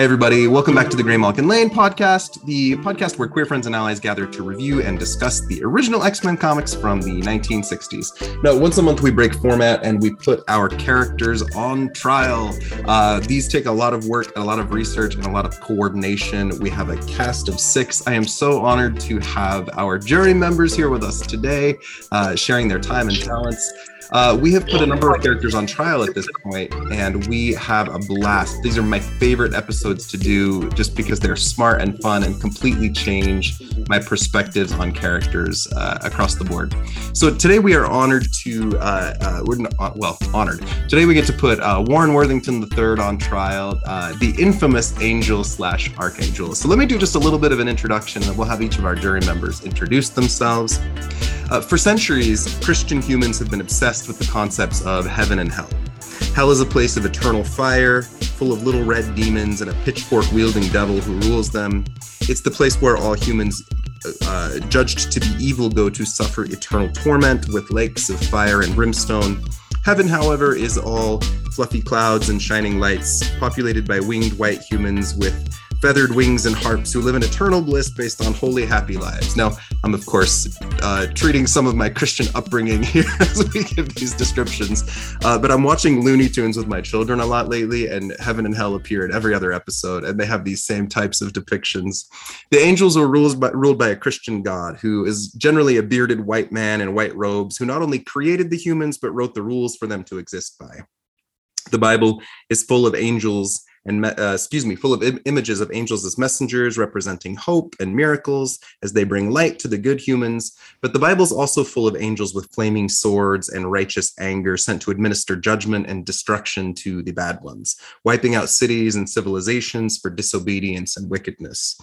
Hey, everybody. Welcome back to the Graymalkin Lane podcast, the podcast where queer friends and allies gather to review and discuss the original X Men comics from the 1960s. Now, once a month, we break format and we put our characters on trial. Uh, these take a lot of work, a lot of research, and a lot of coordination. We have a cast of six. I am so honored to have our jury members here with us today, uh, sharing their time and talents. Uh, we have put a number of characters on trial at this point, and we have a blast. These are my favorite episodes to do just because they're smart and fun and completely change my perspectives on characters uh, across the board. So today we are honored to, uh, uh we're not, uh, well, honored. Today we get to put uh, Warren Worthington III on trial, the infamous angel slash archangel. So let me do just a little bit of an introduction, and we'll have each of our jury members introduce themselves. Uh, for centuries, Christian humans have been obsessed with the concepts of heaven and hell. Hell is a place of eternal fire, full of little red demons and a pitchfork wielding devil who rules them. It's the place where all humans uh, judged to be evil go to suffer eternal torment with lakes of fire and brimstone. Heaven, however, is all fluffy clouds and shining lights, populated by winged white humans with feathered wings and harps who live in eternal bliss based on holy, happy lives. Now, I'm of course uh, treating some of my Christian upbringing here as we give these descriptions, uh, but I'm watching Looney Tunes with my children a lot lately, and Heaven and Hell appear in every other episode, and they have these same types of depictions. The angels are ruled by, ruled by a Christian God who is generally a bearded white man in white robes who not only created the humans but wrote the rules for them to exist by. The Bible is full of angels and uh, excuse me, full of Im- images of angels as messengers representing hope and miracles as they bring light to the good humans. But the Bible's also full of angels with flaming swords and righteous anger sent to administer judgment and destruction to the bad ones, wiping out cities and civilizations for disobedience and wickedness.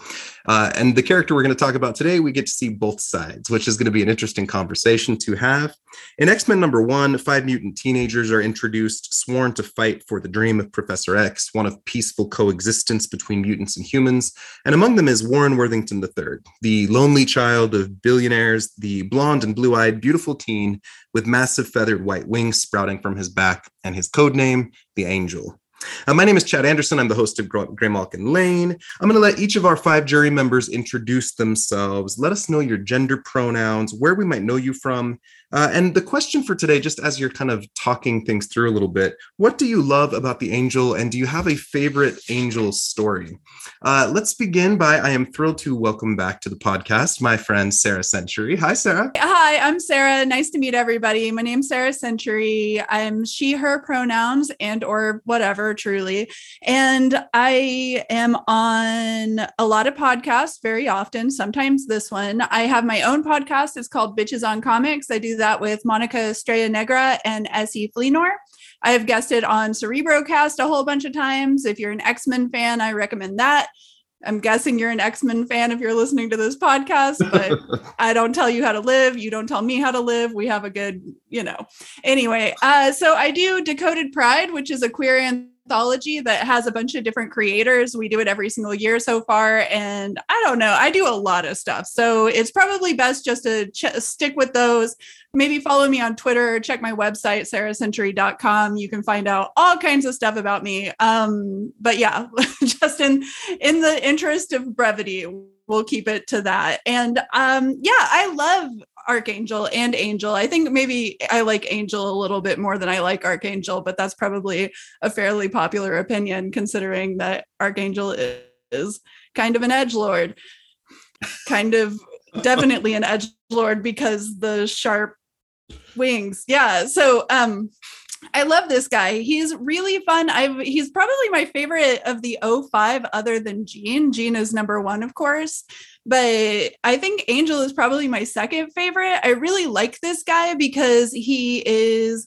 Uh, and the character we're going to talk about today, we get to see both sides, which is going to be an interesting conversation to have. In X Men number one, five mutant teenagers are introduced, sworn to fight for the dream of Professor X, one of peaceful coexistence between mutants and humans. And among them is Warren Worthington III, the lonely child of billionaires, the blonde and blue eyed, beautiful teen with massive feathered white wings sprouting from his back, and his code name, the Angel. Uh, my name is Chad Anderson. I'm the host of Graymalkin Lane. I'm going to let each of our five jury members introduce themselves. Let us know your gender pronouns, where we might know you from, uh, and the question for today, just as you're kind of talking things through a little bit, what do you love about the angel, and do you have a favorite angel story? Uh, let's begin by I am thrilled to welcome back to the podcast my friend Sarah Century. Hi, Sarah. Hi, I'm Sarah. Nice to meet everybody. My name's Sarah Century. I'm she/her pronouns and or whatever, truly, and I am on a lot of podcasts very often. Sometimes this one. I have my own podcast. It's called Bitches on Comics. I do that with Monica Estrella Negra and S.E. Fleenor. I have guested on Cerebrocast a whole bunch of times. If you're an X Men fan, I recommend that. I'm guessing you're an X Men fan if you're listening to this podcast, but I don't tell you how to live. You don't tell me how to live. We have a good, you know. Anyway, uh, so I do Decoded Pride, which is a queer anthology that has a bunch of different creators. We do it every single year so far. And I don't know, I do a lot of stuff. So it's probably best just to ch- stick with those. Maybe follow me on Twitter, check my website, sarahcentury.com. You can find out all kinds of stuff about me. Um, but yeah, just in in the interest of brevity, we'll keep it to that. And um, yeah, I love Archangel and Angel. I think maybe I like Angel a little bit more than I like Archangel, but that's probably a fairly popular opinion considering that Archangel is kind of an edge lord, kind of definitely an edge lord because the sharp wings. Yeah. So um I love this guy. He's really fun. I've he's probably my favorite of the 05 other than Jean. Jean is number 1 of course, but I think Angel is probably my second favorite. I really like this guy because he is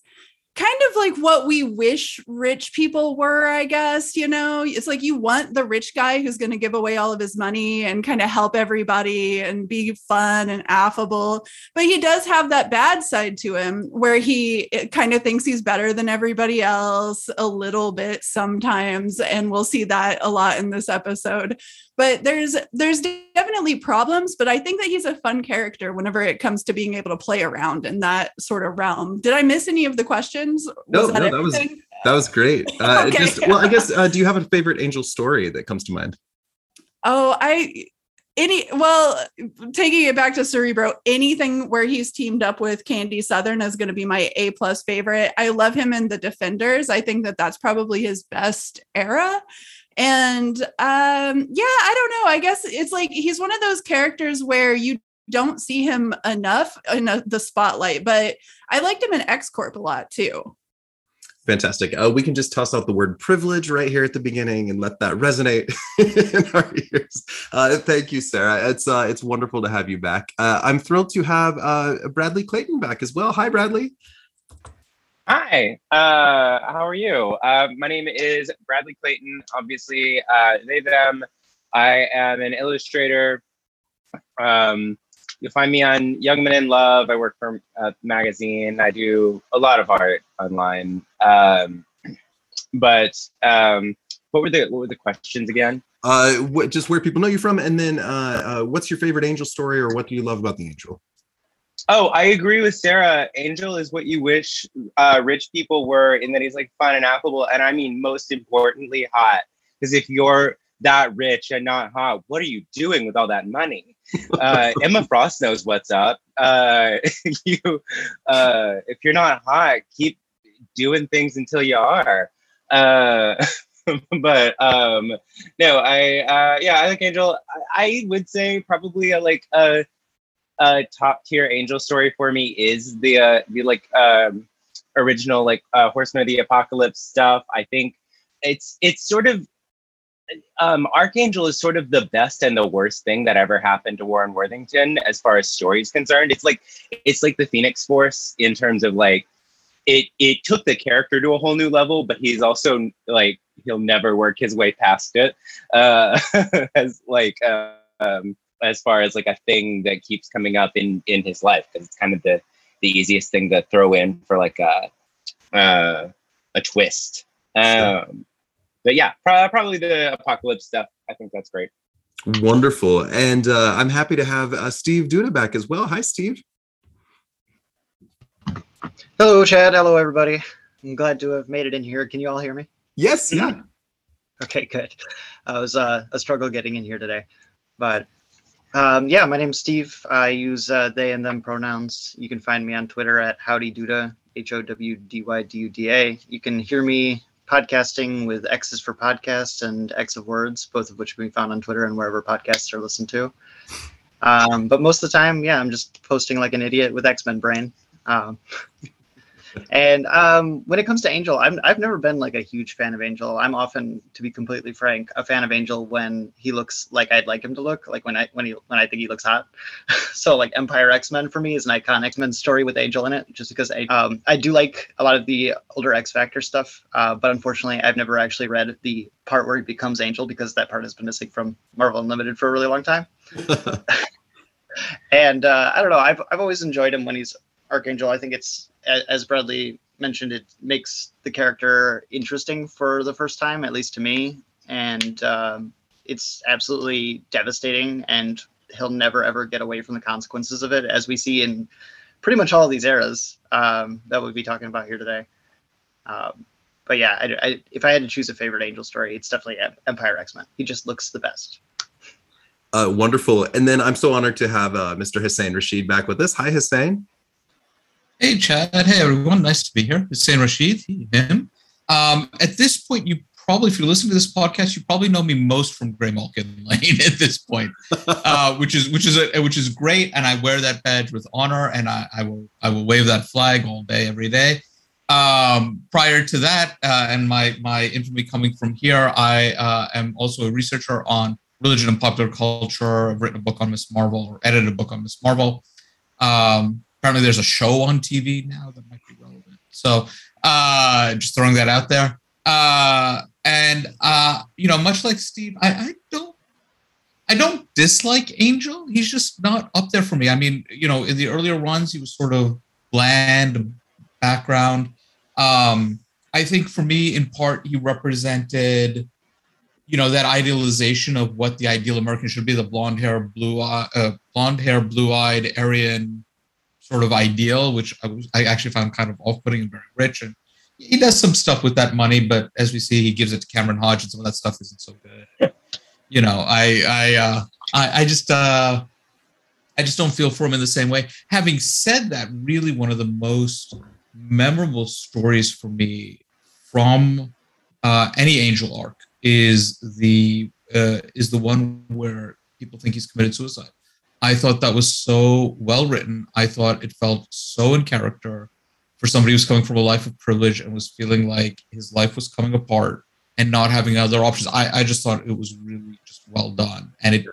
kind of like what we wish rich people were, I guess. You know, it's like you want the rich guy who's going to give away all of his money and kind of help everybody and be fun and affable. But he does have that bad side to him where he kind of thinks he's better than everybody else a little bit sometimes. And we'll see that a lot in this episode but there's there's definitely problems but i think that he's a fun character whenever it comes to being able to play around in that sort of realm did i miss any of the questions no, was that, no, that was That was great. Uh, okay. just, well, I guess, uh, do you have a favorite angel story that comes to mind? Oh, I any well taking it back to cerebro anything where he's teamed up with candy southern is going to be my a plus favorite i love him in the defenders i think that that's probably his best era and um yeah i don't know i guess it's like he's one of those characters where you don't see him enough in a, the spotlight but i liked him in x corp a lot too Fantastic. Uh, we can just toss out the word privilege right here at the beginning and let that resonate in our ears. Uh, thank you, Sarah. It's uh, it's wonderful to have you back. Uh, I'm thrilled to have uh, Bradley Clayton back as well. Hi, Bradley. Hi. Uh, how are you? my name is Bradley Clayton. Obviously, they them. I am an illustrator. Um, You'll find me on Young Men in Love. I work for a magazine. I do a lot of art online. Um, but um, what were the what were the questions again? Uh, just where people know you from, and then uh, uh, what's your favorite angel story, or what do you love about the angel? Oh, I agree with Sarah. Angel is what you wish uh, rich people were, in that he's like fun and affable, and I mean, most importantly, hot. Because if you're that rich and not hot, what are you doing with all that money? uh, Emma Frost knows what's up. Uh, you, uh, if you're not hot, keep doing things until you are. Uh, but um, no, I uh, yeah, I like Angel. I, I would say probably a, like a, top tier Angel story for me is the uh, the like um, original like uh, Horseman of the Apocalypse stuff. I think it's it's sort of um, Archangel is sort of the best and the worst thing that ever happened to Warren Worthington as far as story is concerned. It's like it's like the Phoenix Force in terms of like it it took the character to a whole new level, but he's also like he'll never work his way past it. Uh, as like uh, um, as far as like a thing that keeps coming up in in his life because it's kind of the the easiest thing to throw in for like a uh, a twist. Um, but yeah, probably the apocalypse stuff. I think that's great. Wonderful, and uh, I'm happy to have uh, Steve Duda back as well. Hi, Steve. Hello, Chad. Hello, everybody. I'm glad to have made it in here. Can you all hear me? Yes. Yeah. Okay. Good. I was uh, a struggle getting in here today, but um, yeah, my name's Steve. I use uh, they and them pronouns. You can find me on Twitter at Howdy Duda, H O W D Y D U D A. You can hear me podcasting with X's for Podcast and X of Words, both of which can be found on Twitter and wherever podcasts are listened to. Um, but most of the time, yeah, I'm just posting like an idiot with X Men brain. Um, and um, when it comes to Angel, I'm, I've never been like a huge fan of Angel. I'm often, to be completely frank, a fan of Angel when he looks like I'd like him to look, like when I when he when I think he looks hot. so like Empyre X Men for me is an iconic X Men story with Angel in it, just because I um, I do like a lot of the older X Factor stuff, uh, but unfortunately I've never actually read the part where he becomes Angel because that part has been missing from Marvel Unlimited for a really long time. and uh, I don't know, I've I've always enjoyed him when he's Archangel. I think it's as Bradley mentioned, it makes the character interesting for the first time, at least to me, and um, it's absolutely devastating. And he'll never ever get away from the consequences of it, as we see in pretty much all these eras um, that we'll be talking about here today. Um, but yeah, I, I, if I had to choose a favorite Angel story, it's definitely Empyre X Men. He just looks the best. Uh, wonderful. And then I'm so honored to have uh, Mr. Hussein Rashid back with us. Hi, Hussein. Hey, Chad. Hey, everyone. Nice to be here. It's San Rashid, him. Um, at this point, you probably, if you listen to this podcast, you probably know me most from Graymalkin Lane at this point, uh, which is which is a, which is great, and I wear that badge with honor, and I, I will I will wave that flag all day, every day. Um, prior to that, uh, and my my infamy coming from here, I uh, am also a researcher on religion and popular culture. I've written a book on Miss Marvel, or edited a book on Miss Marvel. Um, apparently there's a show on TV now that might be relevant. So uh, just throwing that out there. Uh, and uh, you know, much like Steve, I, I don't I don't dislike Angel. He's just not up there for me. I mean, you know, in the earlier runs, he was sort of bland background. Um, I think for me, in part, he represented, you know, that idealization of what the ideal American should be: the blonde hair, blue eye, uh, blonde hair, blue eyed Aryan sort of ideal, which I, was, I actually found kind of off-putting and very rich. And he does some stuff with that money, but as we see, he gives it to Cameron Hodge, and some of that stuff isn't so good. you know, I I uh, I, I just uh, I just don't feel for him in the same way. Having said that, really one of the most memorable stories for me from uh, any Angel arc is the uh, is the one where people think he's committed suicide. I thought that was so well written. I thought it felt so in character for somebody who's coming from a life of privilege and was feeling like his life was coming apart and not having other options. I, I just thought it was really just well done. And it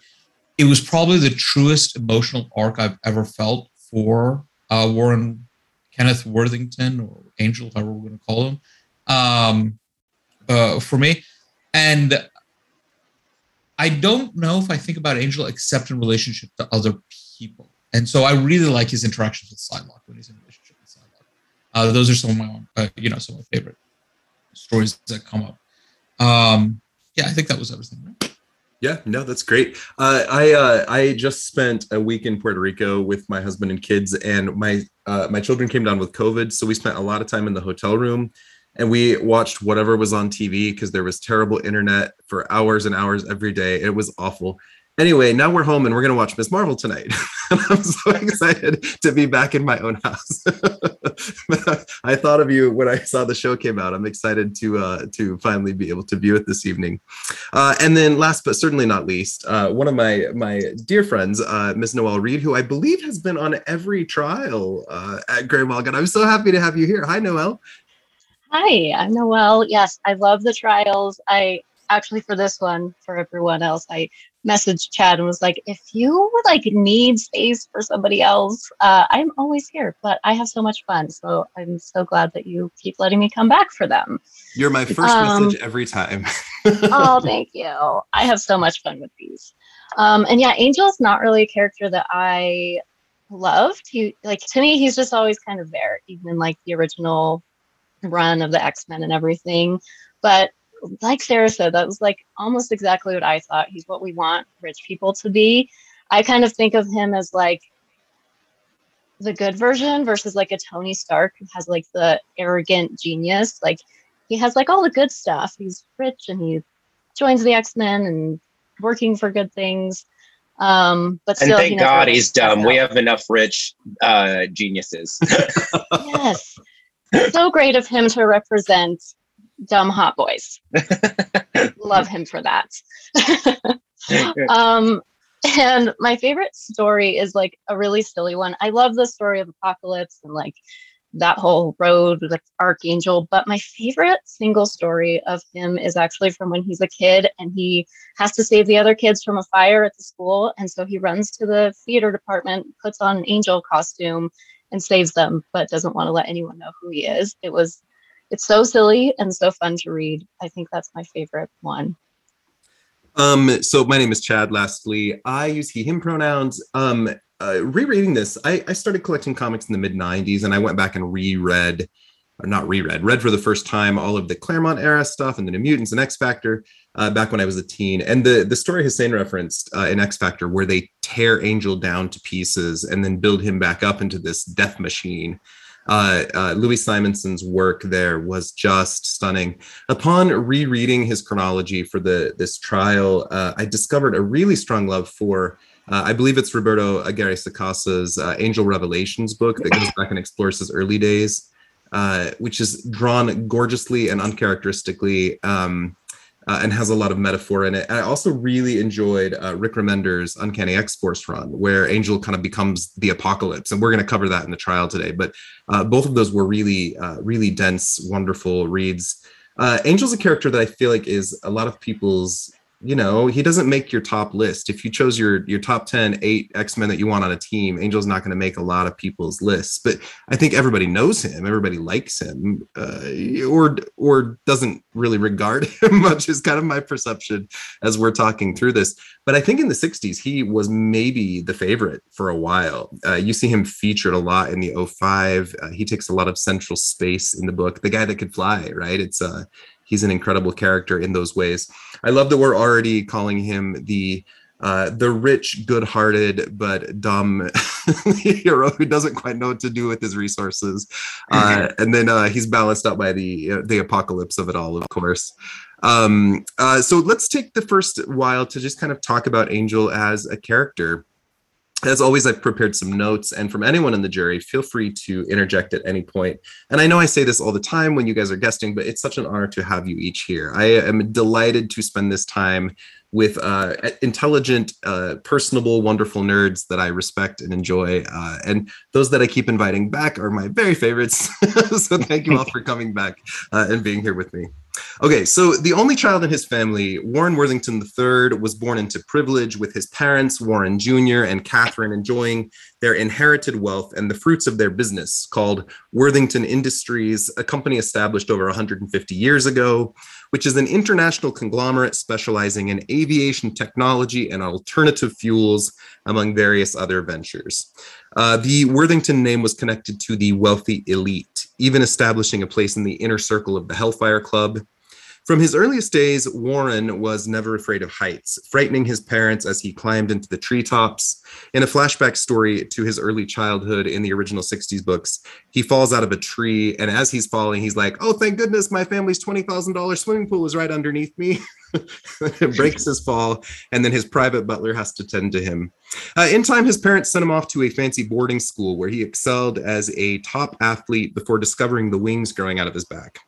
it was probably the truest emotional arc I've ever felt for uh, Warren Kenneth Worthington or Angel, however we're going to call him, um, uh, for me. And I don't know if I think about Angel except in relationship to other people. And so I really like his interactions with Psylocke when he's in relationship with Psylocke. Uh, those are some of my uh, you know, some of my favorite stories that come up. Um, yeah, I think that was everything. Right? Yeah, no, that's great. Uh, I uh, I just spent a week in Puerto Rico with my husband and kids, and my uh, my children came down with COVID, so we spent a lot of time in the hotel room, and we watched whatever was on TV because there was terrible internet for hours and hours every day. It was awful, Anyway, now we're home and we're going to watch Miss Marvel tonight. I'm so excited to be back in my own house. I thought of you when I saw the show came out. I'm excited to uh, to finally be able to view it this evening. Uh, and then, last but certainly not least, uh, one of my my dear friends, uh, Miss Noelle Reed, who I believe has been on every trial uh, at Graymalkin. I'm so happy to have you here. Hi, Noelle. Hi, I'm Noelle. Yes, I love the trials. I actually for this one for everyone else i messaged chad and was like if you like need space for somebody else uh, i'm always here but i have so much fun so i'm so glad that you keep letting me come back for them. You're my first um, message every time. Oh thank you. I have so much fun with these. Um, and yeah angel's not really a character that i loved. He like to me he's just always kind of there even in like the original run of the x-men and everything but like Sarah said, that was like almost exactly what I thought. He's what we want rich people to be. I kind of think of him as like the good version versus like a Tony Stark who has like the arrogant genius. Like he has like all the good stuff. He's rich and he joins the X Men and working for good things. Um, but still, and thank God he's dumb. We have enough rich uh, geniuses. yes, so great of him to represent dumb hot boys. Love him for that. um, and my favorite story is like a really silly one. I love the story of Apocalypse and like that whole road with Archangel. But my favorite single story of him is actually from when he's a kid and he has to save the other kids from a fire at the school. And so he runs to the theater department, puts on an angel costume, and saves them, but doesn't want to let anyone know who he is. It was it's so silly and so fun to read. I think that's my favorite one. Um, so my name is Chad Lastly. I use he, him pronouns. Um, uh, rereading this, I, I started collecting comics in the mid 90s and I went back and reread, or not reread, read for the first time all of the Claremont era stuff and the New Mutants and X Factor uh, back when I was a teen. And the, the story Hussein referenced uh, in X Factor, where they tear Angel down to pieces and then build him back up into this death machine uh, uh, Louise Simonson's work there was just stunning. Upon rereading his chronology for the this trial, uh, I discovered a really strong love for. Uh, I believe it's Roberto Aguirre Sacasa's uh, Angel Revelations book that goes back and explores his early days, uh, which is drawn gorgeously and uncharacteristically. Um, uh, and has a lot of metaphor in it. And I also really enjoyed uh, Rick Remender's Uncanny X Force run, where Angel kind of becomes the apocalypse, and we're going to cover that in the trial today. But uh, both of those were really, uh, really dense, wonderful reads. Uh, Angel's a character that I feel like is a lot of people's you know he doesn't make your top list. If you chose your your top 10 eight x-men that you want on a team angel's not going to make a lot of people's lists but i think everybody knows him everybody likes him uh, or or doesn't really regard him much is kind of my perception as we're talking through this. But i think in the 60s he was maybe the favorite for a while. Uh, you see him featured a lot in the 05 uh, he takes a lot of central space in the book. The guy that could fly right? It's uh he's an incredible character in those ways. I love that we're already calling him the uh, the rich, good-hearted but dumb hero who doesn't quite know what to do with his resources, uh, and then uh, he's balanced out by the uh, the apocalypse of it all, of course. Um, uh, so let's take the first while to just kind of talk about Angel as a character as always, I've prepared some notes, and from anyone in the jury, feel free to interject at any point. And I know I say this all the time when you guys are guesting, but it's such an honor to have you each here. I am delighted to spend this time with uh, intelligent, uh, personable, wonderful nerds that I respect and enjoy. Uh, and those that I keep inviting back are my very favorites. so thank you all for coming back uh, and being here with me. Okay, so the only child in his family, Warren Worthington III, was born into privilege with his parents, Warren Jr. and Catherine, enjoying their inherited wealth and the fruits of their business called Worthington Industries, a company established over 150 years ago, which is an international conglomerate specializing in aviation technology and alternative fuels, among various other ventures. Uh, the Worthington name was connected to the wealthy elite, even establishing a place in the inner circle of the Hellfire Club. From his earliest days, Warren was never afraid of heights, frightening his parents as he climbed into the treetops. In a flashback story to his early childhood in the original 60s books, he falls out of a tree, and as he's falling, he's like, Oh, thank goodness my family's $20,000 swimming pool is right underneath me. breaks his fall, and then his private butler has to tend to him. Uh, in time, his parents sent him off to a fancy boarding school where he excelled as a top athlete before discovering the wings growing out of his back.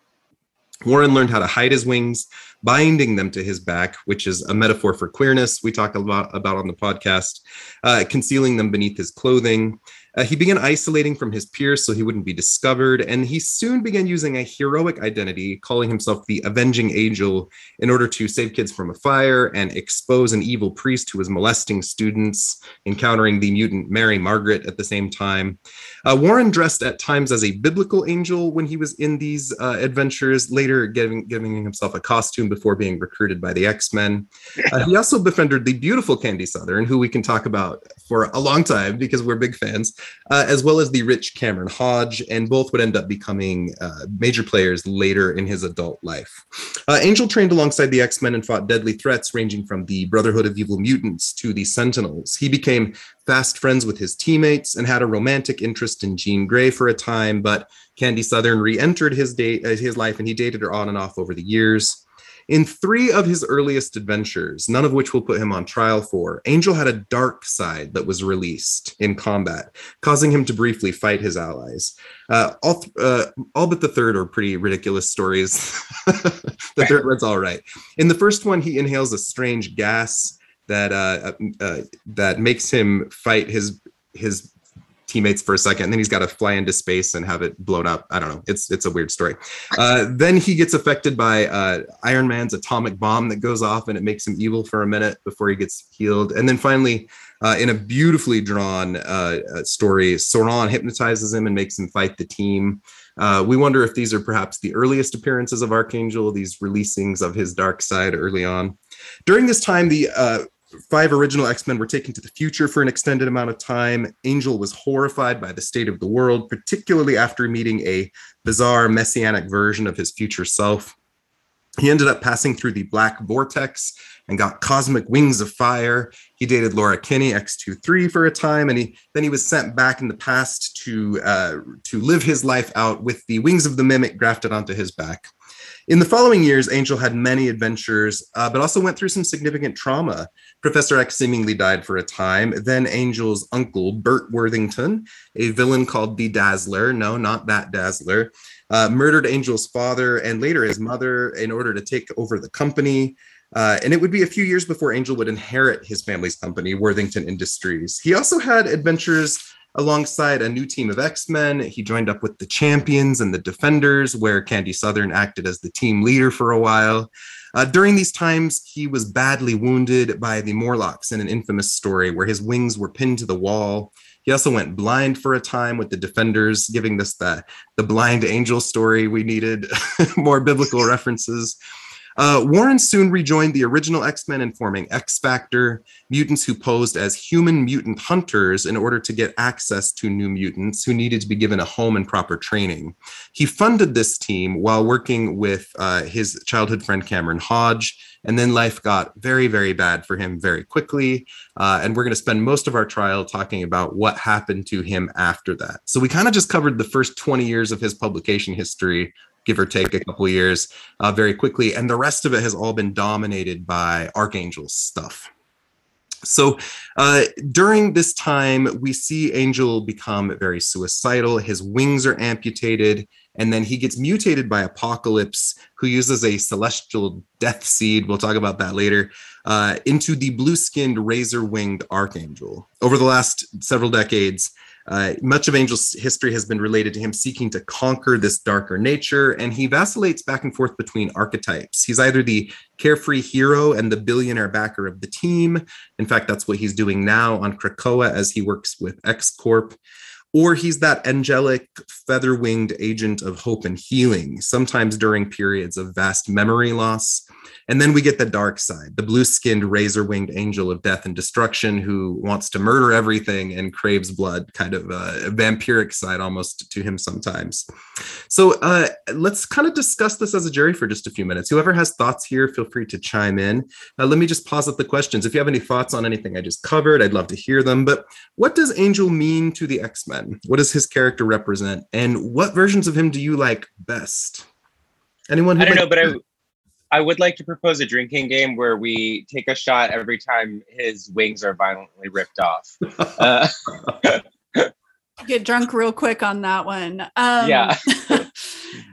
Warren learned how to hide his wings, binding them to his back, which is a metaphor for queerness we talk about, about on the podcast, uh, concealing them beneath his clothing. Uh, he began isolating from his peers so he wouldn't be discovered, and he soon began using a heroic identity, calling himself the Avenging Angel, in order to save kids from a fire and expose an evil priest who was molesting students, encountering the mutant Mary Margaret at the same time. Uh, Warren dressed at times as a biblical angel when he was in these uh, adventures, later giving, giving himself a costume before being recruited by the X Men. Uh, he also befriended the beautiful Candy Southern, who we can talk about for a long time because we're big fans uh, as well as the rich Cameron Hodge, and both would end up becoming uh, major players later in his adult life. Uh, Angel trained alongside the X Men and fought deadly threats ranging from the Brotherhood of Evil Mutants to the Sentinels. He became fast friends with his teammates and had a romantic interest in Jean Grey for a time, but Candy Southern re-entered his date, uh, his life, and he dated her on and off over the years. In three of his earliest adventures, none of which will put him on trial for, Angel had a dark side that was released in combat, causing him to briefly fight his allies. Uh, all, uh, all but the third are pretty ridiculous stories. the third one's all right. In the first one, he inhales a strange gas that uh, uh, that makes him fight his his teammates for a second and then he's got to fly into space and have it blown up. I don't know. It's it's a weird story. Uh, then he gets affected by uh, iron man's atomic bomb that goes off and it makes him evil for a minute before he gets healed. And then finally uh, in a beautifully drawn uh, uh, story sauron hypnotizes him and makes him fight the team. Uh, we wonder if these are perhaps the earliest appearances of archangel these releasings of his dark side early on. During this time the five original X-Men were taken to the future for an extended amount of time. Angel was horrified by the state of the world, particularly after meeting a bizarre messianic version of his future self. He ended up passing through the black vortex and got cosmic wings of fire. He dated Laura Kinney X23 for a time, and he then he was sent back in the past to uh, to live his life out with the wings of the mimic grafted onto his back. In the following years, Angel had many adventures, uh, but also went through some significant trauma. Professor X seemingly died for a time. Then Angel's uncle, Burt Worthington, a villain called the Dazzler, no, not that Dazzler, uh, murdered Angel's father and later his mother in order to take over the company. Uh, and it would be a few years before Angel would inherit his family's company, Worthington Industries. He also had adventures alongside a new team of X-Men. He joined up with the Champions and the Defenders, where Candy Southern acted as the team leader for a while. Uh, during these times, he was badly wounded by the Morlocks in an infamous story where his wings were pinned to the wall. He also went blind for a time with the Defenders, giving us the, the blind angel story we needed, more biblical references. Uh, Warren soon rejoined the original X Men in forming X Factor, mutants who posed as human mutant hunters in order to get access to new mutants who needed to be given a home and proper training. He funded this team while working with uh, his childhood friend Cameron Hodge. And then life got very, very bad for him very quickly. Uh, and we're going to spend most of our trial talking about what happened to him after that. So we kind of just covered the first 20 years of his publication history give or take a couple years, uh, very quickly. And the rest of it has all been dominated by Archangel stuff. So uh, during this time, we see Angel become very suicidal. His wings are amputated, and then he gets mutated by Apocalypse, who uses a celestial death seed. We'll talk about that later. Uh, into the blue skinned, razor winged Archangel. Over the last several decades, uh, much of Angel's history has been related to him seeking to conquer this darker nature, and he vacillates back and forth between archetypes. He's either the carefree hero and the billionaire backer of the team. In fact, that's what he's doing now on Krakoa as he works with X Corp or he's that angelic feather winged agent of hope and healing, sometimes during periods of vast memory loss. And then we get the dark side, the blue skinned, razor winged angel of death and destruction who wants to murder everything and craves blood, kind of a vampiric side almost to him sometimes. So uh, let's kind of discuss this as a jury for just a few minutes. Whoever has thoughts here, feel free to chime in. Uh, let me just posit the questions. If you have any thoughts on anything I just covered, I'd love to hear them. But what does Angel mean to the X Men? What does his character represent? And what versions of him do you like best? Anyone? I don't know, but I, I would like to propose a drinking game where we take a shot every time his wings are violently ripped off. Uh, Get drunk real quick on that one. Um, yeah.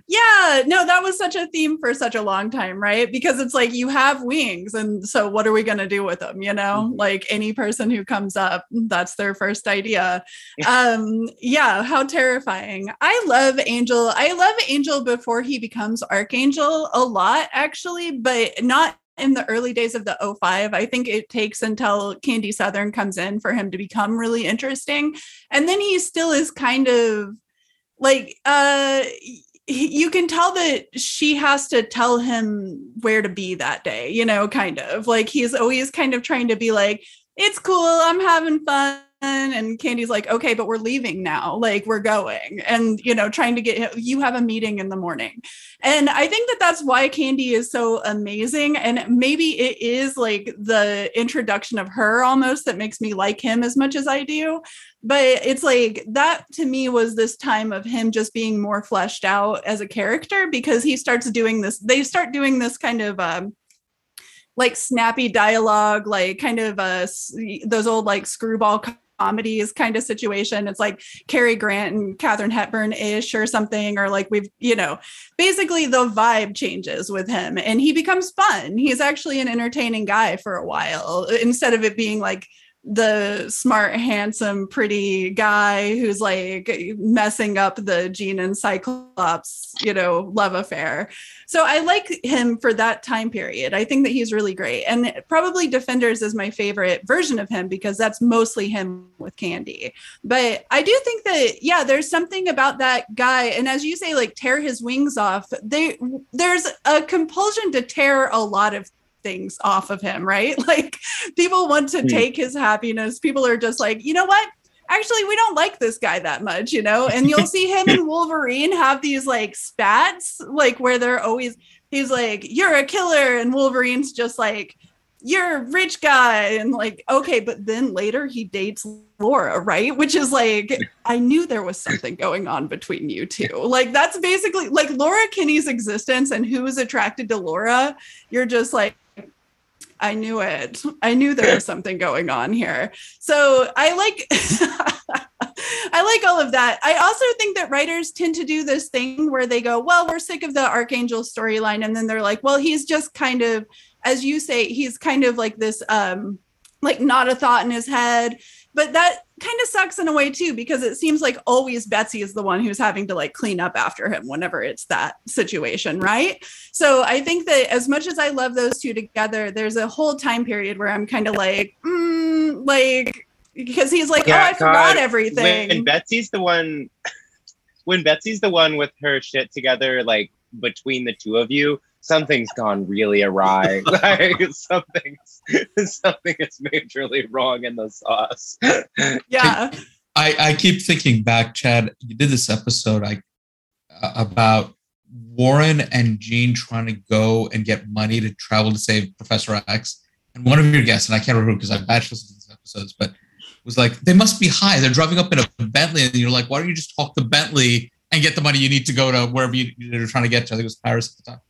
yeah, no, that was such a theme for such a long time, right? Because it's like you have wings, and so what are we going to do with them? You know, mm-hmm. like any person who comes up, that's their first idea. um, yeah, how terrifying. I love Angel. I love Angel before he becomes Archangel a lot, actually, but not in the early days of the 05 i think it takes until candy southern comes in for him to become really interesting and then he still is kind of like uh you can tell that she has to tell him where to be that day, you know, kind of like he's always kind of trying to be like, it's cool, I'm having fun and Candy's like, okay, but we're leaving now. Like we're going and, you know, trying to get, you have a meeting in the morning. And I think that that's why Candy is so amazing. And maybe it is like the introduction of her almost that makes me like him as much as I do. But it's like that to me was this time of him just being more fleshed out as a character because he starts doing this, they start doing this kind of, um, like snappy dialogue, like kind of uh, those old like screwball comedies kind of situation. It's like Cary Grant and Katharine Hepburn ish or something, or like we've, you know, basically the vibe changes with him and he becomes fun. He's actually an entertaining guy for a while instead of it being like the smart, handsome, pretty guy who's like messing up the Jean and Cyclops, you know, love affair. So I like him for that time period. I think that he's really great. And probably Defenders is my favorite version of him because that's mostly him with Candy. But I do think that, yeah, there's something about that guy. And as you say, like tear his wings off, they there's a compulsion to tear a lot of things off of him, right? Like people want to hmm. take his happiness. People are just like, you know what? Actually, we don't like this guy that much, you know? And you'll see him and Wolverine have these like spats, like where they're always, he's like, you're a killer. And Wolverine's just like, you're a rich guy. And like, okay, but then later he dates Laura, right? Which is like, I knew there was something going on between you two. Like, that's basically like Laura Kinney's existence and who is attracted to Laura. You're just like, I knew it. I knew there was something going on here. So I like I like all of that. I also think that writers tend to do this thing where they go, "Well, we're sick of the archangel storyline." And then they're like, "Well, he's just kind of as you say, he's kind of like this um like not a thought in his head but that kind of sucks in a way too because it seems like always Betsy is the one who's having to like clean up after him whenever it's that situation, right? So I think that as much as I love those two together, there's a whole time period where I'm kind of like, mm, like because he's like, yeah, oh, I God. forgot everything. When Betsy's the one, when Betsy's the one with her shit together, like between the two of you, something's gone really awry. like something's something is majorly wrong in the sauce. Yeah. I, I keep thinking back, Chad. You did this episode I uh, about Warren and Jean trying to go and get money to travel to save Professor X. And one of your guests, and I can't remember because I've batched listened to these episodes, but was like, they must be high. They're driving up in a Bentley, and you're like, why don't you just talk to Bentley and get the money you need to go to wherever you're trying to get to? I think it was Paris at the time.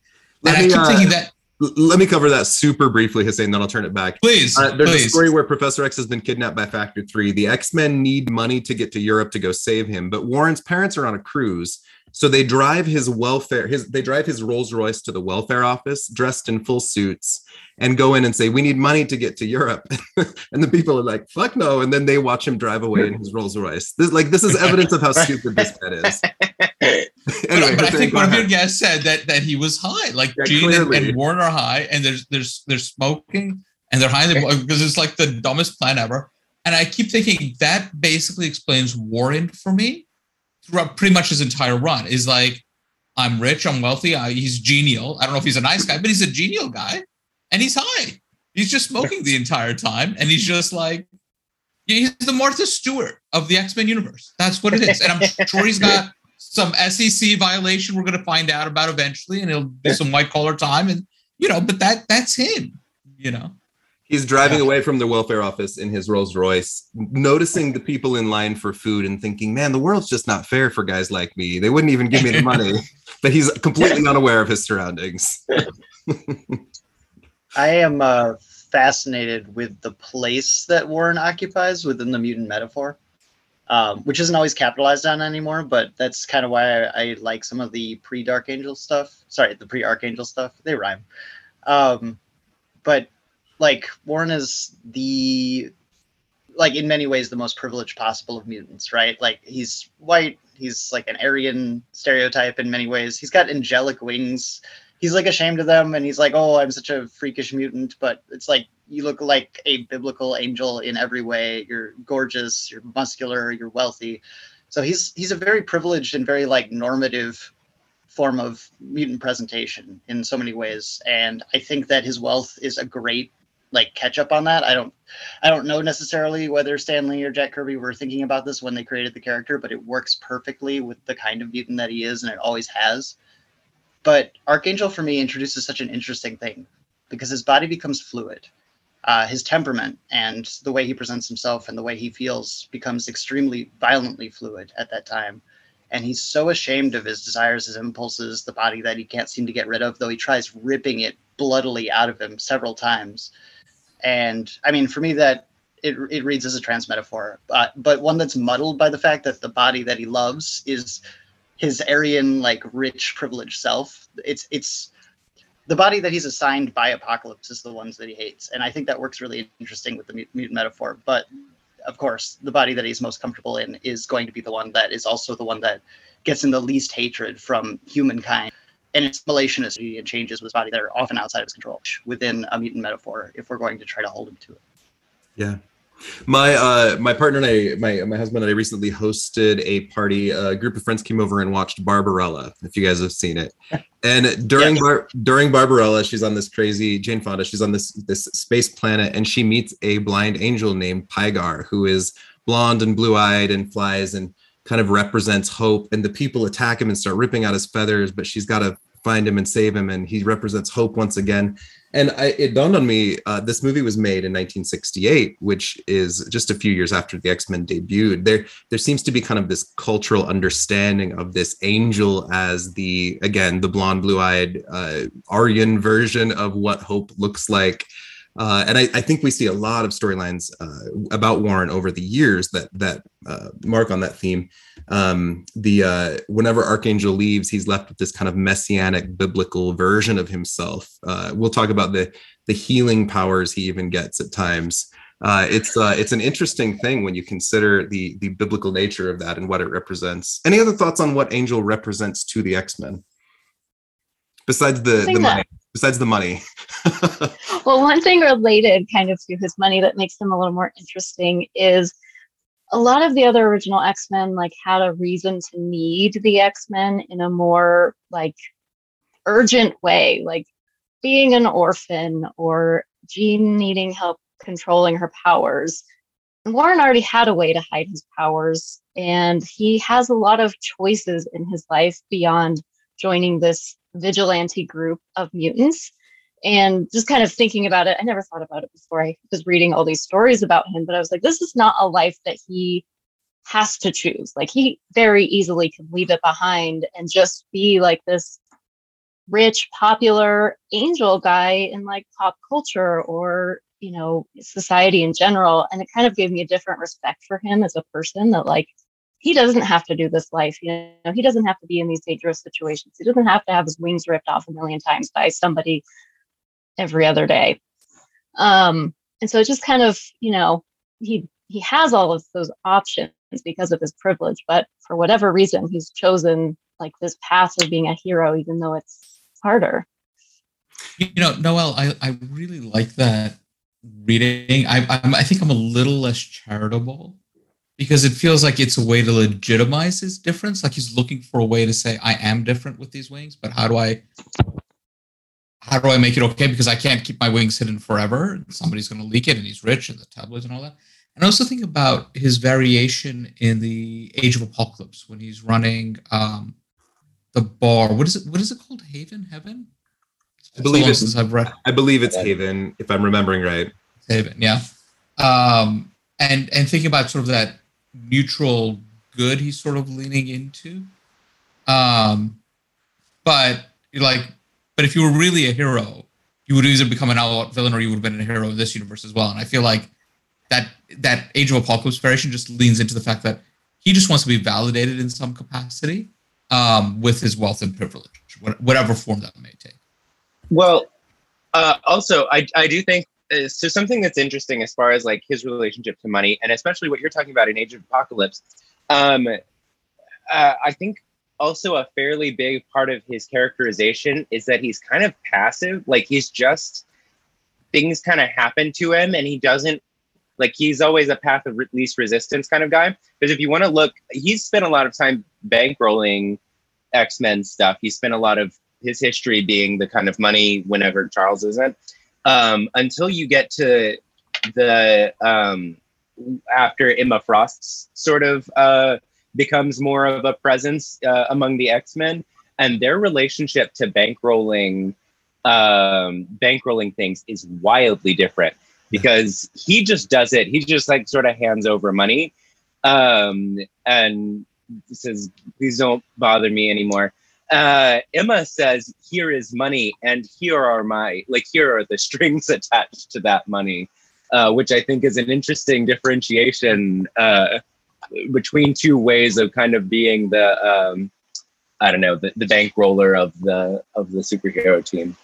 Let and me, I keep uh, thinking that, let me cover that super briefly, Hussein, then I'll turn it back. please, Uh, there's a story where Professor X has been kidnapped by Factor 3. The X Men need money to get to Europe to go save him, but Warren's parents are on a cruise. So they drive his welfare, his they drive his Rolls Royce to the welfare office, dressed in full suits, and go in and say, "We need money to get to Europe." and the people are like, "Fuck no!" And then they watch him drive away in his Rolls Royce. This like this is evidence of how stupid this man is. But, Anyway, but I think one of your guests said that that he was high. Like Yeah, Jean and, clearly. and Warren are high, and there's there's they're smoking and they're high because it's like the dumbest plan ever. And I keep thinking that basically explains Warren for me throughout pretty much his entire run. Is like I'm rich, I'm wealthy, I, he's genial. I don't know if he's a nice guy, but he's a genial guy, and he's high. He's just smoking the entire time, and he's just like he's the Martha Stewart of the X Men universe. That's what it is, and I'm sure he's got some SEC violation we're going to find out about eventually, and he'll do some white collar time, and you know, but that that's him, you know. He's driving away from the welfare office in his Rolls Royce, noticing the people in line for food and thinking, man, the world's just not fair for guys like me. They wouldn't even give me the money. but he's completely unaware of his surroundings. I am uh, fascinated with the place that Warren occupies within the mutant metaphor, um, which isn't always capitalized on anymore. But that's kind of why I, I like some of the pre Dark Angel stuff. Sorry, the pre Archangel stuff. They rhyme. Um, but like Warren is the like in many ways the most privileged possible of mutants, right? Like he's white, he's like an Aryan stereotype in many ways. He's got angelic wings. He's like ashamed of them and he's like, "Oh, I'm such a freakish mutant," but it's like you look like a biblical angel in every way. You're gorgeous, you're muscular, you're wealthy. So he's he's a very privileged and very like normative form of mutant presentation in so many ways and I think that his wealth is a great like catch up on that. I don't I don't know necessarily whether Stan Lee or Jack Kirby were thinking about this when they created the character, but it works perfectly with the kind of mutant that he is, and it always has. But Archangel for me introduces such an interesting thing because his body becomes fluid. Uh, his temperament and the way he presents himself and the way he feels becomes extremely violently fluid at that time. And he's so ashamed of his desires, his impulses, the body that he can't seem to get rid of, though he tries ripping it bloodily out of him several times and I mean, for me, that it, it reads as a trans metaphor, uh, but one that's muddled by the fact that the body that he loves is his Aryan, like rich, privileged self. It's it's the body that he's assigned by Apocalypse is the ones that he hates, and I think that works really interesting with the mutant metaphor. But of course, the body that he's most comfortable in is going to be the one that is also the one that gets in the least hatred from humankind and its relationist and changes with his body that are often outside of his control within a mutant metaphor if we're going to try to hold him to it. Yeah. My uh my partner and I, my my husband and I recently hosted a party. A group of friends came over and watched Barbarella, if you guys have seen it. And during Yes. Bar- during Barbarella, she's on this crazy Jane Fonda, she's on this this space planet and she meets a blind angel named Pygar, who is blonde and blue-eyed and flies and kind of represents hope. And the people attack him and start ripping out his feathers, but she's got to find him and save him. And he represents hope once again. And I, it dawned on me, uh, this movie was made in 1968, which is just a few years after the X-Men debuted. There, there seems to be kind of this cultural understanding of this angel as the, again, the blonde, blue-eyed uh, Aryan version of what hope looks like. Uh, and I, I think we see a lot of storylines uh, about Warren over the years that that uh, mark on that theme. Um, the uh, whenever Archangel leaves, he's left with this kind of messianic biblical version of himself. Uh, we'll talk about the the healing powers he even gets at times. Uh, it's uh, it's an interesting thing when you consider the the biblical nature of that and what it represents. Any other thoughts on what Angel represents to the X Men? Besides the, the money, besides the money. Well, one thing related kind of to his money that makes him a little more interesting is a lot of the other original X-Men like had a reason to need the X-Men in a more like urgent way, like being an orphan or Jean needing help controlling her powers. Warren already had a way to hide his powers, and he has a lot of choices in his life beyond joining this vigilante group of mutants. And just kind of thinking about it, I never thought about it before I was reading all these stories about him, but I was like, this is not a life that he has to choose. Like, he very easily could leave it behind and just be like this rich, popular angel guy in like pop culture or, you know, society in general. And it kind of gave me a different respect for him as a person that, like, he doesn't have to do this life. You know, he doesn't have to be in these dangerous situations. He doesn't have to have his wings ripped off a million times by somebody every other day. Um, and so it just kind of, you know, he he has all of those options because of his privilege, but for whatever reason, he's chosen like this path of being a hero, even though it's harder. You know, Noel, I, I really like that reading. I, I'm, I think I'm a little less charitable because it feels like it's a way to legitimize his difference. Like he's looking for a way to say, I am different with these wings, but how do I how do I make it okay? Because I can't keep my wings hidden forever. Somebody's going to leak it, and he's rich, and the tabloids and all that. And also think about his variation in the Age of Apocalypse when he's running um, the bar. What is it? What is it called? Haven? Heaven? I believe so it's. I've read I believe it's Haven, if I'm remembering right. Haven. Yeah. Um, and and thinking about sort of that neutral good he's sort of leaning into. Um, but like, but if you were really a hero, you would either become an outright villain or you would have been a hero in this universe as well. And I feel like that that Age of Apocalypse variation just leans into the fact that he just wants to be validated in some capacity um, with his wealth and privilege, whatever form that may take. Well, uh, also, I, I do think uh, so. Something that's interesting as far as like his relationship to money, and especially what you're talking about in Age of Apocalypse. Um, uh, I think also a fairly big part of his characterization is that he's kind of passive. Like he's just things kind of happen to him, and he doesn't like he's always a path of re- least resistance kind of guy. Because if you want to look, he's spent a lot of time bankrolling X Men stuff. He spent a lot of his history being the kind of money whenever Charles isn't. Um, until you get to the um, after Emma Frost's sort of uh, becomes more of a presence uh, among the X Men, and their relationship to bankrolling um, bankrolling things is wildly different because he just does it. He just like sort of hands over money um, and says, "Please don't bother me anymore." uh, Emma says, "Here is money, and here are my like here are the strings attached to that money," uh, which I think is an interesting differentiation uh, between two ways of kind of being the um, I don't know the, the bankroller of the of the superhero team.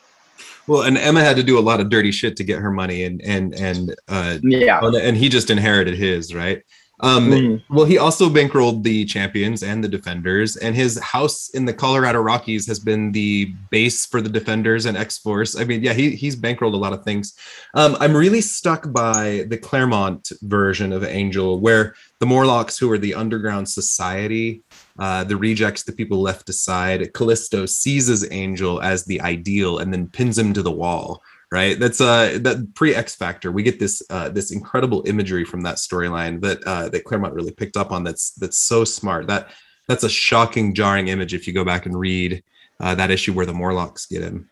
Well, and Emma had to do a lot of dirty shit to get her money, and and and uh, Yeah. and he just inherited his right. Um, Mhm. Well, he also bankrolled the champions and the defenders, and his house in the Colorado Rockies has been the base for the defenders and X Force. I mean, yeah, he, he's bankrolled a lot of things. Um, I'm really stuck by the Claremont version of Angel, where the Morlocks, who are the underground society, uh, the rejects, the people left aside, Callisto seizes Angel as the ideal and then pins him to the wall right? That's uh that pre x factor we get this uh this incredible imagery from that storyline that uh that claremont really picked up on that's that's so smart. That that's a shocking jarring image if you go back and read uh, that issue where the morlocks get him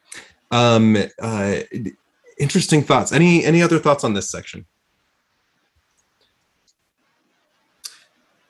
um uh interesting thoughts. Any any other thoughts on this section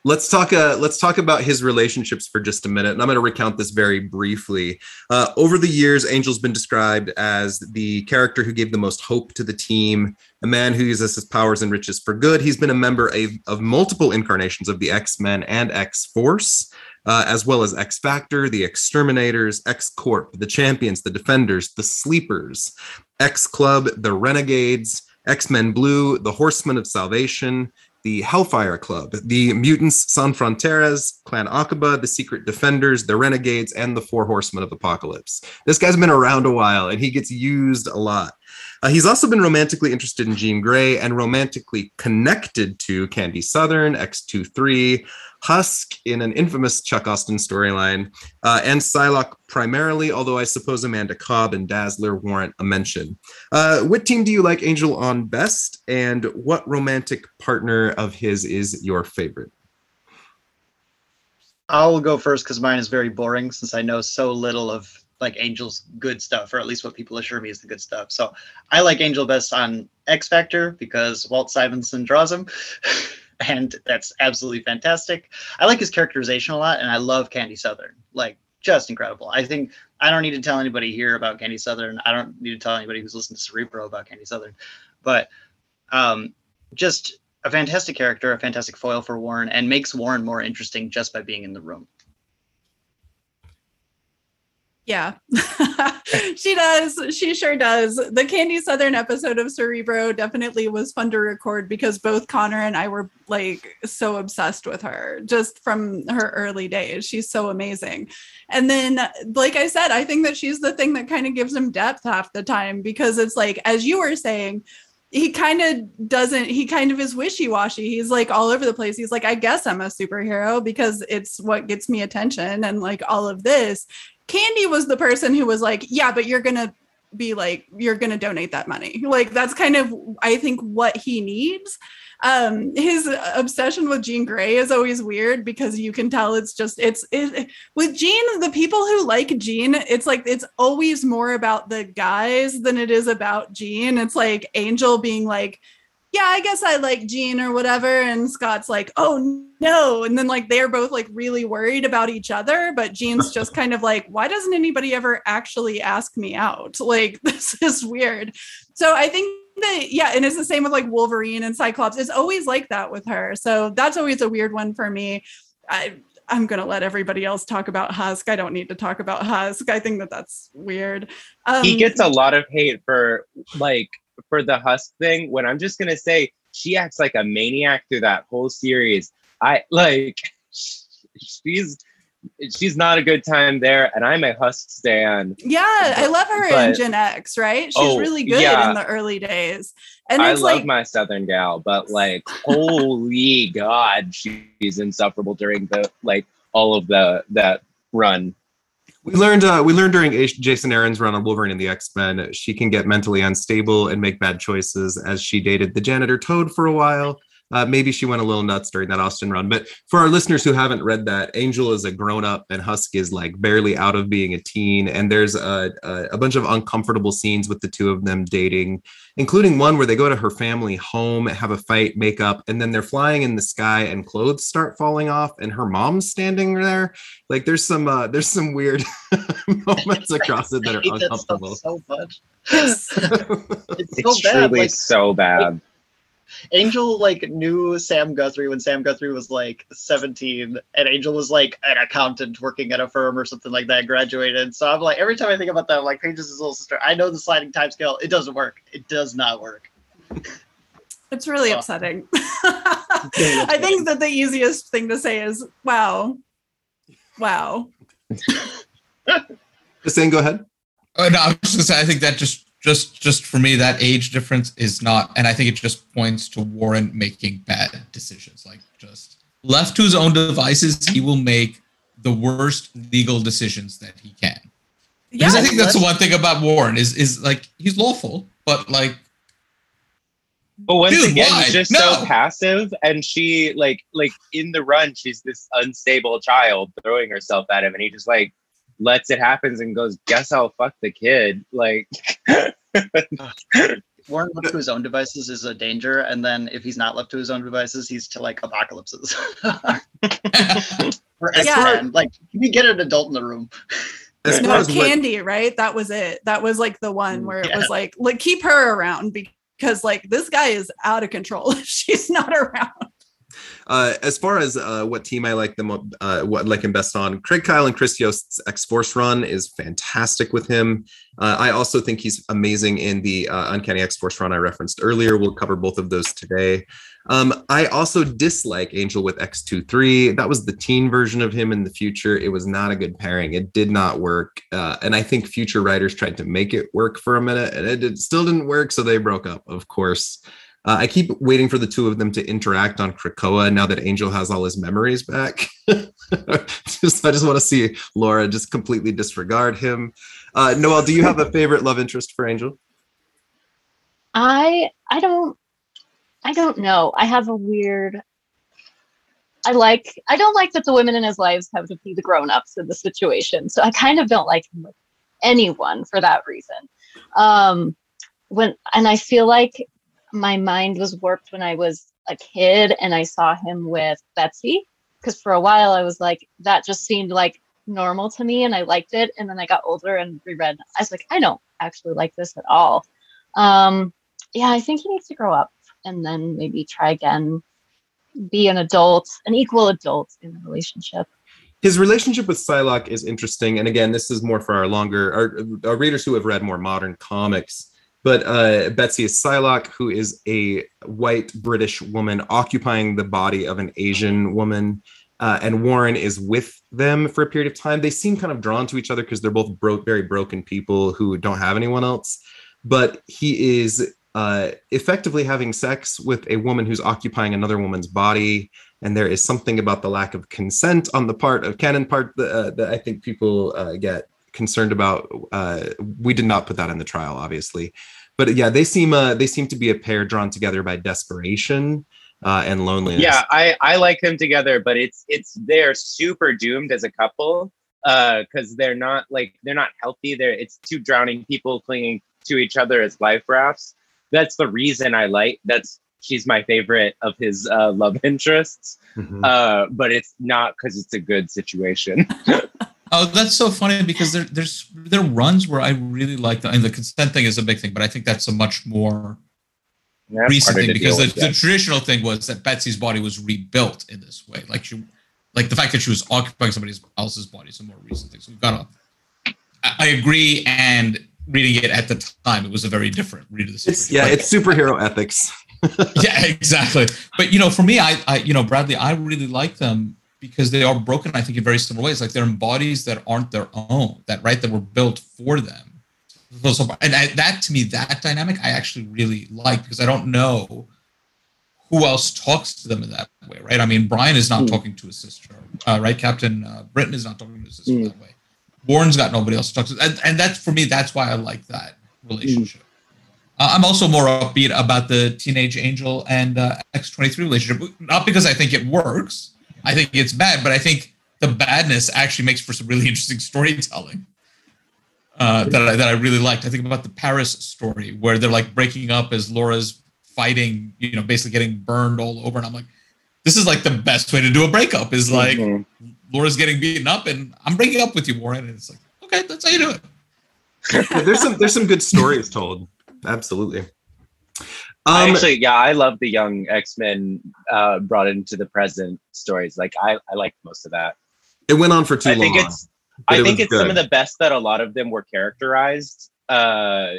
let's talk uh, let's talk about his relationships for just a minute and i'm going to recount this very briefly. Uh, over the years angel's been described as the character who gave the most hope to the team a man who uses his powers and riches for good. He's been a member of, of multiple incarnations of the x-men and x-force uh, as well as X Factor, the Exterminators, X Corp, the Champions, the Defenders, the Sleepers, X Club, the Renegades, X Men Blue, the Horsemen of Salvation, the Hellfire Club, the Mutants Sans Frontieres, Clan Akkaba, the Secret Defenders, the Renegades, and the Four Horsemen of Apocalypse. This guy's been around a while and he gets used a lot. Uh, he's also been romantically interested in Jean Grey and romantically connected to Candy Southern, X23, Husk in an infamous Chuck Austin storyline, uh, and Psylocke primarily, although I suppose Amanda Cobb and Dazzler warrant a mention. Uh, what team do you like Angel on best, and what romantic partner of his is your favorite? I'll go first because mine is very boring since I know so little of like Angel's good stuff, or at least what people assure me is the good stuff. So I like Angel best on X Factor because Walt Simonson draws him. and that's absolutely fantastic. I like his characterization a lot, and I love Candy Southern. Like, just incredible. I think I don't need to tell anybody here about Candy Southern. I don't need to tell anybody who's listened to Cerebro about Candy Southern, but um, just a fantastic character, a fantastic foil for Warren, and makes Warren more interesting just by being in the room. Yeah, she does. She sure does. The Candy Southern episode of Cerebro definitely was fun to record because both Connor and I were like so obsessed with her just from her early days. She's so amazing. And then, like I said, I think that she's the thing that kind of gives him depth half the time because it's like, as you were saying, he kind of doesn't he kind of is wishy-washy he's like all over the place he's like i guess i'm a superhero because it's what gets me attention and like all of this Candy was the person who was like, yeah, but you're going to be like, you're going to donate that money. Like, that's kind of, I think, what he needs. Um, his obsession with Jean Grey is always weird because you can tell it's just, it's it, with Jean, the people who like Jean, it's like, it's always more about the guys than it is about Jean. It's like Angel being like, yeah, I guess I like Jean or whatever. And Scott's like, oh no. And then like they're both like really worried about each other. But Jean's just kind of like, why doesn't anybody ever actually ask me out? Like, this is weird. So I think that, yeah. And it's the same with like Wolverine and Cyclops. It's always like that with her. So that's always a weird one for me. I, I'm going to let everybody else talk about Husk. I don't need to talk about Husk. I think that that's weird. Um, he gets a lot of hate for like for the Husk thing when I'm just gonna say she acts like a maniac through that whole series. I like she's she's not a good time there, and I'm a Husk stan. Yeah, I love her but, in Gen X, right? She's oh, really good yeah. in the early days. And I love like, my Southern gal, but like, holy God, she's insufferable during the like all of the that run. We learned uh, we learned during Jason Aaron's run on Wolverine and the X Men, she can get mentally unstable and make bad choices. As she dated the janitor Toad for a while, uh, maybe she went a little nuts during that Austin run. But for our listeners who haven't read that, Angel is a grown up and Husk is like barely out of being a teen. And there's a, a, a, bunch of uncomfortable scenes with the two of them dating, including one where they go to her family home, have a fight, make up, and then they're flying in the sky and clothes start falling off and her mom's standing there. Like there's some uh, there's some weird moments across it that are uncomfortable. so much. it's, it's so bad. Like, so bad. Angel like knew Sam Guthrie when Sam Guthrie was like 17, and Angel was like an accountant working at a firm or something like that, graduated. So I'm like, every time I think about that, I'm like, Paige's his little sister. I know the sliding time scale. It doesn't work. It does not work. It's really oh. upsetting. I think that the easiest thing to say is, wow. Wow. Just saying, go ahead. Oh, no, I was just gonna say, I think that just just just for me that age difference is not and i think it just points to warren making bad decisions like just left to his own devices he will make the worst legal decisions that he can because i think that's the one thing about warren is is like he's lawful but like but once Dude, again, why? he's just no. so passive, and she like like in the run, she's this unstable child throwing herself at him, and he just like lets it happen and goes, guess I'll fuck the kid. Like Warren left to his own devices is a danger, and then if he's not left to his own devices, he's to like apocalypses. yeah. like you get an adult in the room. no, candy, what... right? That was it. That was like the one mm. where yeah. it was like, like keep her around because like this guy is out of control. if She's not around. Uh, as far as uh, what team I like them, uh, what like him best on, Craig Kyle and Chris Yost's X Force run is fantastic with him. Uh, I also think he's amazing in the uh, Uncanny X Force run I referenced earlier. We'll cover both of those today. Um, I also dislike Angel with X23. That was the teen version of him in the future. It was not a good pairing. It did not work. Uh, and I think future writers tried to make it work for a minute and it did, still didn't work. So they broke up, of course. Uh, I keep waiting for the two of them to interact on Krakoa now that Angel has all his memories back. just, I just want to see Laura just completely disregard him. Uh, Noelle, do you have a favorite love interest for Angel? I I don't I don't know. I have a weird I like I don't like that the women in his lives have to be the grown-ups in the situation. So I kind of don't like anyone for that reason. Um when and I feel like my mind was warped when I was a kid and I saw him with Betsy because for a while I was like that just seemed like normal to me and I liked it and then I got older and reread I was like I don't actually like this at all. Um yeah, I think he needs to grow up and then maybe try again, be an adult, an equal adult in the relationship. His relationship with Psylocke is interesting, and again, this is more for our longer our, our readers who have read more modern comics. But uh, Betsy is Psylocke, who is a white British woman occupying the body of an Asian woman. Uh, and Warren is with them for a period of time. They seem kind of drawn to each other because they're both very broken people who don't have anyone else. But he is uh, effectively having sex with a woman who's occupying another woman's body. And there is something about the lack of consent on the part of canon part that, uh, that I think people uh, get concerned about. Uh, we did not put that in the trial, obviously, but yeah, they seem uh, they seem to be a pair drawn together by desperation. Uh, and loneliness. Yeah, I, I like them together, but it's it's they're super doomed as a couple because they're not like they're not healthy. They're it's two drowning people clinging to each other as life rafts that's the reason I like that's she's my favorite of his uh, love interests. Mm-hmm. Uh, but it's not because it's a good situation. oh, that's so funny because there, there's there are runs where I really like the and the consent thing is a big thing, but I think that's a much more yeah, recent thing because the, the, traditional thing was that Betsy's body was rebuilt in this way, like she, like the fact that she was occupying somebody else's body is a more recent thing. So we've got to. I agree, and reading it at the time, it was a very different read of the situation. yeah, like, it's superhero ethics. yeah, exactly. But you know, for me, I, I, you know, Bradley, I really like them because they are broken. I think in very similar ways. Like they're in bodies that aren't their own, that right, that were built for them. And I, that to me, that dynamic, I actually really like because I don't know who else talks to them in that way, right? I mean, Brian is not mm. talking to his sister, uh, right? Captain uh, Britain is not talking to his sister mm. that way. Warren's got nobody else to talk to, and, and that's for me. That's why I like that relationship. Mm. Uh, I'm also more upbeat about the teenage angel and uh, X23 relationship, not because I think it works. I think it's bad, but I think the badness actually makes for some really interesting storytelling uh, that I, that I really liked. I think about the Paris story where they're like breaking up as Laura's fighting, you know, basically getting burned all over, and I'm like, this is like the best way to do a breakup is like mm-hmm. Laura's getting beaten up, and I'm breaking up with you, Warren. And it's like, okay, that's how you do it. yeah, there's some there's some good stories told. Absolutely. Um, Actually, yeah, I love the young X Men uh, brought into the present stories. Like, I I like most of that. It went on for too I long. Think it's, I it think it's good. some of the best that a lot of them were characterized uh,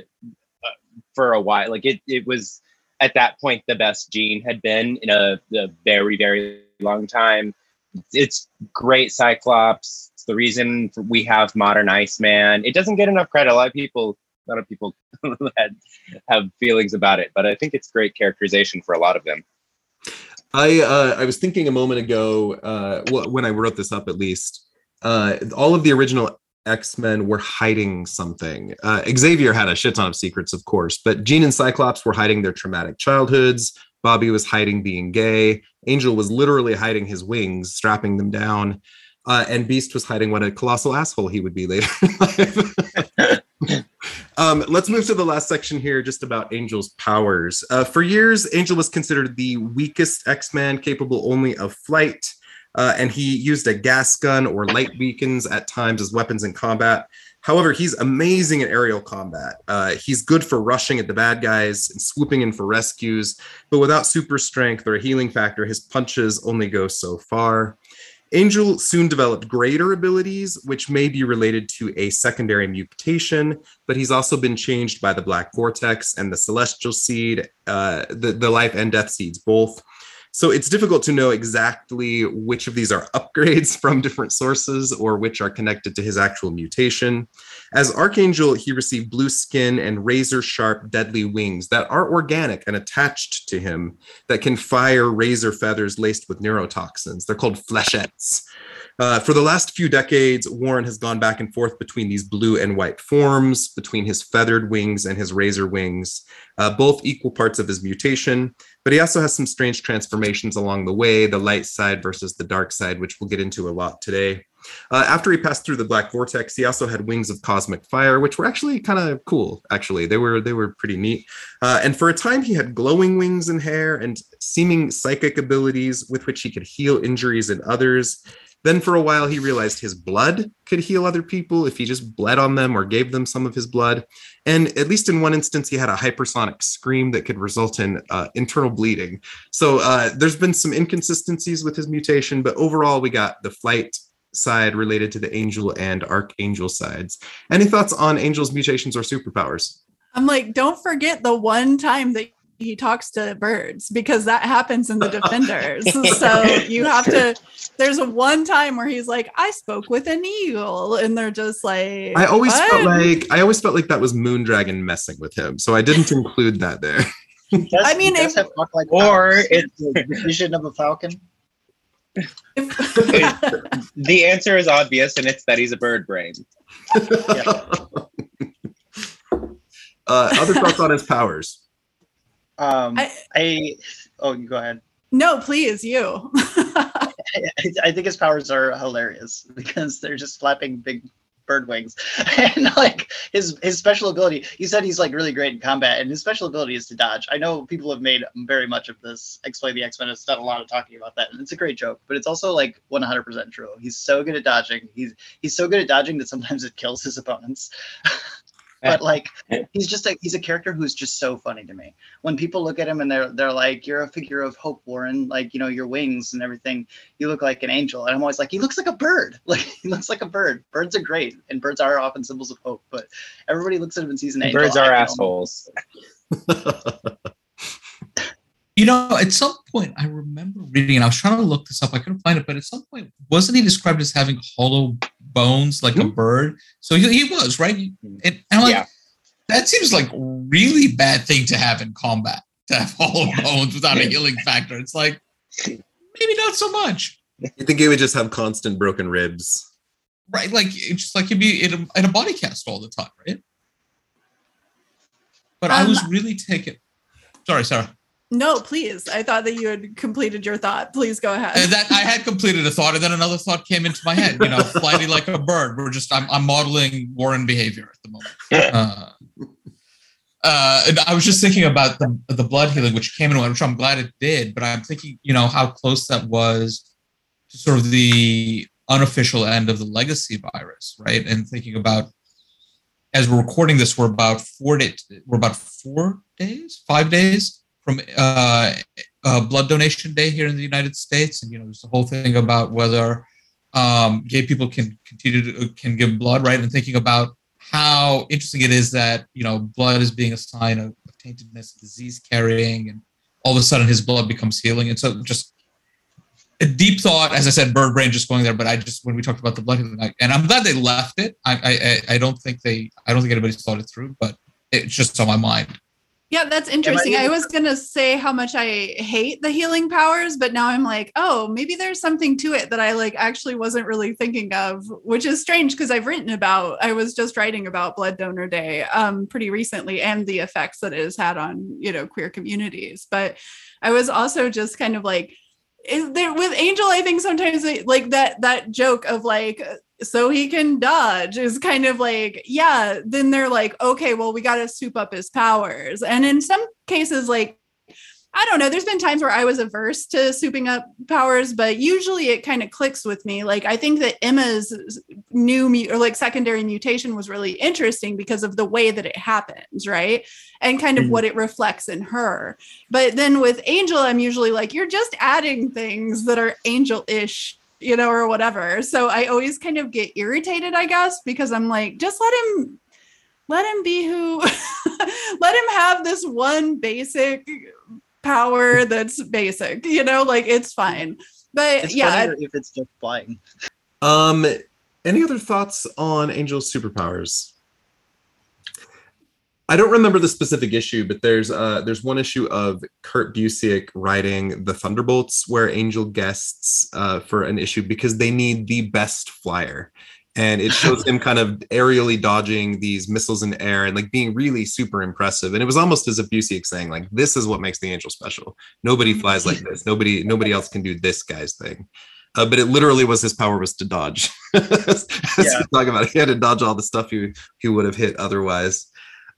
for a while. Like it, it was at that point the best Jean had been in a, a very very long time it's great Cyclops. It's the reason we have modern Iceman. It doesn't get enough credit. A lot of people, lot of people have feelings about it, but I think it's great characterization for a lot of them. I uh, I was thinking a moment ago uh, when I wrote this up, at least uh, all of the original X Men were hiding something. Uh, Xavier had a shit ton of secrets, of course, but Jean and Cyclops were hiding their traumatic childhoods. Bobby was hiding being gay. Angel was literally hiding his wings, strapping them down. Uh, and Beast was hiding what a colossal asshole he would be later um, let's move to the last section here, just about Angel's powers. Uh, for years, Angel was considered the weakest X Man, capable only of flight. Uh, and he used a gas gun or light beacons at times as weapons in combat. However, he's amazing in aerial combat. Uh, he's good for rushing at the bad guys and swooping in for rescues, but without super strength or a healing factor, his punches only go so far. Angel soon developed greater abilities, which may be related to a secondary mutation, but he's also been changed by the Black Vortex and the Celestial Seed, uh, the, the life and death seeds both. So it's difficult to know exactly which of these are upgrades from different sources or which are connected to his actual mutation. As Archangel, he received blue skin and razor sharp, deadly wings that are organic and attached to him that can fire razor feathers laced with neurotoxins. They're called flechettes. Uh, for the last few decades, Warren has gone back and forth between these blue and white forms, between his feathered wings and his razor wings, uh, both equal parts of his mutation. But he also has some strange transformations along the way the light side versus the dark side, which we'll get into a lot today. Uh, after he passed through the black vortex, he also had wings of cosmic fire, which were actually kind of cool. Actually, they were they were pretty neat. Uh, and for a time, he had glowing wings and hair and seeming psychic abilities with which he could heal injuries in others. Then for a while, he realized his blood could heal other people if he just bled on them or gave them some of his blood. And at least in one instance, he had a hypersonic scream that could result in uh, internal bleeding. So uh, there's been some inconsistencies with his mutation, but overall, we got the flight side related to the angel and archangel sides. Any thoughts on angel's mutations or superpowers? I'm like, don't forget the one time that he talks to birds because that happens in the defenders so you have to there's a one time where he's like i spoke with an eagle and they're just like i always what? felt like i always felt like that was moondragon messing with him so i didn't include that there Does- I mean, if- have talk like Or powers. it's- the vision of a falcon. The answer is obvious, and it's that he's a bird brain. uh, other thoughts on his powers Um, I- I, oh, you go ahead. no please you I, I think his powers are hilarious because they're just flapping big bird wings. And like his his special ability you said he's like really great in combat and his special ability is to dodge. I know people have made very much of this explain the x-men has done a lot of talking about that and it's a great joke but it's also like 100% true. He's so good at dodging. He's he's so good at dodging that sometimes it kills his opponents but like he's just like he's a character who's just so funny to me. When people look at him and they're they're like you're a figure of hope warren. Like you know your wings and everything. You look like an angel. And i'm always like he looks like a bird. Like he looks like a bird. Birds are great and birds are often symbols of hope but everybody looks at him and sees an angel. Birds are assholes. You know, at some point, I remember reading, and I was trying to look this up. I couldn't find it, but at some point, wasn't he described as having hollow bones like a bird? So he, he was, right? And, and I'm like, Yeah. that seems like a really bad thing to have in combat to have hollow bones without a healing factor. It's like, maybe not so much. you think he would just have constant broken ribs Right? Like, it's just like he'd be in a, in a body cast all the time, right? But I Um, was really taken. Sorry, Sarah. No please i thought that you had completed your thought please go ahead and that I had completed a thought, and then another thought came into my head. You know, flighty like a bird. We're just I'm, I'm modeling Warren behavior at the moment. Uh, uh, and I was just thinking about the the blood healing, which came in, which I'm glad it did. But I'm thinking, you know, how close that was to sort of the unofficial end of the legacy virus, right? And thinking about as we're recording this, we're about four days. We're about four days, five days from uh, uh, blood donation day here in the United States, and you know, there's the whole thing about whether um, gay people can continue to can give blood, right? And thinking about how interesting it is that you know blood is being a sign of, of taintedness, disease carrying, and all of a sudden his blood becomes healing, and so just a deep thought, as I said, bird brain just going there. But I just when we talked about the blood and I'm glad they left it. I, I I- don't think they I don't think anybody's thought it through, but it's just on my mind. Yeah, that's interesting. I was going to say how much I hate the healing powers, but now I'm like, oh, maybe there's something to it that I like actually wasn't really thinking of, which is strange because I've written about I was just writing about Blood Donor Day um pretty recently and the effects that it has had on, you know, queer communities. But I was also just kind of like is there with Angel, I think sometimes like that that joke of like so he can dodge is kind of like yeah then they're like okay well we got to soup up his powers. And in some cases like i don't know there's been times where i was averse to souping up powers but usually it kind of clicks with me. Like i think that emma's new mu- or like secondary mutation was really interesting because of the way that it happens right? And kind of Mhm. what it reflects in her. But then with angel i'm usually like you're just adding things that are angel-ish you know, or whatever. So I always kind of get irritated, I guess, because I'm like, just let him let him be who let him have this one basic power that's basic, you know, like it's fine. But It's yeah, funnier if it's just flying. Um, any other thoughts on Angel's superpowers? I don't remember the specific issue, but there's uh there's one issue of Kurt Busiek writing the Thunderbolts where Angel guests uh, for an issue because they need the best flyer. And it shows him kind of aerially dodging these missiles in air and like being really super impressive. And it was almost as if Busiek saying, like, this is what makes the angel special. Nobody flies like this. Nobody, nobody else can do this guy's thing. Uh, but it literally was his power was to dodge. As Yeah. we talk about he had to dodge all the stuff he he would have hit otherwise.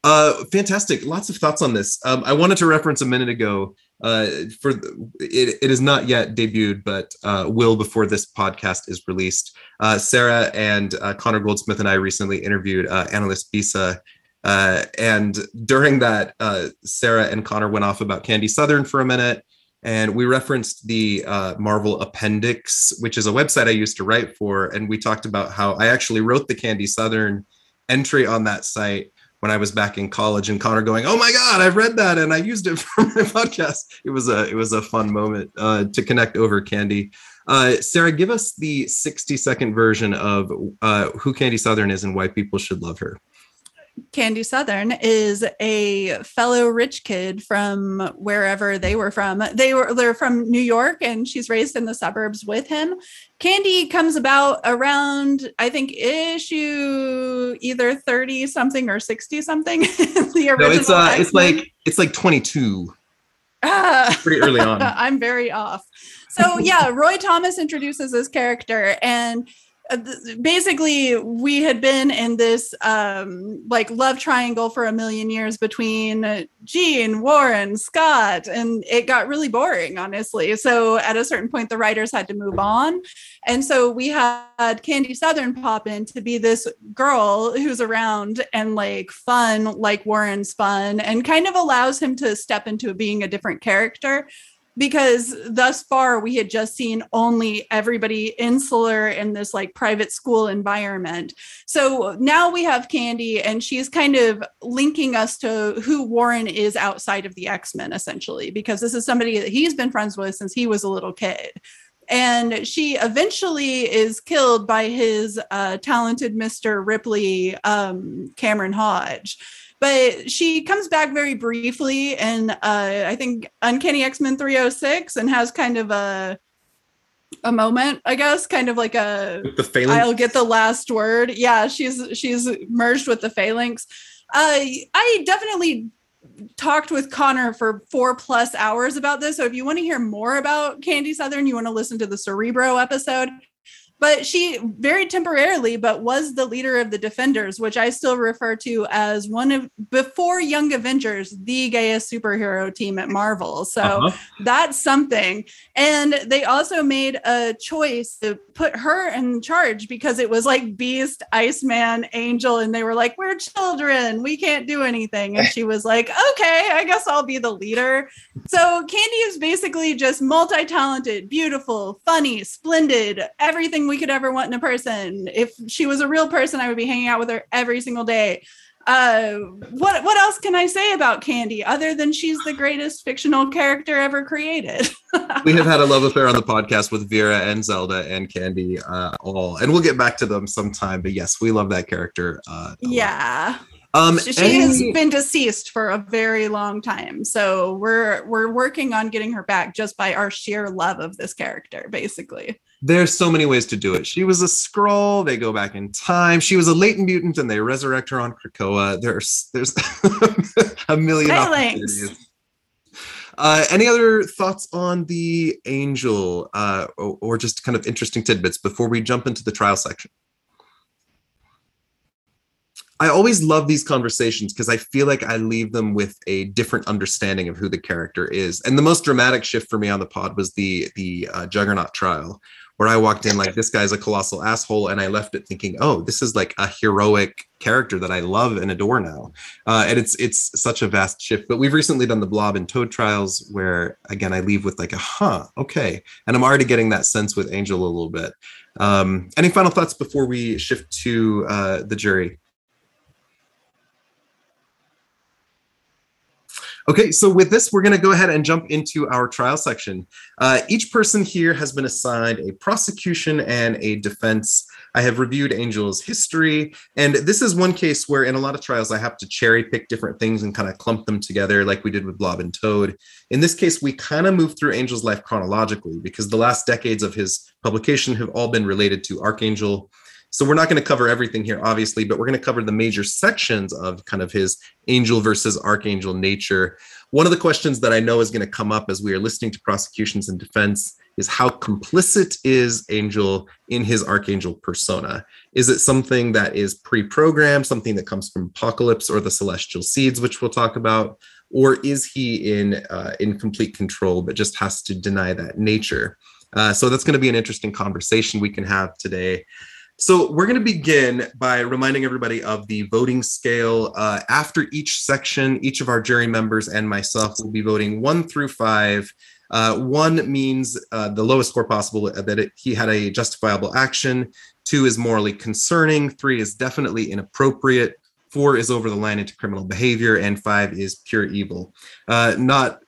Uh, fantastic! Lots of thoughts on this. Um, I wanted to reference a minute ago. Uh, for it, it is not yet debuted, but uh, will before this podcast is released. Uh, Sarah and uh, Connor Goldsmith and I recently interviewed Annalise Bissa. And during that, Sarah and Connor went off about Candy Southern for a minute, and we referenced the Marvel Appendix, which is a website I used to write for. And we talked about how I actually wrote the Candy Southern entry on that site when I was back in college, and Connor going, "Oh my God, I've read that and I used it for my podcast." It was a it was a fun moment uh, to connect over Candy. Uh, Sarah, give us the sixty second version of uh, who Candy Southern is and why people should love her. Candy Southern is a fellow rich kid from wherever they were from. They were they're from New York and she's raised in the suburbs with him. Candy comes about around I think issue either 30 something or 60 something. the original No, it's uh, it's like it's like twenty two, Ah. pretty early on. I'm very off. So yeah, Roy Thomas introduces his character and basically we had been in this um like love triangle for a million years between uh, Jean, Warren, Scott and it got really boring honestly. So at a certain point the writers had to move on. And so we had Candy Southern pop in to be this girl who's around and like fun like Warren's fun and kind of allows him to step into being a different character because thus far we had just seen only everybody insular in this like private school environment. So now we have Candy and she's kind of linking us to who Warren is outside of the X-Men essentially because this is somebody that he's been friends with since he was a little kid. And she eventually is killed by his uh, talented Mr. Ripley, um, Cameron Hodge but she comes back very briefly and uh i think uncanny x-men 306 and has kind of a a moment i guess kind of like a With the phalanx. i'll get the last word yeah she's she's merged with the phalanx uh i definitely talked with connor for four plus hours about this so if you want to hear more about candy southern you want to listen to the cerebro episode but she very temporarily but was the leader of the defenders which i still refer to as one of before young avengers the gayest superhero team at marvel. So Uh-huh. that's something. And they also made a choice to put her in charge because it was like beast iceman angel and they were like we're children. We can't do anything. And she was like okay i guess i'll be the leader. So candy is basically just multi-talented beautiful funny splendid everything we could ever want in a person if she was a real person i would be hanging out with her every single day uh what what else can i say about candy other than she's the greatest fictional character ever created we have had a love affair on the podcast with Vera and Zelda and Candy uh, all, and we'll get back to them sometime. But yes, we love that character. Uh, yeah Um, she she has been deceased for a very long time so we're we're working on getting her back just by our sheer love of this character basically there's so many ways to do it. She was a scroll. They go back in time. She was a latent mutant, and they resurrect her on Krakoa. There's there's a million opportunities. Uh, any other thoughts on the angel, uh, or, or just kind of interesting tidbits before we jump into the trial section? I always love these conversations because I feel like I leave them with a different understanding of who the character is. And the most dramatic shift for me on the pod was the the uh, Juggernaut trial, where I walked in like this guy's a colossal asshole, and I left it thinking, oh, this is like a heroic character that I love and adore now. Uh, and it's it's such a vast shift. But we've recently done the Blob and Toad trials, where again I leave with like a huh, okay, and I'm already getting that sense with Angel a little bit. Um, any final thoughts before we shift to uh, the jury? Okay, so with this, we're going to go ahead and jump into our trial section. Uh, each person here has been assigned a prosecution and a defense. I have reviewed Angel's history, and this is one case where, in a lot of trials, I have to cherry pick different things and kind of clump them together, like we did with Blob and Toad. In this case, we kind of move through Angel's life chronologically because the last decades of his publication have all been related to Archangel. So we're not going to cover everything here, obviously, but we're going to cover the major sections of kind of his angel versus archangel nature. One of the questions that I know is going to come up as we are listening to prosecutions and defense is how complicit is Angel in his archangel persona? Is it something that is pre-programmed, something that comes from Apocalypse or the Celestial Seeds, which we'll talk about, or is he in uh, in complete control but just has to deny that nature? Uh, so that's going to be an interesting conversation we can have today. So we're going to begin by reminding everybody of the voting scale. Uh, after each section, each of our jury members and myself will be voting one through five. Uh, one means uh, the lowest score possible uh, that it, he had a justifiable action. Two is morally concerning. Three is definitely inappropriate. Four is over the line into criminal behavior, and five is pure evil. Uh, not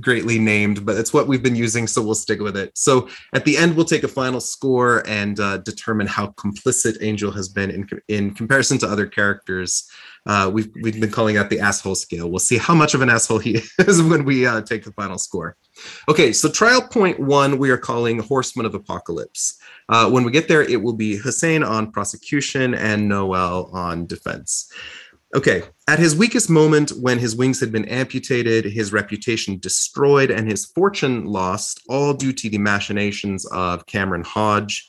greatly named, but it's what we've been using, so we'll stick with it. So at the end, we'll take a final score and uh, determine how complicit Angel has been in, in comparison to other characters. Uh, we've, we've been calling that the asshole scale. We'll see how much of an asshole he is when we uh, take the final score. Okay, so trial point one, we are calling Horseman of Apocalypse. Uh, when we get there, it will be Hussein on prosecution and Noel on defense. Okay, at his weakest moment, when his wings had been amputated, his reputation destroyed, and his fortune lost, all due to the machinations of Cameron Hodge,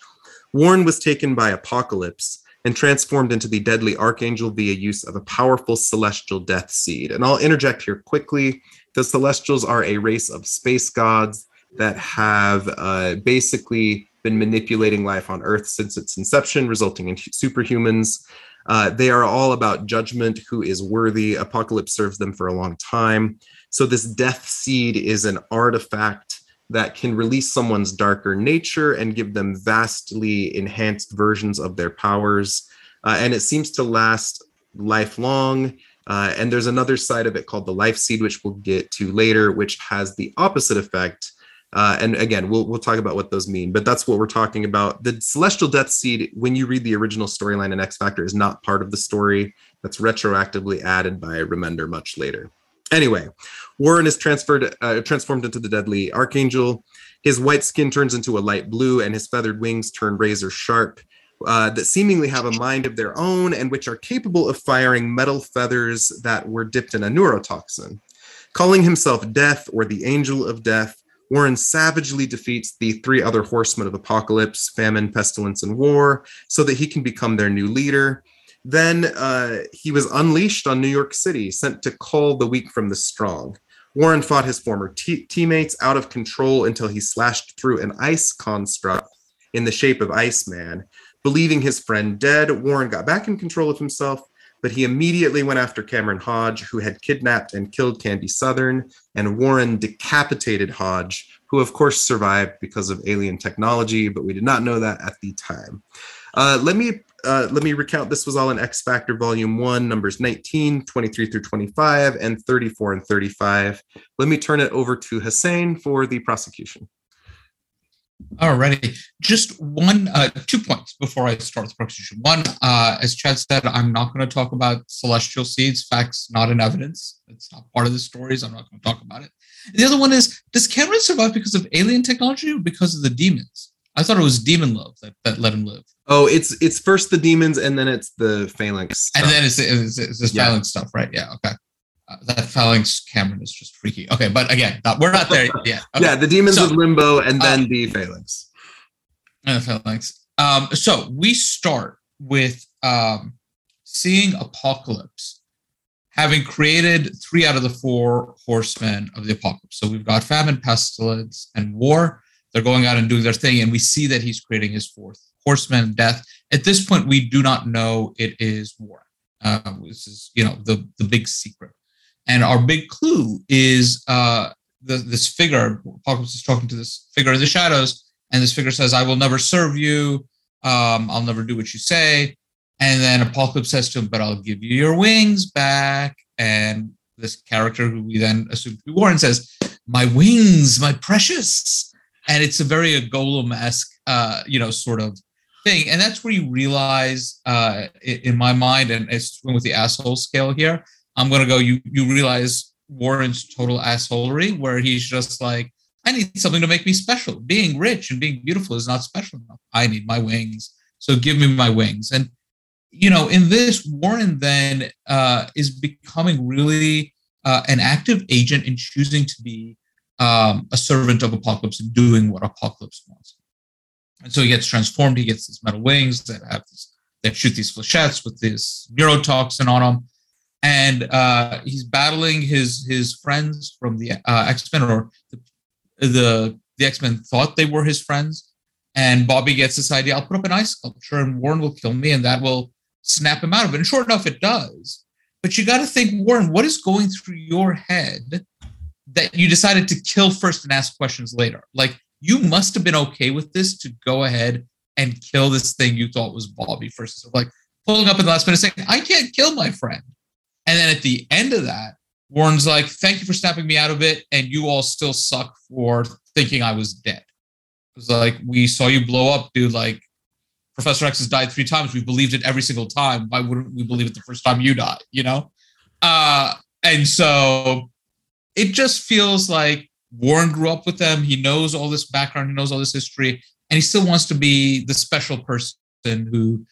Warren was taken by Apocalypse and transformed into the deadly archangel via use of a powerful celestial death seed. And I'll interject here quickly. The celestials are a race of space gods that have uh, basically been manipulating life on Earth since its inception, resulting in superhumans. Uh, they are all about judgment, who is worthy. Apocalypse serves them for a long time. So, this death seed is an artifact that can release someone's darker nature and give them vastly enhanced versions of their powers. Uh, and it seems to last lifelong. Uh, and there's another side of it called the life seed, which we'll get to later, which has the opposite effect uh, and again, we'll we'll talk about what those mean, but that's what we're talking about. The Celestial Death Seed, when you read the original storyline in X Factor, is not part of the story. That's retroactively added by Remender much later. Anyway, Warren is transferred uh, transformed into the deadly Archangel. His white skin turns into a light blue, and his feathered wings turn razor sharp. Uh, that seemingly have a mind of their own and which are capable of firing metal feathers that were dipped in a neurotoxin. Calling himself Death or the Angel of Death, Warren savagely defeats the three other horsemen of apocalypse, famine, pestilence, and war, so that he can become their new leader. Then uh, he was unleashed on New York City, sent to call the weak from the strong. Warren fought his former t- teammates out of control until he slashed through an ice construct in the shape of Iceman. Believing his friend dead, Warren got back in control of himself but he immediately went after Cameron Hodge, who had kidnapped and killed Candy Southern, and Warren decapitated Hodge, who of course survived because of alien technology, but we did not know that at the time. Uh, let me uh, let me recount this was all in X Factor Volume 1, numbers 19, 23 through 25, and 34 and 35. Let me turn it over to Hussein for the prosecution. Alrighty, just one, uh, two points before I start the prosecution. One, uh, as Chad said, I'm not going to talk about celestial seeds, facts, not in evidence. It's not part of the stories. I'm not going to talk about it. The other one is, does Cameron survive because of alien technology or because of the demons? I thought it was demon love that, that let him live. Oh, it's it's first the demons and then it's the phalanx. Stuff. And then it's, it's, it's this yeah. phalanx stuff, right? Yeah. Okay. Uh, that phalanx Cameron is just freaky. Okay, but again, we're not there yet. Okay. Yeah, the demons so, of limbo and then uh, the phalanx. And the phalanx. Um, so we start with um, seeing Apocalypse having created three out of the four horsemen of the apocalypse. So we've got famine, pestilence, and war. They're going out and doing their thing, and we see that he's creating his fourth horseman, death. At this point, we do not know it is war. Uh, this is, you know, the the big secret. And our big clue is uh, the, this figure. Apocalypse is talking to this figure in the shadows, and this figure says, "I will never serve you. Um, I'll never do what you say." And then Apocalypse says to him, "But I'll give you your wings back." And this character who we then assume to be Warren says, "My wings, my precious," and it's a very a Gollum esque, uh, you know, sort of thing, and that's where you realize, uh, in my mind, and it's with the asshole scale here. I'm gonna go. You you realize Warren's total assholery, where he's just like, I need something to make me special. Being rich and being beautiful is not special enough. I need my wings. So give me my wings. And you know, in this, Warren then uh, is becoming really uh, an active agent in choosing to be um, a servant of Apocalypse and doing what Apocalypse wants. And so he gets transformed. He gets these metal wings that have this, that shoot these flechettes with this neurotoxin on them, and uh, he's battling his his friends from the uh, X Men, or the the, the X Men thought they were his friends. And Bobby gets this idea: I'll put up an ice sculpture, and Warren will kill me, and that will snap him out of it. And sure enough, it does. But you got to think, Warren, what is going through your head that you decided to kill first and ask questions later? Like you must have been okay with this to go ahead and kill this thing you thought was Bobby first. So like pulling up in the last minute saying, I can't kill my friend. And then at the end of that, Warren's like, thank you for snapping me out of it. And you all still suck for thinking I was dead. It was like, we saw you blow up, dude. Like, Professor X has died three times. We believed it every single time. Why wouldn't we believe it the first time you died? You know? Uh, and so it just feels like Warren grew up with them. He knows all this background, he knows all this history, and he still wants to be the special person who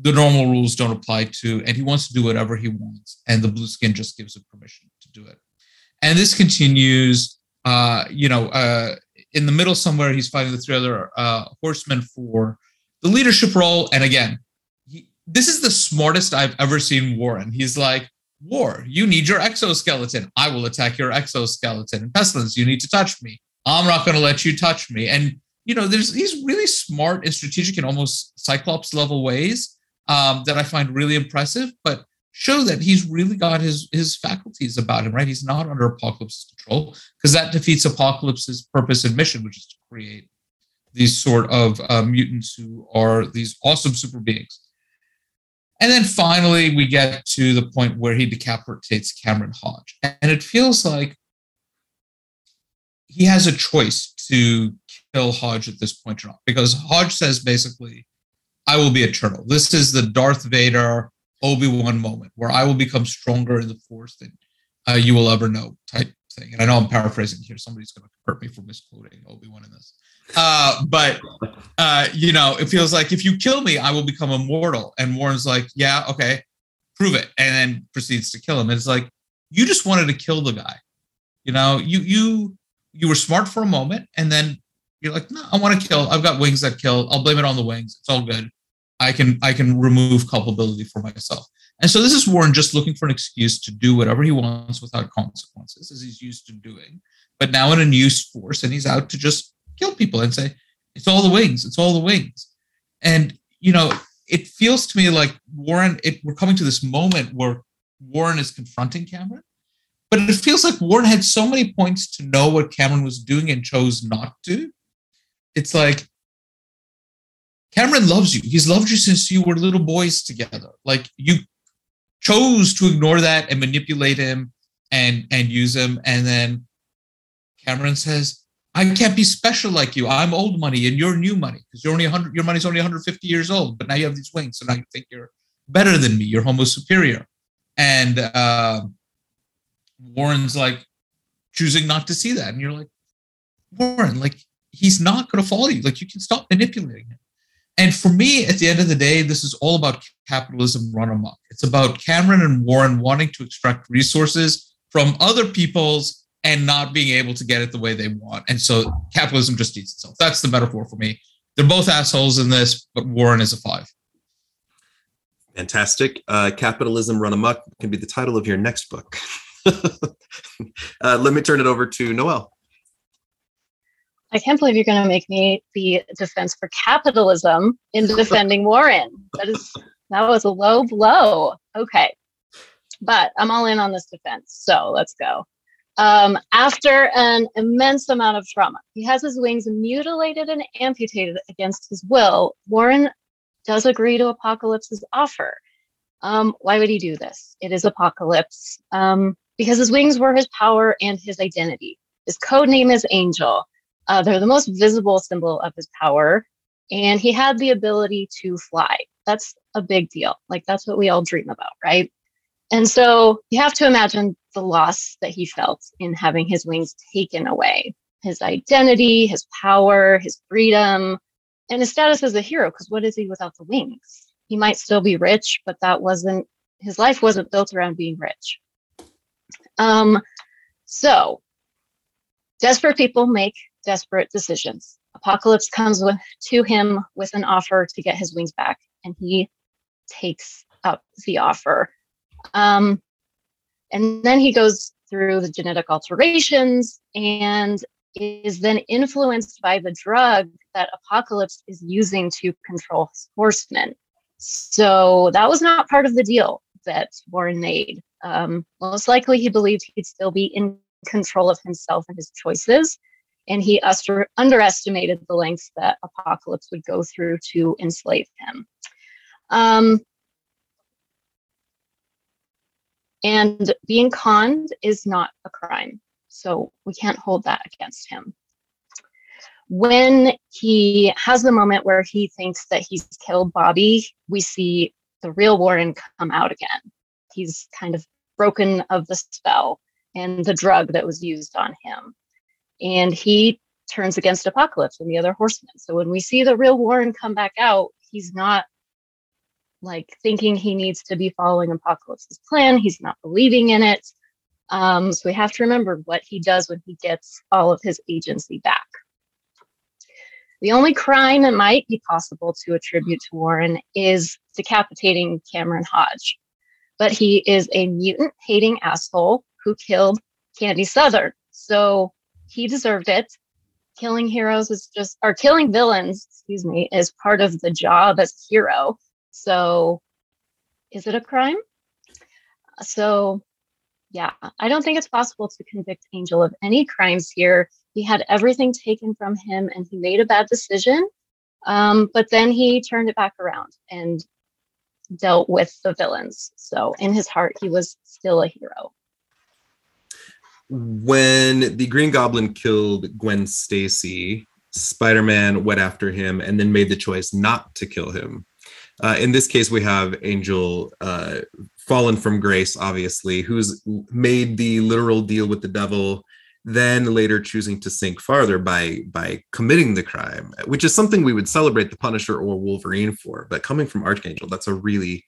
the normal rules don't apply to, and he wants to do whatever he wants. And the blue skin just gives him permission to do it. And this continues, uh, you know, uh, in the middle somewhere, he's fighting the three other uh, horsemen for the leadership role. And again, he, this is the smartest I've ever seen Warren. He's like, War, you need your exoskeleton. I will attack your exoskeleton. And Pestilence, you need to touch me. I'm not going to let you touch me. And you know, there's these really smart and strategic and almost Cyclops level ways um, that I find really impressive, but show that he's really got his his faculties about him, right? He's not under Apocalypse's control because that defeats Apocalypse's purpose and mission, which is to create these sort of uh, mutants who are these awesome super beings. And then finally, we get to the point where he decapitates Cameron Hodge. And it feels like he has a choice to kill Hodge at this point or not, because Hodge says basically, I will be eternal. This is the Darth Vader Obi Wan moment where I will become stronger in the Force than uh, you will ever know, type thing. And I know I'm paraphrasing here. Somebody's going to hurt me for misquoting Obi Wan in this. Uh, but uh, you know, it feels like if you kill me, I will become immortal. And Warren's like, yeah, okay, prove it, and then proceeds to kill him. it's like you just wanted to kill the guy. You know, you you you were smart for a moment, and then you're like, no, I want to kill. I've got wings that kill. I'll blame it on the wings. It's all good. I can I can remove culpability for myself. And so this is Warren just looking for an excuse to do whatever he wants without consequences, as he's used to doing. But now in a new force, and he's out to just kill people and say, it's all the wings, it's all the wings. And, you know, it feels to me like Warren, it, we're coming to this moment where Warren is confronting Cameron, but it feels like Warren had so many points to know what Cameron was doing and chose not to. It's like, Cameron loves you. He's loved you since you were little boys together. Like you chose to ignore that and manipulate him and and use him. And then Cameron says, I can't be special like you. I'm old money and you're new money because you're only 100. Your money's only 150 years old, but now you have these wings, so now you think you're better than me. You're Homo superior. And uh, Warren's like choosing not to see that, and you're like, Warren, like he's not going to follow you. Like you can stop manipulating him. And for me, at the end of the day, this is all about capitalism run amok. It's about Cameron and Warren wanting to extract resources from other people's and not being able to get it the way they want. And so capitalism just eats itself. That's the metaphor for me. They're both assholes in this, but Warren is a five. Fantastic. Uh, Capitalism Run Amok can be the title of your next book. uh, let me turn it over to Noelle. I can't believe you're going to make me the defense for capitalism in defending Warren. That is that was a low blow. Okay, but I'm all in on this defense. So let's go um, after an immense amount of trauma. He has his wings mutilated and amputated against his will. Warren does agree to Apocalypse's offer. Um, why would he do this? It is Apocalypse. Um, because his wings were his power and his identity. His code name is Angel. Uh, they're the most visible symbol of his power, and he had the ability to fly. That's a big deal. Like, that's what we all dream about, right? And so you have to imagine the loss that he felt in having his wings taken away his identity, his power, his freedom, and his status as a hero. Because what is he without the wings? He might still be rich, but that wasn't his life wasn't built around being rich. Um, so desperate people make desperate decisions. Apocalypse comes with, to him with an offer to get his wings back, and he takes up the offer. Um, and then he goes through the genetic alterations and is then influenced by the drug that Apocalypse is using to control his horsemen. So that was not part of the deal that Warren made. Um, most likely, he believed he'd still be in control of himself and his choices. And he underestimated the lengths that Apocalypse would go through to enslave him. Um, and being conned is not a crime. So we can't hold that against him. When he has the moment where he thinks that he's killed Bobby, we see the real Warren come out again. He's kind of broken of the spell and the drug that was used on him. And he turns against Apocalypse and the other horsemen. So when we see the real Warren come back out, he's not like thinking he needs to be following Apocalypse's plan. He's not believing in it. Um, so we have to remember what he does when he gets all of his agency back. The only crime that might be possible to attribute to Warren is decapitating Cameron Hodge. But he is a mutant hating asshole who killed Candy Southern. So he deserved it. Killing heroes is just, or killing villains, excuse me, is part of the job as a hero. So is it a crime? So yeah, I don't think it's possible to convict Angel of any crimes here. He had everything taken from him and he made a bad decision. Um, but then he turned it back around and dealt with the villains. So in his heart, he was still a hero. When the Green Goblin killed Gwen Stacy, Spider Man went after him and then made the choice not to kill him. Uh, in this case, we have Angel uh, fallen from grace, obviously, who's made the literal deal with the devil, then later choosing to sink farther by by committing the crime, which is something we would celebrate the Punisher or Wolverine for. But coming from Archangel, that's a really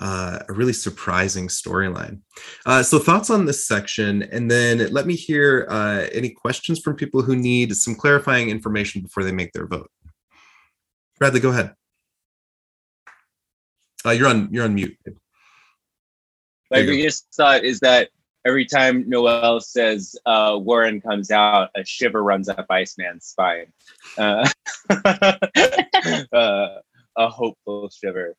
uh, a really surprising storyline. Uh, so thoughts on this section, and then let me hear uh, any questions from people who need some clarifying information before they make their vote. Bradley, go ahead. Uh, you're on. You're on mute. My There you go. biggest thought is that every time Noel says uh, Warren comes out, a shiver runs up Iceman's spine. Uh, uh, a hopeful shiver.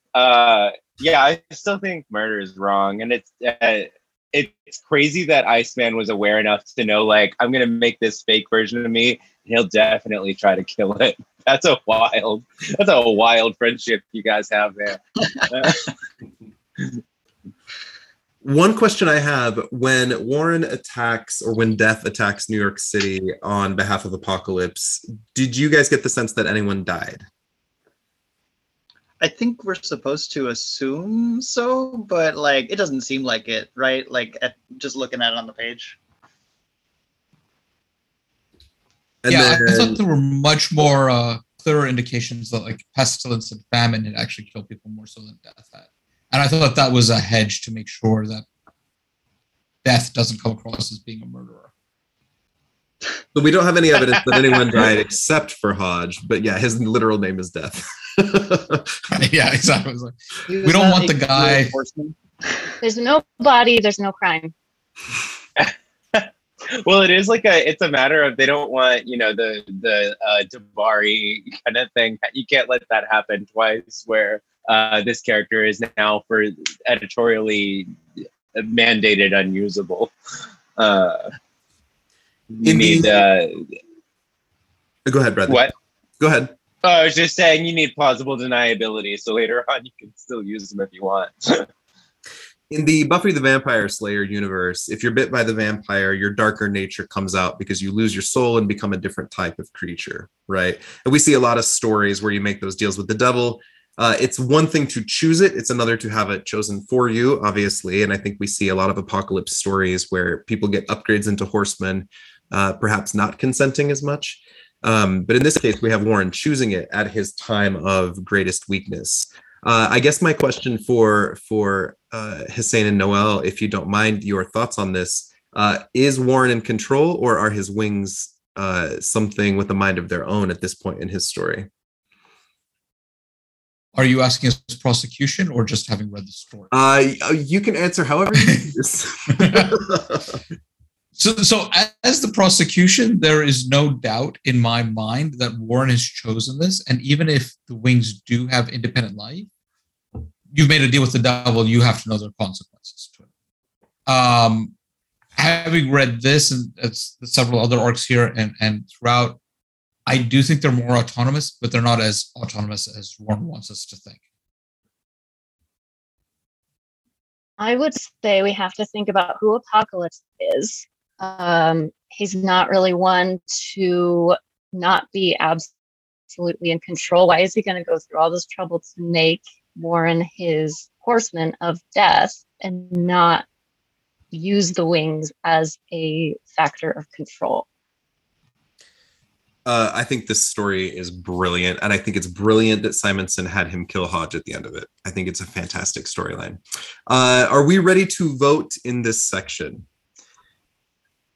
Yeah, I still think murder is wrong, and it's uh, it's crazy that Iceman was aware enough to know, like, I'm gonna make this fake version of me. He'll definitely try to kill it. That's a wild, that's a wild friendship you guys have there. One question I have when Warren attacks or when Death attacks New York City on behalf of Apocalypse, did you guys get the sense that anyone died? I think we're supposed to assume so, but like it doesn't seem like it, right? Like at, just looking at it on the page. And yeah, I- I thought there were much more uh, clearer indications that like pestilence and famine had actually killed people more so than death had. And I thought that was a hedge to make sure that death doesn't come across as being a murderer. So we don't have any evidence that anyone died except for Hodge, but yeah, his literal name is Death. yeah, exactly. It was like, He We don't want the guy- There's no body, there's no crime. well it is like a it's a matter of they don't want you know the the uh Dabari kind of thing you can't let that happen twice where uh this character is now for editorially mandated unusable uh you need the- uh Go ahead, Bradley. what Go ahead. oh, I was just saying you need plausible deniability so later on you can still use them if you want in the Buffy the Vampire Slayer universe, if you're bit by the vampire, your darker nature comes out because you lose your soul and become a different type of creature, right? And we see a lot of stories where you make those deals with the devil. Uh, it's one thing to choose it, it's another to have it chosen for you, obviously. And I think we see a lot of apocalypse stories where people get upgrades into horsemen, uh, perhaps not consenting as much. Um, but in this case, we have Warren choosing it at his time of greatest weakness. Uh, I guess my question for for uh, Hussein and Noel, if you don't mind your thoughts on this, uh, is Warren in control, or are his wings uh, something with a mind of their own at this point in his story? Are you asking us prosecution or just having read the story? Uh, you can answer however you So, so as the prosecution, there is no doubt in my mind that Warren has chosen this. And even if the wings do have independent life, you've made a deal with the devil. You have to know are consequences to it. Um, having read this and several other arcs here and and throughout, I do think they're more autonomous, but they're not as autonomous as Warren wants us to think. I would say we have to think about who Apocalypse is um, he's not really one to not be absolutely in control. Why is he going to go through all this trouble to make Warren his horseman of death and not use the wings as a factor of control? Uh, I think this story is brilliant, and I think it's brilliant that Simonson had him kill Hodge at the end of it. I think it's a fantastic storyline. Uh, are we ready to vote in this section?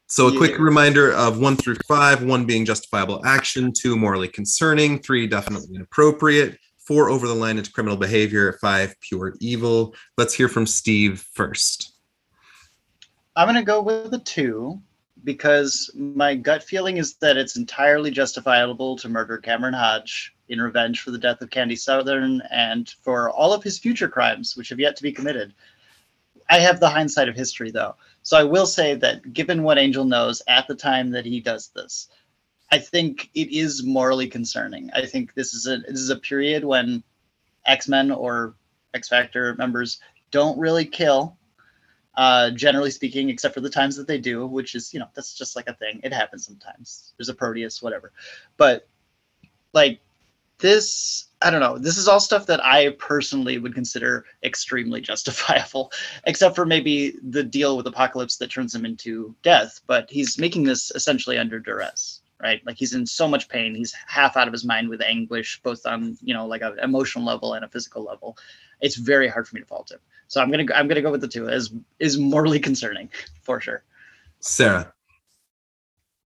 So a yeah. quick reminder of one through five, one being justifiable action, two morally concerning, three definitely inappropriate, four over the line into criminal behavior, five pure evil. Let's hear from Steve first. I'm going to go with a two because my gut feeling is that it's entirely justifiable to murder Cameron Hodge in revenge for the death of Candy Southern and for all of his future crimes, which have yet to be committed. I have the hindsight of history, though. So I will say that given what Angel knows at the time that he does this, I think it is morally concerning. I think this is a this is a period when X Men or X Factor members don't really kill, uh, generally speaking, except for the times that they do, which is you know that's just like a thing. It happens sometimes. There's a Proteus, whatever. But like this I don't know. This is all stuff that I personally would consider extremely justifiable, except for maybe the deal with Apocalypse that turns him into death. But he's making this essentially under duress, right? Like he's in so much pain. He's half out of his mind with anguish, both on you know like an emotional level and a physical level. It's very hard for me to fault him. So I'm gonna I'm gonna go with the two as is morally concerning for sure. Sarah.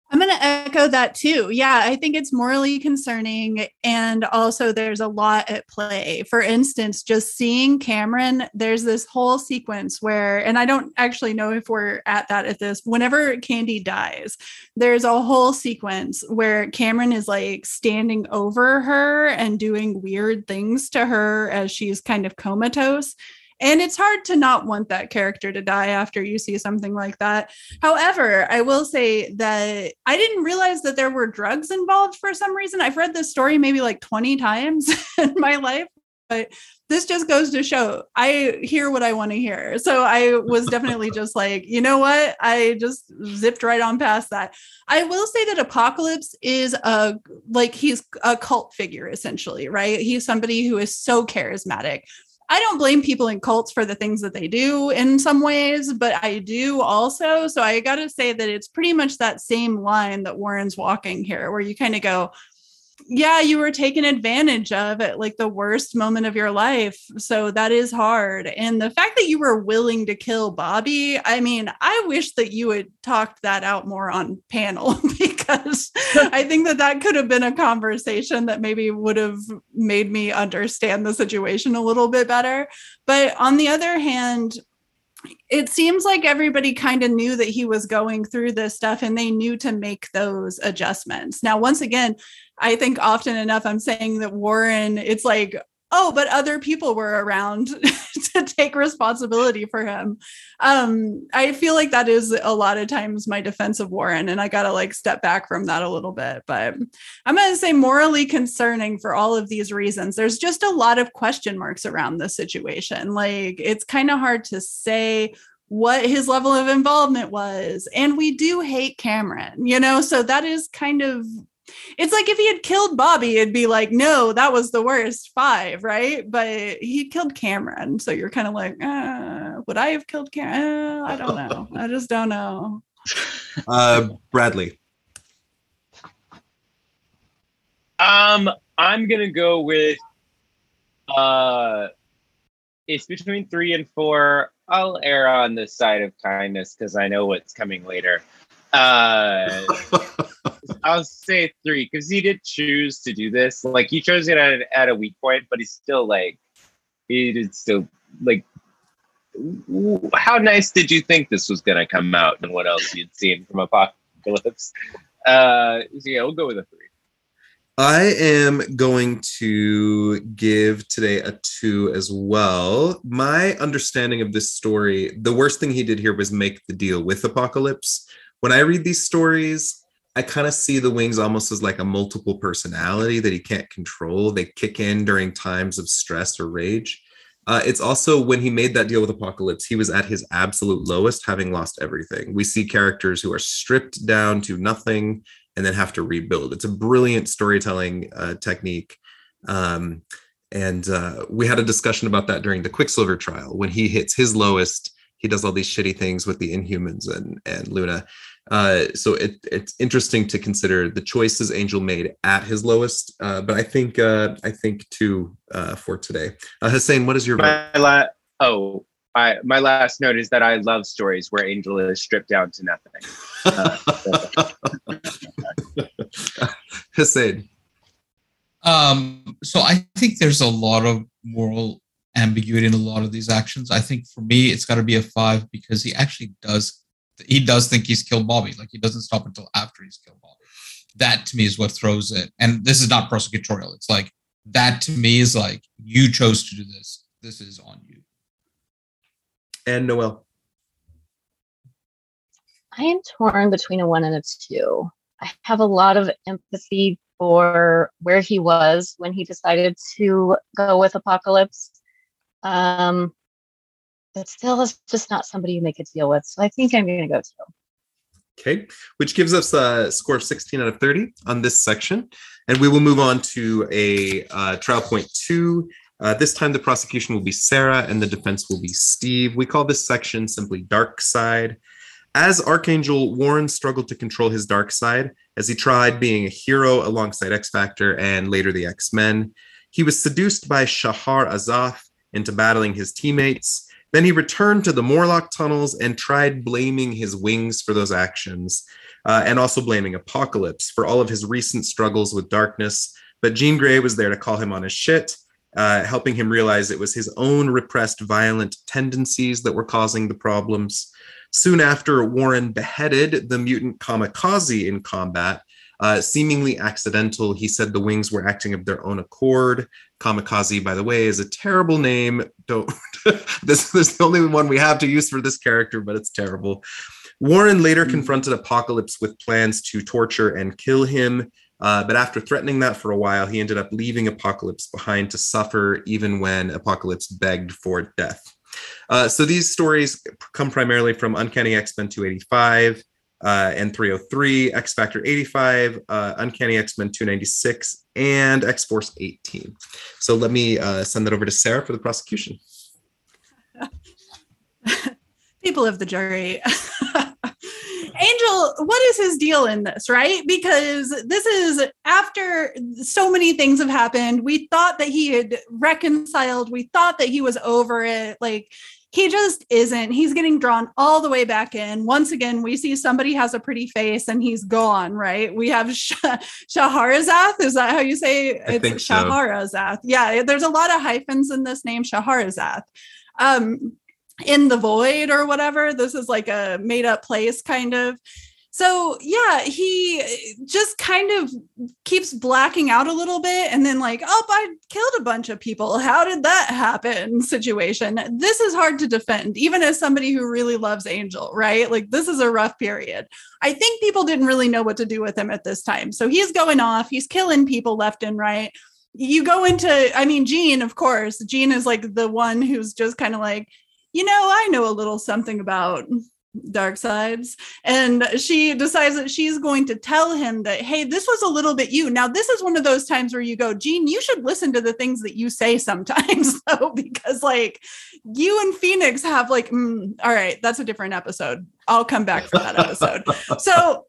I'm going to echo that too. Yeah, I think it's morally concerning. And also, there's a lot at play. For instance, just seeing Cameron, there's this whole sequence where, and I don't actually know if we're at that at this, whenever Candy dies, there's a whole sequence where Cameron is like standing over her and doing weird things to her as she's kind of comatose. And it's hard to not want that character to die after you see something like that. However, I will say that I didn't realize that there were drugs involved for some reason. I've read this story maybe like 20 times in my life, but this just goes to show I hear what I want to hear. So I was definitely just like, you know what? I just zipped right on past that. I will say that Apocalypse is a like he's a cult figure essentially, right? He's somebody who is so charismatic I don't blame people in cults for the things that they do in some ways, but I do also. So I got to say that it's pretty much that same line that Warren's walking here, where you kind of go, yeah, you were taken advantage of at like the worst moment of your life. So that is hard. And the fact that you were willing to kill Bobby, I mean, I wish that you had talked that out more on panel because I think that that could have been a conversation that maybe would have made me understand the situation a little bit better. But on the other hand, it seems like everybody kind of knew that he was going through this stuff and they knew to make those adjustments. Now, once again, I think often enough I'm saying that Warren, it's like, oh, but other people were around to take responsibility for him. Um, I feel like that is a lot of times my defense of Warren, and I got to like step back from that a little bit. But I'm to say morally concerning for all of these reasons. There's just a lot of question marks around this situation. Like, it's kind of hard to say what his level of involvement was. And we do hate Cameron, you know, so that is kind of it's like if he had killed Bobby, it'd be like, no, that was the worst five, right? But he killed Cameron. So you're kind of like, uh, would I have killed Cameron? Uh, I don't know. I just don't know. Uh, Bradley. Um, I'm gonna go with uh it's between three and four. I'll err on the side of kindness because I know what's coming later. Uh, I'll say three because he did choose to do this. Like he chose it at, at a weak point, but he's still like he did still like. How nice did you think this was gonna come out, and what else you'd seen from Apocalypse? Uh, so yeah, we'll go with a three. I am going to give today a two as well. My understanding of this story, the worst thing he did here was make the deal with Apocalypse. When I read these stories, I kind of see the wings almost as like a multiple personality that he can't control. They kick in during times of stress or rage. Uh, it's also when he made that deal with Apocalypse, he was at his absolute lowest, having lost everything. We see characters who are stripped down to nothing and then have to rebuild. It's a brilliant storytelling uh, technique. Um, and uh, we had a discussion about that during the Quicksilver trial. When he hits his lowest, he does all these shitty things with the Inhumans and and Luna. Uh, so it, it's interesting to consider the choices Angel made at his lowest. Uh, but I think uh, I think two uh, for today. Uh, Hussein, what is your vote? My la- oh, I, my last note is that I love stories where Angel is stripped down to nothing. Hussein. Um, so I think there's a lot of moral ambiguity in a lot of these actions. I think for me, it's got to be a five because he actually does he does think he's killed Bobby. Like he doesn't stop until after he's killed Bobby. That to me is what throws it. And this is not prosecutorial. It's like that to me is like you chose to do this. This is on you. And Noel. I am torn between a one and a two. I have a lot of empathy for where he was when he decided to go with Apocalypse. Um, but still, it's just not somebody you make a deal with. So I think I'm going to go two. Okay, which gives us a score of 16 out of 30 on this section. And we will move on to a uh, trial point two. Uh, this time, the prosecution will be Sarah and the defense will be Steve. We call this section simply Dark Side. As Archangel, Warren struggled to control his dark side as he tried being a hero alongside X Factor and later the X Men. He was seduced by Shahrazad into battling his teammates. Then he returned to the Morlock tunnels and tried blaming his wings for those actions, uh, and also blaming Apocalypse for all of his recent struggles with darkness. But Jean Grey was there to call him on his shit, uh, helping him realize it was his own repressed violent tendencies that were causing the problems. Soon after, Warren beheaded the mutant Kamikaze in combat. Uh, seemingly accidental, he said the wings were acting of their own accord. Kamikaze, by the way, is a terrible name. Don't this, this is the only one we have to use for this character, but it's terrible. Warren later confronted Apocalypse with plans to torture and kill him. Uh, but after threatening that for a while, he ended up leaving Apocalypse behind to suffer, even when Apocalypse begged for death. Uh, so these stories come primarily from Uncanny X Men 285 uh, and 303, X Factor 85, uh, Uncanny X Men 296, and X Force 18. So let me uh, send that over to Sarah for the prosecution. people of the jury. Angel, what is his deal in this, right? Because this is after so many things have happened. We thought that he had reconciled, we thought that he was over it. Like, he just isn't. He's getting drawn all the way back in. Once again, we see somebody has a pretty face and he's gone, right? We have Sh- Shaharazath. Is that how you say I it's think so. Shaharazath? Yeah, there's a lot of hyphens in this name, Shaharazath. Um, in the void or whatever. This is like a made up place, kind of. So yeah, he eh, just kind of keeps blacking out a little bit and then like, oh, I killed a bunch of people. How did that happen? Situation. This is hard to defend, even as somebody who really loves Angel, right? Like this is a rough period. I think people didn't really know what to do with him at this time. So he's going off, he's killing people left and right. You go into, I mean, Jean, of course. Jean is like the one who's just kind of like, you know, I know a little something about dark sides. And she decides that she's going to tell him that hey this was a little bit you. Now this is one of those times where you go Jean you should listen to the things that you say sometimes though because like you and phoenix have like mm, all right that's a different episode I'll come back for that episode. so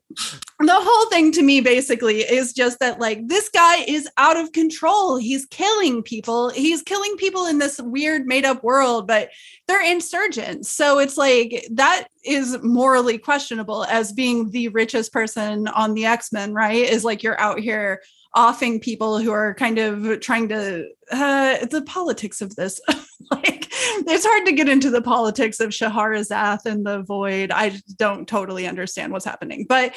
the whole thing to me basically is just that like this guy is out of control. He's killing people. He's killing people in this weird made up world, but they're insurgents. So it's like that is morally questionable as being the richest person on the X-Men, right? Is like you're out here offing people who are kind of trying to uh the politics of this. Like it's hard to get into the politics of Shahrazad and the void. I don't totally understand what's happening. But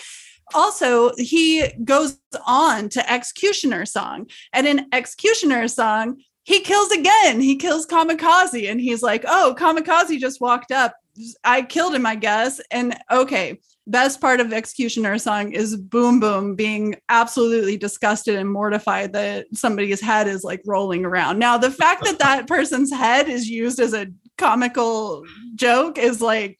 also he goes on to X-Cutioner song. And in X-Cutioner song he kills again. He kills kamikaze. And he's like oh kamikaze just walked up. I killed him i guess. And okay best part of X-Cutioner song is boom boom being absolutely disgusted and mortified that somebody's head is like rolling around now the fact that that person's head is used as a comical joke is like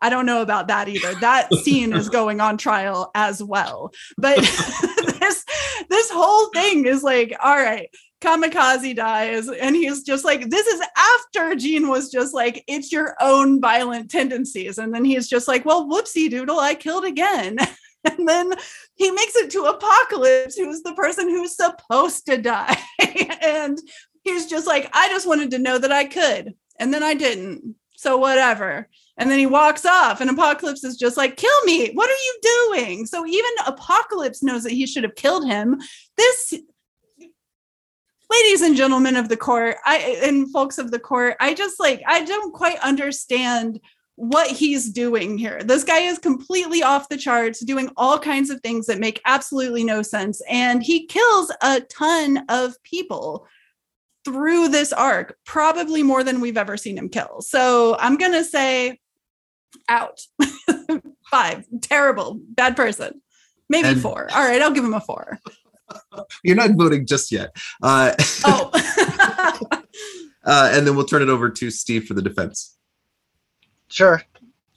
I don't know about that either. That scene is going on trial as well. But this this whole thing is like, all right, Kamikaze dies, and he's just like, this is after Jean was just like, it's your own violent tendencies. And then he's just like, well, whoopsie doodle, I killed again. and then he makes it to Apocalypse, who's the person who's supposed to die. and he's just like, I just wanted to know that I could. And then I didn't. So whatever. And then he walks off, and Apocalypse is just like, kill me. What are you doing? So even Apocalypse knows that he should have killed him. This ladies and gentlemen of the court i and folks of the court i just like i don't quite understand what he's doing here. This guy is completely off the charts doing all kinds of things that make absolutely no sense and he kills a ton of people through this arc probably more than we've ever seen him kill. So i'm gonna say out. Five. Terrible. Bad person. Maybe and- four. All right i'll give him a four You're not voting just yet. Uh, oh. uh, and then we'll turn it over to Steve for the defense. Sure.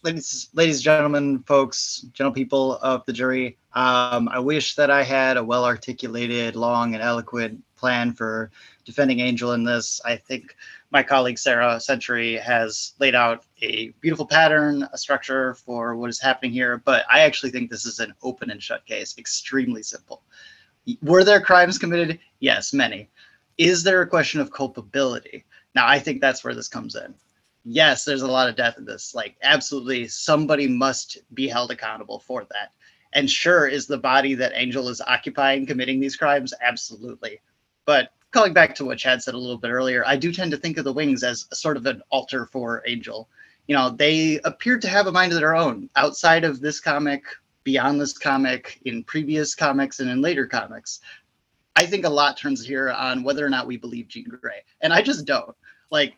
Ladies, ladies, gentlemen, folks, gentle people of the jury, um, I wish that I had a well articulated, long, and eloquent plan for defending Angel in this. I think my colleague Sarah Century has laid out a beautiful pattern, a structure for what is happening here, but I actually think this is an open and shut case, extremely simple. Were there crimes committed? Yes, many. Is there a question of culpability? Now, I think that's where this comes in. Yes, there's a lot of death in this. Like, absolutely, somebody must be held accountable for that. And sure, is the body that Angel is occupying committing these crimes? Absolutely. But calling back to what Chad said a little bit earlier, I do tend to think of the wings as sort of an alter for Angel. You know, they appear to have a mind of their own outside of this comic, beyond this comic, in previous comics, and in later comics. I think a lot turns here on whether or not we believe Jean Grey. And I just don't. Like,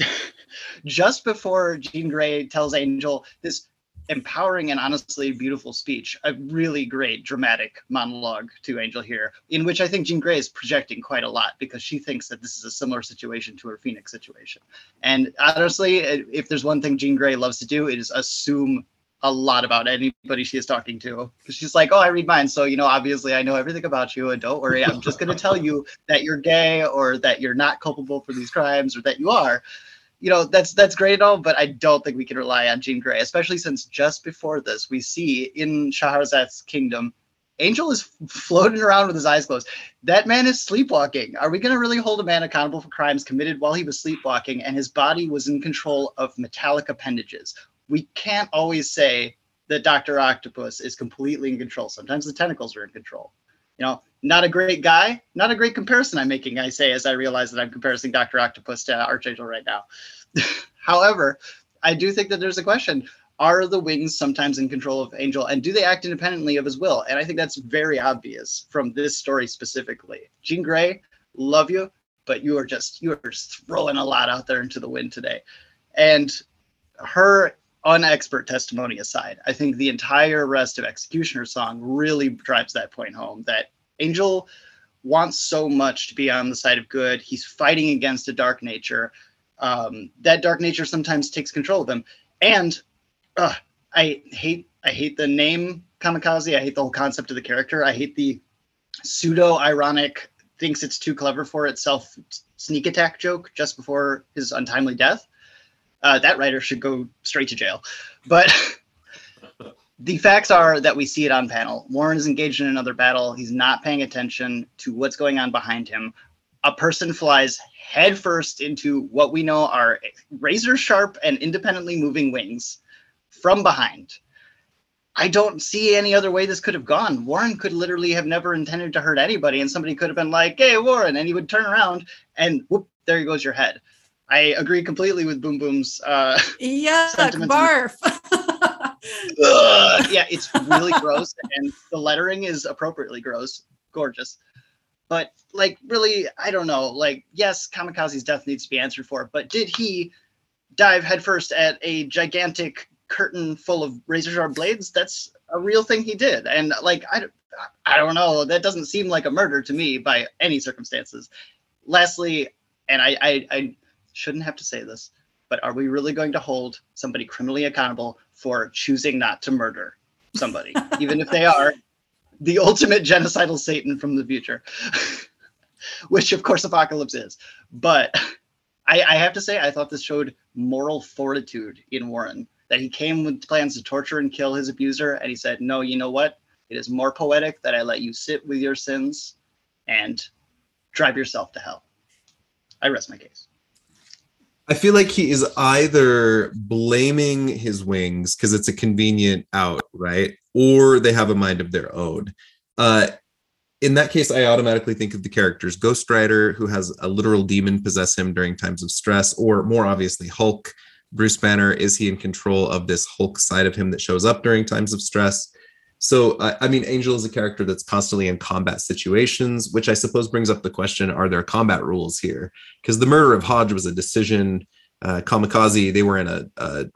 just before Jean Grey tells Angel this empowering and honestly beautiful speech, a really great dramatic monologue to Angel here, in which I think Jean Grey is projecting quite a lot because she thinks that this is a similar situation to her Phoenix situation. And honestly, if there's one thing Jean Grey loves to do, it is assume a lot about anybody she is talking to she's like, "Oh, I read mine, so you know, obviously, I know everything about you, and don't worry, I'm just going to tell you that you're gay or that you're not culpable for these crimes or that you are." You know, that's that's great and all, but I don't think we can rely on Jean Grey, especially since just before this, we see in Shahrazad's kingdom, Angel is floating around with his eyes closed. That man is sleepwalking. Are we going to really hold a man accountable for crimes committed while he was sleepwalking and his body was in control of metallic appendages? We can't always say that Dr. Octopus is completely in control. Sometimes the tentacles are in control. You know, not a great guy, not a great comparison I'm making, I say, as I realize that I'm comparing Dr. Octopus to Archangel right now. However, I do think that there's a question. are the wings sometimes in control of Angel and do they act independently of his will? And I think that's very obvious from this story specifically. Jean Grey, love you, but you are just you are just throwing a lot out there into the wind today. And her unexpert testimony aside, I think the entire rest of X-Cutioner's Song really drives that point home that Angel wants so much to be on the side of good. He's fighting against a dark nature. Um, that dark nature sometimes takes control of him. And uh, I hate I hate the name kamikaze. I hate the whole concept of the character. I hate the pseudo ironic thinks it's too clever for itself sneak attack joke just before his untimely death. Uh, that writer should go straight to jail. But the facts are that we see it on panel. Warren is engaged in another battle. He's not paying attention to what's going on behind him. A person flies headfirst into what we know are razor sharp and independently moving wings from behind. I don't see any other way this could have gone. Warren could literally have never intended to hurt anybody, and somebody could have been like, "Hey, Warren," and he would turn around, and whoop, there goes your head. I agree completely with Boom Boom's. Uh, Yuck, barf. Yeah, it's really gross, and the lettering is appropriately gross, gorgeous. But like, really, I don't know. Like, yes, Kamikaze's death needs to be answered for, but did he dive headfirst at a gigantic curtain full of razor sharp blades? That's a real thing he did, and like, I, I don't know. That doesn't seem like a murder to me by any circumstances. Lastly, and I, I, I shouldn't have to say this, but are we really going to hold somebody criminally accountable for choosing not to murder somebody, even if they are the ultimate genocidal Satan from the future? Which, of course, Apocalypse is. But I, I have to say, I thought this showed moral fortitude in Warren. That he came with plans to torture and kill his abuser, and he said, No, you know what? It is more poetic that I let you sit with your sins and drive yourself to hell. I rest my case. I feel like he is either blaming his wings because it's a convenient out, right? Or they have a mind of their own. Uh, in that case, I automatically think of the characters Ghost Rider, who has a literal demon possess him during times of stress, or more obviously, Hulk. Bruce Banner, is he in control of this Hulk side of him that shows up during times of stress? So, uh, I mean, Angel is a character that's constantly in combat situations, which I suppose brings up the question are there combat rules here? Because the murder of Hodge was a decision. Uh, Kamikaze, they were in a, a,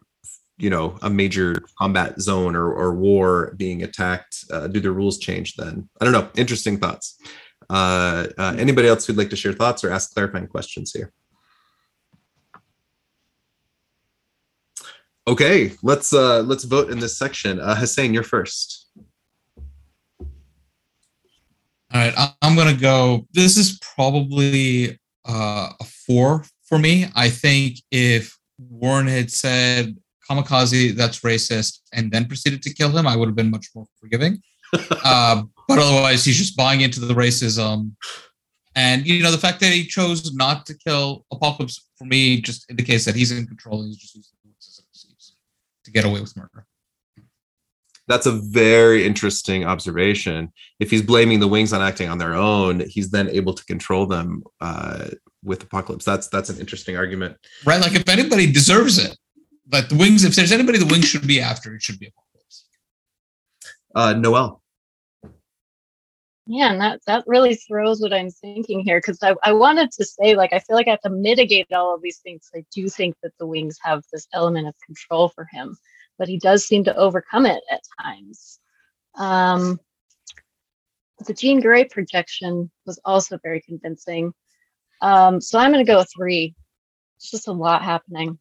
you know, a major combat zone or, or war being attacked. Uh, do the rules change then? I don't know. Interesting thoughts. Uh, uh, anybody else who'd like to share thoughts or ask clarifying questions here? Okay, let's uh let's vote in this section. Uh Hussein, you're first. All right, I'm gonna go. This is probably uh, a four for me. I think if Warren had said "kamikaze," that's racist, and then proceeded to kill him, I would have been much more forgiving. uh, but otherwise, he's just buying into the racism, and you know the fact that he chose not to kill Apocalypse for me just indicates that he's in control. And he's just using the as an excuse to get away with murder. That's a very interesting observation. If he's blaming the wings on acting on their own, he's then able to control them uh, with Apocalypse. That's that's an interesting argument. Right? Like if anybody deserves it, like the wings, if there's anybody the wings should be after, it should be Apocalypse. Uh, Noel. Yeah, and that that really throws what I'm thinking here because I, I wanted to say like I feel like I have to mitigate all of these things. I do think that the wings have this element of control for him, but he does seem to overcome it at times. Um, the Jean Grey projection was also very convincing. Um, so I'm going to go three. It's just a lot happening.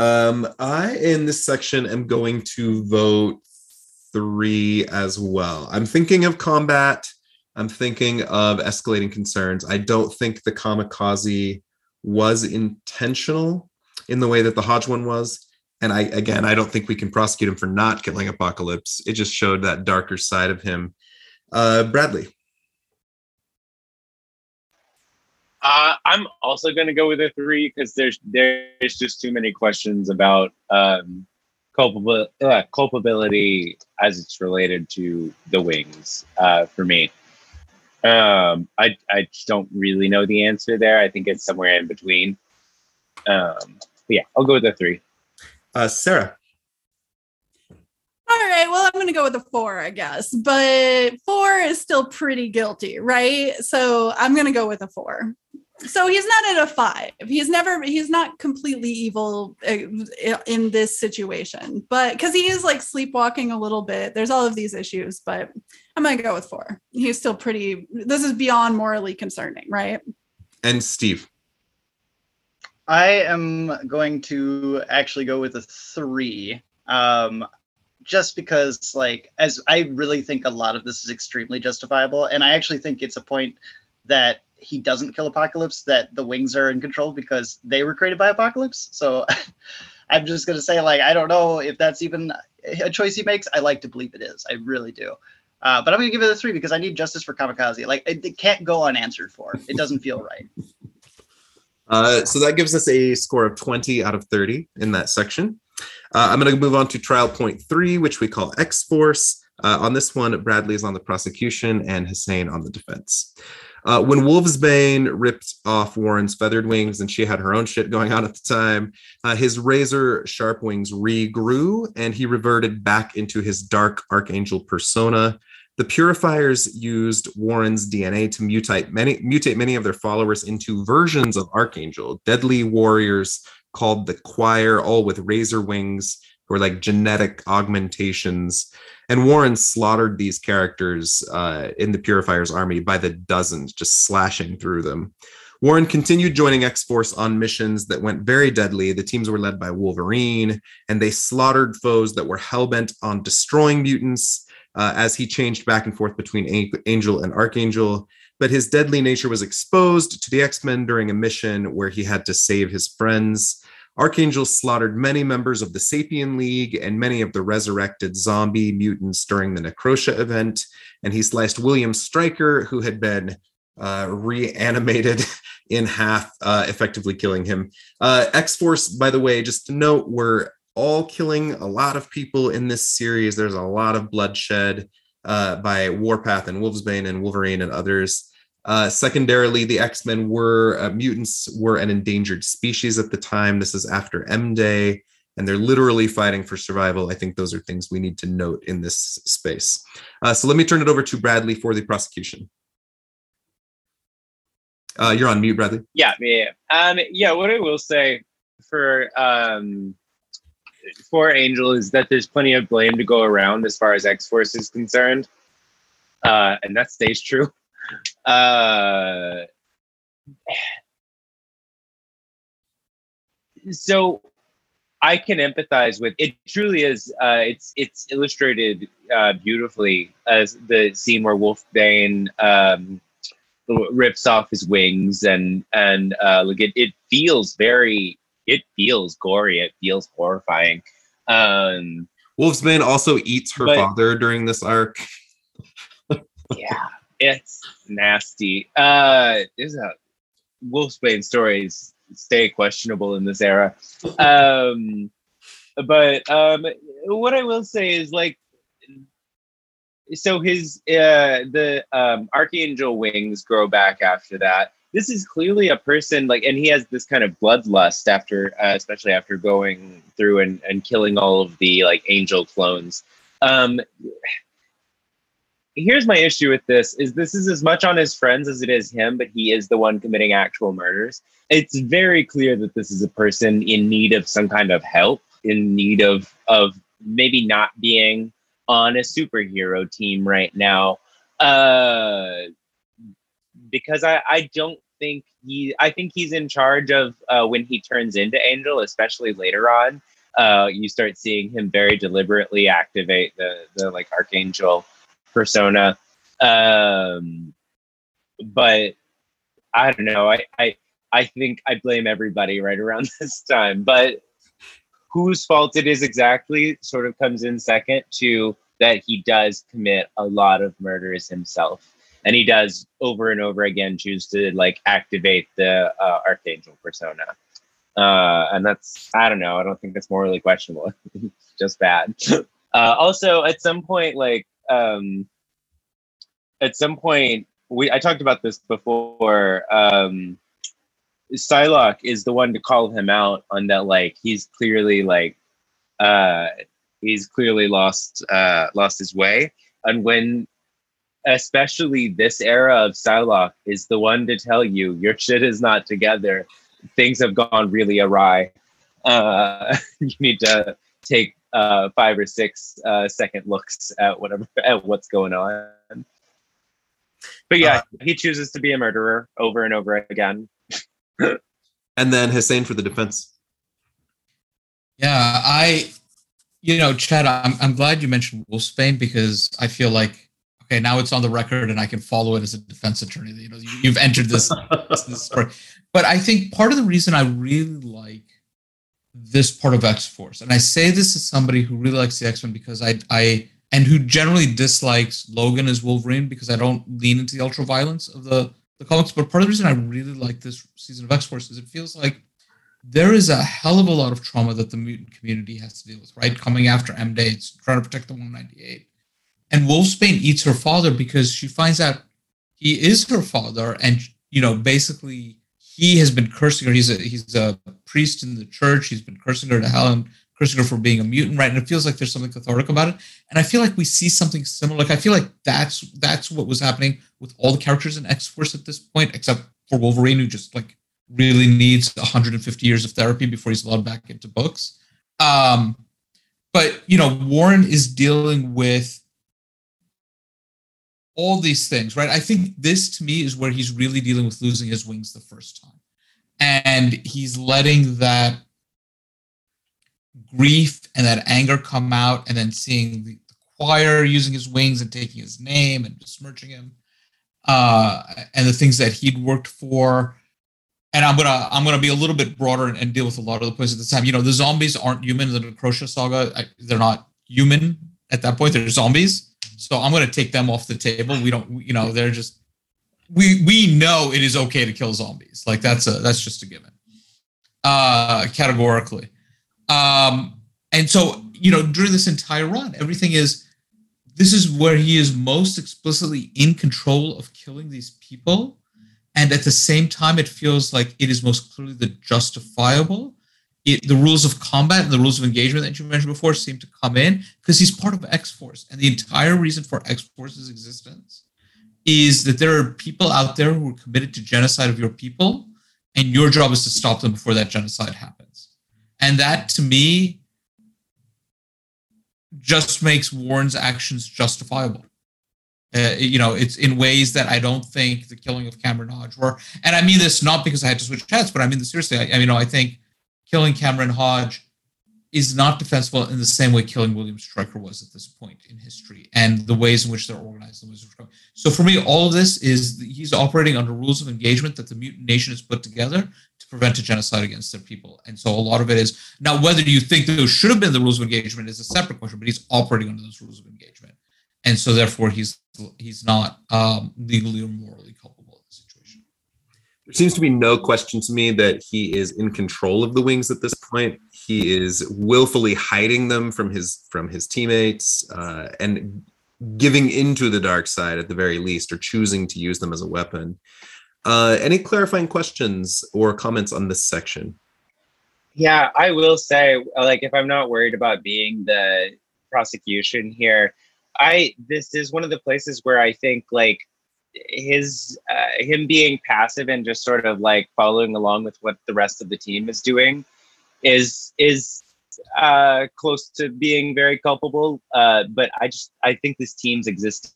Um, I in this section am going to vote three as well. I'm thinking of combat. I'm thinking of escalating concerns. I don't think the kamikaze was intentional in the way that the Hodge one was. And I again, I don't think we can prosecute him for not killing Apocalypse. It just showed that darker side of him. Uh, Bradley. Uh, I'm also going to go with a three because there's there's just too many questions about um, culpable uh, culpability as it's related to the wings uh, for me. Um, I I just don't really know the answer there. I think it's somewhere in between. Um, yeah, I'll go with the three. Uh, Sarah. all right, well, I'm going to go with a four, I guess. But four is still pretty guilty, right? So I'm going to go with a four. So he's not at a five. He's never, he's not completely evil uh, in this situation, but because he is like sleepwalking a little bit, there's all of these issues, but I'm going to go with four. He's still pretty, this is beyond morally concerning, right? And Steve. I am going to actually go with a three. Um, just because like as I really think a lot of this is extremely justifiable, and I actually think it's a point that he doesn't kill Apocalypse, that the wings are in control because they were created by Apocalypse. So I'm just gonna say like I don't know if that's even a choice he makes. I like to believe it is. I really do. Uh, but I'm gonna give it a three because I need justice for Kamikaze. Like it, it can't go unanswered for. It doesn't feel right. Uh, so that gives us a score of 20 out of 30 in that section. Uh, I'm going to move on to trial point three, which we call X Force. Uh, on this one, Bradley is on the prosecution and Hussein on the defense. Uh, when Wolfsbane ripped off Warren's feathered wings and she had her own shit going on at the time, uh, his razor sharp wings regrew and he reverted back into his dark archangel persona. The purifiers used Warren's DNA to mutate many, mutate many of their followers into versions of Archangel, deadly warriors called the Choir, all with razor wings, or like genetic augmentations. And Warren slaughtered these characters uh, in the Purifier's army by the dozens, just slashing through them. Warren continued joining X Force on missions that went very deadly. The teams were led by Wolverine, and they slaughtered foes that were hellbent on destroying mutants uh, as he changed back and forth between Angel and Archangel. But his deadly nature was exposed to the X Men during a mission where he had to save his friends. Archangel slaughtered many members of the Sapien League and many of the resurrected zombie mutants during the Necrosha event. And he sliced William Stryker, who had been uh, reanimated in half, uh, effectively killing him. Uh, X Force, by the way, just to note, we're all killing a lot of people in this series. There's a lot of bloodshed uh, by Warpath and Wolfsbane and Wolverine and others. Uh, secondarily, the X Men were uh, mutants were an endangered species at the time. This is after M Day, and they're literally fighting for survival. I think those are things we need to note in this space. Uh, so let me turn it over to Bradley for the prosecution. Uh, you're on mute, Bradley. Yeah, yeah, um, yeah. What I will say for um, for Angel is that there's plenty of blame to go around as far as X Force is concerned, uh, and that stays true. Uh, so I can empathize with it. Truly is. Uh, it's it's illustrated uh, beautifully as the scene where Wolfsbane um, rips off his wings and and uh, look it. It feels very. It feels gory. It feels horrifying. Um, Wolfsbane also eats her but, father during this arc. yeah, it's nasty. Uh, there's a Wolfsbane stories stay questionable in this era. Um, but um, what I will say is like, so his uh, the um, archangel wings grow back after that. This is clearly a person like, and he has this kind of bloodlust after, uh, especially after going through and, and killing all of the like angel clones. Um, here's my issue with this is this is as much on his friends as it is him but he is the one committing actual murders it's very clear that this is a person in need of some kind of help in need of of maybe not being on a superhero team right now uh because i i don't think he i think he's in charge of uh when he turns into angel especially later on uh you start seeing him very deliberately activate the the like archangel persona. Um, but I don't know. I, I I think I blame everybody right around this time. But whose fault it is exactly sort of comes in second to that he does commit a lot of murders himself. And he does over and over again choose to like activate the uh, archangel persona. Uh, and that's I don't know. I don't think that's morally questionable. it's just bad. Uh, also, at some point, like um, at some point we I talked about this before. Um, Psylocke is the one to call him out on that. Like he's clearly like uh, he's clearly lost uh, lost his way. And when, especially this era of Psylocke is the one to tell you your shit is not together, things have gone really awry. Uh, you need to take uh, five or six uh, second looks at whatever at what's going on. But yeah, Uh, he chooses to be a murderer over and over again. And then Hussein for the defense. Yeah, I, you know, Chad, I'm, I'm glad you mentioned Wolfsbane because I feel like, okay, now it's on the record and I can follow it as a defense attorney. You know, you, you've entered this, this story. But I think part of the reason I really like this part of X Force, and I say this as somebody who really likes the X Men because I, I, and who generally dislikes Logan as Wolverine because I don't lean into the ultra violence of the, the comics. But part of the reason I really like this season of X Force is it feels like there is a hell of a lot of trauma that the mutant community has to deal with, right? Coming after M Day, it's trying to protect the 198. And Wolfsbane eats her father because she finds out he is her father, and you know, basically he has been cursing her. He's a he's a priest in the church. He's been cursing her to hell and cursing her for being a mutant, right? And it feels like there's something cathartic about it. And I feel like we see something similar. Like I feel like that's that's what was happening with all the characters in X Force at this point, except for Wolverine, who just like really needs 150 years of therapy before he's allowed back into books. Um, but you know, Warren is dealing with all these things, right? I think this to me is where he's really dealing with losing his wings the first time. And he's letting that grief and that anger come out, and then seeing the, choir using his wings and taking his name and besmirching him, uh, and the things that he'd worked for and I'm gonna I'm gonna be a little bit broader and, and deal with a lot of the points at the time. You know, the zombies aren't human. The Necrosha saga, I, they're not human at that point. They're zombies. So I'm gonna take them off the table. We don't, you know, they're just we we know it is okay to kill zombies. Like that's a that's just a given, uh, categorically. Um, and so you know, during this entire run, everything is this is where he is most explicitly in control of killing these people and at the same time it feels like it is most clearly the justifiable it, the rules of combat and the rules of engagement that you mentioned before seem to come in because he's part of x-force and the entire reason for x-force's existence is that there are people out there who are committed to genocide of your people and your job is to stop them before that genocide happens and that to me just makes warren's actions justifiable uh, you know, it's in ways that I don't think the killing of Cameron Hodge were. And I mean this not because I had to switch hats, but I mean this seriously. I, I you know, I think killing Cameron Hodge is not defensible in the same way killing William Stryker was at this point in history, and the ways in which they're organized. So for me, all of this is he's operating under rules of engagement that the mutant nation has put together to prevent a genocide against their people. And so a lot of it is now whether you think those should have been the rules of engagement is a separate question, but he's operating under those rules of engagement and so therefore he's he's not um, legally or morally culpable in the situation. There seems to be no question to me that he is in control of the wings at this point. He is willfully hiding them from his from his teammates uh, and giving into the dark side at the very least, or choosing to use them as a weapon. Uh, any clarifying questions or comments on this section? Yeah, I will say, like, if I'm not worried about being the prosecution here, I this is one of the places where I think like his uh, him being passive and just sort of like following along with what the rest of the team is doing is is uh, close to being very culpable. Uh, but I just I think this team's existence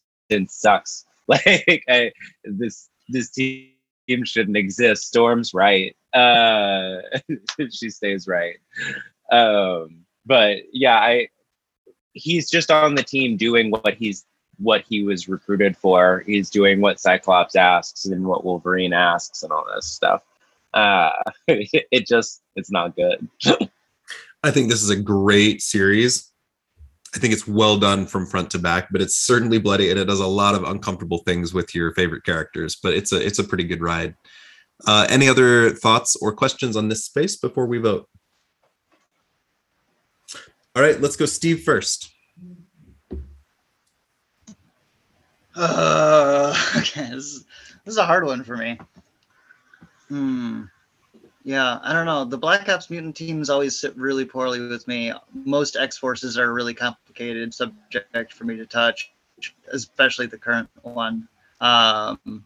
sucks. Like I, this this team shouldn't exist. Storm's right. Uh, she stays right. Um, but yeah, I he's just on the team doing what he's what he was recruited for. He's doing what Cyclops asks and what Wolverine asks and all this stuff. Uh, it just it's not good. I think this is a great series. I think it's well done from front to back, but it's certainly bloody and it does a lot of uncomfortable things with your favorite characters. But it's a it's a pretty good ride. Uh, any other thoughts or questions on this space before we vote? All right, let's go Steve first. Uh, okay, this is, this is a hard one for me. Hmm. Yeah, I don't know. The Black Ops mutant teams always sit really poorly with me. Most X forces are a really complicated subject for me to touch, especially the current one. Um,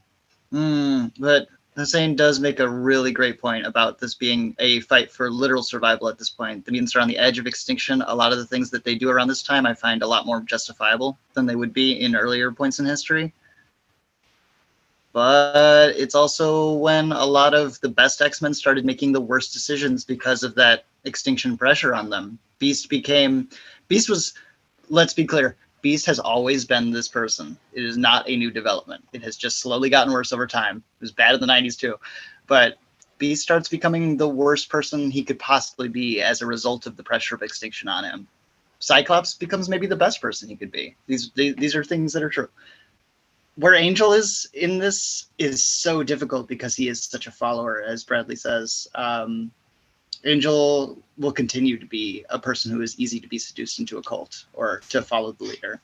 mm, but Hussein does make a really great point about this being a fight for literal survival at this point. The mutants are on the edge of extinction. A lot of the things that they do around this time I find a lot more justifiable than they would be in earlier points in history but it's also when a lot of the best X-Men started making the worst decisions because of that extinction pressure on them. Beast became Beast was let's be clear, Beast has always been this person. It is not a new development. It has just slowly gotten worse over time. It was bad in the 90s too. But Beast starts becoming the worst person he could possibly be as a result of the pressure of extinction on him. Cyclops becomes maybe the best person he could be. These these are things that are true where Angel is in this is so difficult because he is such a follower, as Bradley says. Um, Angel will continue to be a person who is easy to be seduced into a cult or to follow the leader.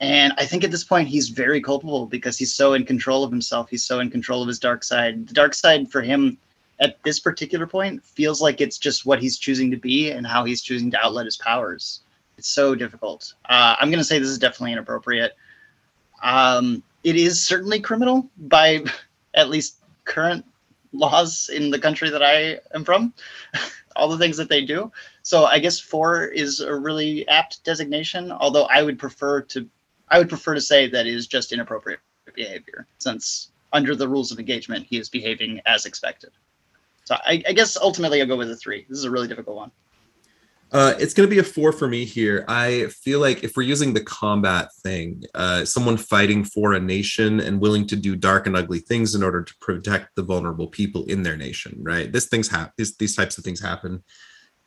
And I think at this point he's very culpable because he's so in control of himself. He's so in control of his dark side. The dark side for him at this particular point feels like it's just what he's choosing to be and how he's choosing to outlet his powers. It's so difficult. Uh, I'm going to say this is definitely inappropriate. Um, it is certainly criminal by at least current laws in the country that I am from. all the things that they do. So I guess four is a really apt designation. Although I would prefer to, I would prefer to say that it is just inappropriate behavior, since under the rules of engagement he is behaving as expected. So I, I guess ultimately I'll go with a three. This is a really difficult one. Uh, it's going to be a four for me here. I feel like if we're using the combat thing, uh, someone fighting for a nation and willing to do dark and ugly things in order to protect the vulnerable people in their nation, right? This things happen. These, types of things happen.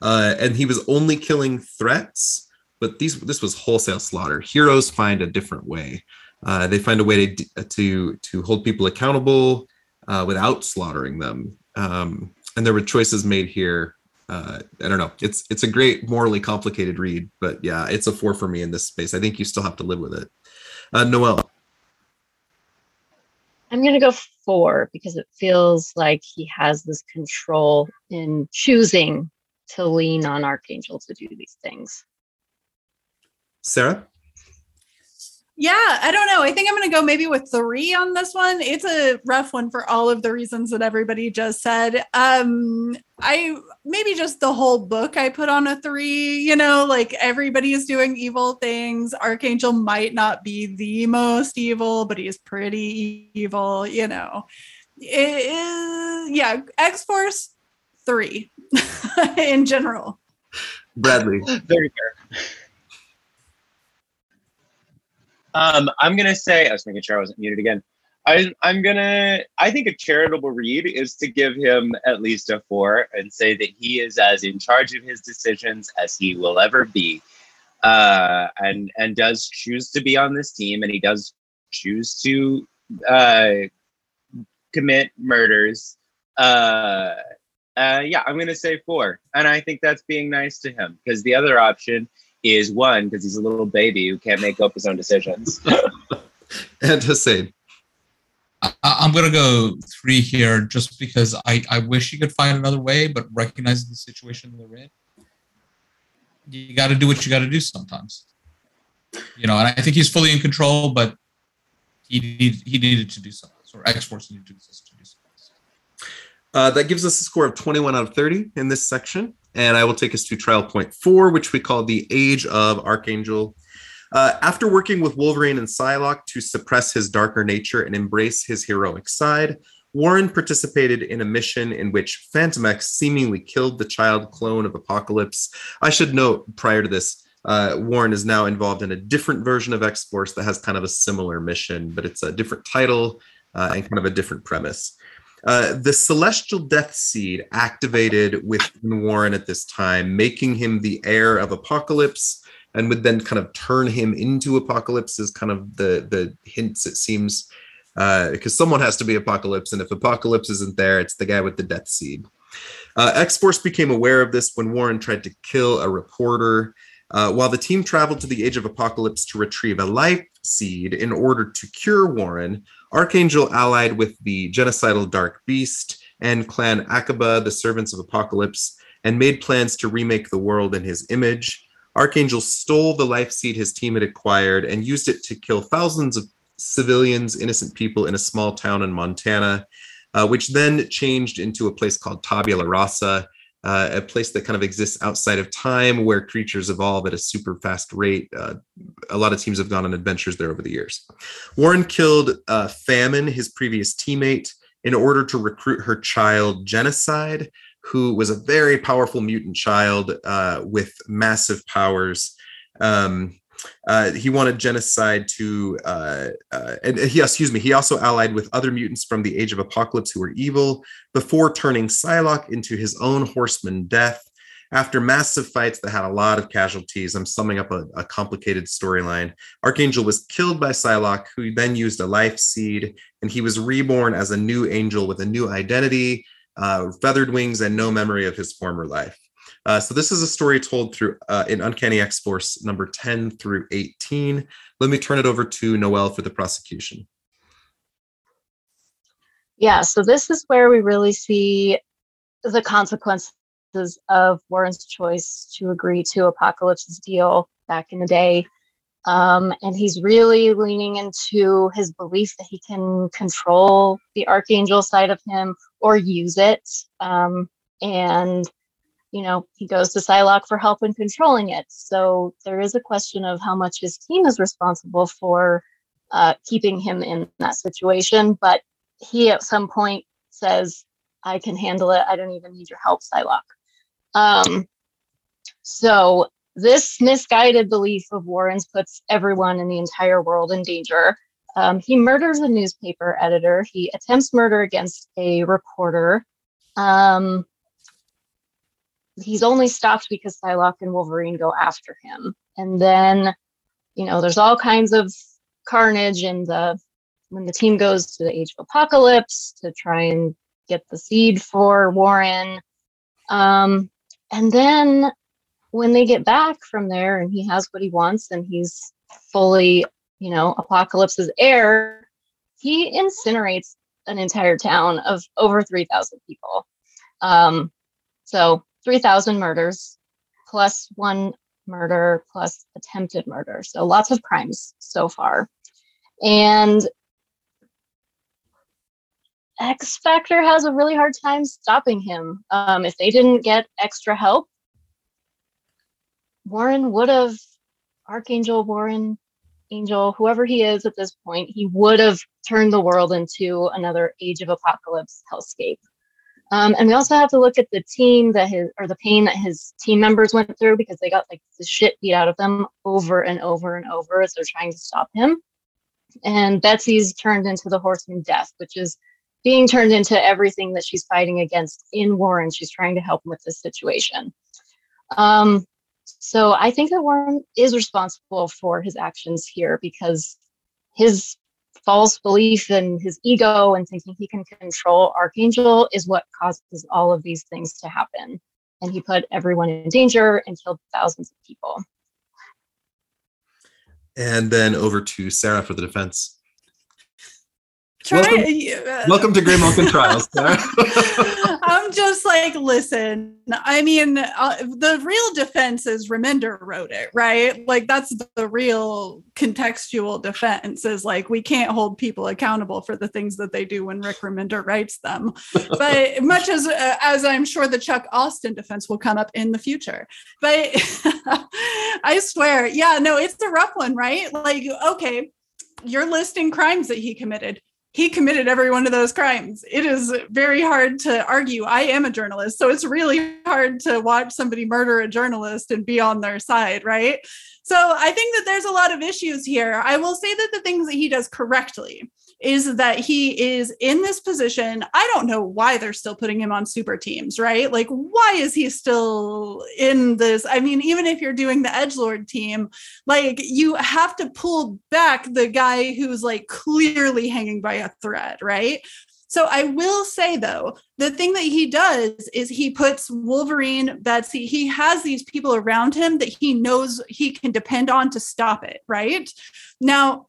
Uh, and he was only killing threats, but these this was wholesale slaughter. Heroes find a different way. Uh, they find a way to to to hold people accountable uh, without slaughtering them. Um, and there were choices made here uh, I don't know. It's it's a great morally complicated read, but yeah, it's a four for me in this space. I think you still have to live with it. Uh, Noel. I'm gonna go four because it feels like he has this control in choosing to lean on Archangel to do these things. Sarah. Yeah, I don't know. I think I'm going to go maybe with three on this one. It's a rough one for all of the reasons that everybody just said. Um, I maybe just the whole book I put on a three. You know, like everybody is doing evil things. Archangel might not be the most evil, but he's pretty evil. You know, it is yeah. X Force three in general. Bradley. Very fair. Um, I'm gonna say I was making sure I wasn't muted again. I, I'm gonna. I think a charitable read is to give him at least a four and say that he is as in charge of his decisions as he will ever be, uh, and and does choose to be on this team, and he does choose to uh, commit murders. Uh, uh, yeah, I'm gonna say four, and I think that's being nice to him because the other option is one because he's a little baby who can't make up his own decisions. and Hussein. I, I'm going to go three here just because I, I wish you could find another way, but recognizing the situation they're in, you got to do what you got to do sometimes. You know, and I think he's fully in control, but he need, he needed to do something, or X Force needed to do something. Uh, that gives us a score of 21 out of 30 in this section and I will take us to trial point four, which we call the Age of Archangel. Uh, after working with Wolverine and Psylocke to suppress his darker nature and embrace his heroic side, Warren participated in a mission in which Fantomex seemingly killed the child clone of Apocalypse. I should note prior to this, uh, Warren is now involved in a different version of X Force that has kind of a similar mission, but it's a different title uh, and kind of a different premise. Uh, the celestial death seed activated within Warren at this time, making him the heir of Apocalypse, and would then kind of turn him into Apocalypse. Is kind of the the hints it seems, because uh, someone has to be Apocalypse, and if Apocalypse isn't there, it's the guy with the death seed. Uh, X Force became aware of this when Warren tried to kill a reporter. Uh, while the team traveled to the Age of Apocalypse to retrieve a life seed in order to cure Warren, Archangel allied with the genocidal Dark Beast and Clan Akkaba, the servants of Apocalypse, and made plans to remake the world in his image. Archangel stole the life seed his team had acquired and used it to kill thousands of civilians, innocent people in a small town in Montana, uh, which then changed into a place called Tabula Rasa, uh, a place that kind of exists outside of time where creatures evolve at a super fast rate. Uh, a lot of teams have gone on adventures there over the years. Warren killed uh, Famine, his previous teammate, in order to recruit her child Genocide, who was a very powerful mutant child uh, with massive powers. Um, uh, he wanted genocide to, uh, uh, and he, excuse me, he also allied with other mutants from the Age of Apocalypse who were evil before turning Psylocke into his own horseman death. After massive fights that had a lot of casualties, I'm summing up a, a complicated storyline. Archangel was killed by Psylocke, who then used a life seed, and he was reborn as a new angel with a new identity, uh, feathered wings, and no memory of his former life. Uh, so this is a story told through uh, in Uncanny X Force number 10 through 18. Let me turn it over to Noel for the prosecution. Yeah, so this is where we really see the consequences of Warren's choice to agree to Apocalypse's deal back in the day. Um, and he's really leaning into his belief that he can control the archangel side of him or use it. Um, and you know, he goes to Psylocke for help in controlling it. So there is a question of how much his team is responsible for uh, keeping him in that situation. But he at some point says, I can handle it. I don't even need your help, Psylocke. Um, so this misguided belief of Warren's puts everyone in the entire world in danger. Um, he murders a newspaper editor. He attempts murder against a reporter. Um, he's only stopped because Psylocke and Wolverine go after him. And then, you know, there's all kinds of carnage and the when the team goes to the Age of Apocalypse to try and get the seed for Warren. Um, and then when they get back from there and he has what he wants and he's fully, you know, Apocalypse's heir, he incinerates an entire town of over 3,000 people. Um, so 3,000 murders plus one murder plus attempted murder. So lots of crimes so far. And X Factor has a really hard time stopping him. Um, if they didn't get extra help, Warren would have, Archangel Warren, Angel, whoever he is at this point, he would have turned the world into another Age of Apocalypse hellscape. Um, and we also have to look at the team that his or the pain that his team members went through because they got like the shit beat out of them over and over and over as they're trying to stop him. And Betsy's turned into the horseman death, which is being turned into everything that she's fighting against in Warren. She's trying to help him with this situation. Um, so I think that Warren is responsible for his actions here because his false belief in his ego and thinking he can control Archangel is what causes all of these things to happen. And he put everyone in danger and killed thousands of people. And then over to Sarah for the defense. Try, welcome, uh, welcome to Graymalkin Trials. I'm just like, listen. I mean, uh, the real defense is Remender wrote it, right? Like that's the real contextual defense. Is like we can't hold people accountable for the things that they do when Rick Remender writes them. But much as uh, as I'm sure the Chuck Austin defense will come up in the future. But I swear, yeah, no, it's a rough one, right? Like, okay, you're listing crimes that he committed he committed every one of those crimes. It is very hard to argue. I am a journalist, so it's really hard to watch somebody murder a journalist and be on their side, right? So I think that there's a lot of issues here. I will say that the things that he does correctly is that he is in this position. I don't know why they're still putting him on super teams, right? Like, why is he still in this? I mean, even if you're doing the Edge Lord team, like you have to pull back the guy who's like clearly hanging by a thread, right? So I will say though, the thing that he does is he puts Wolverine, Betsy, he has these people around him that he knows he can depend on to stop it, right? Now,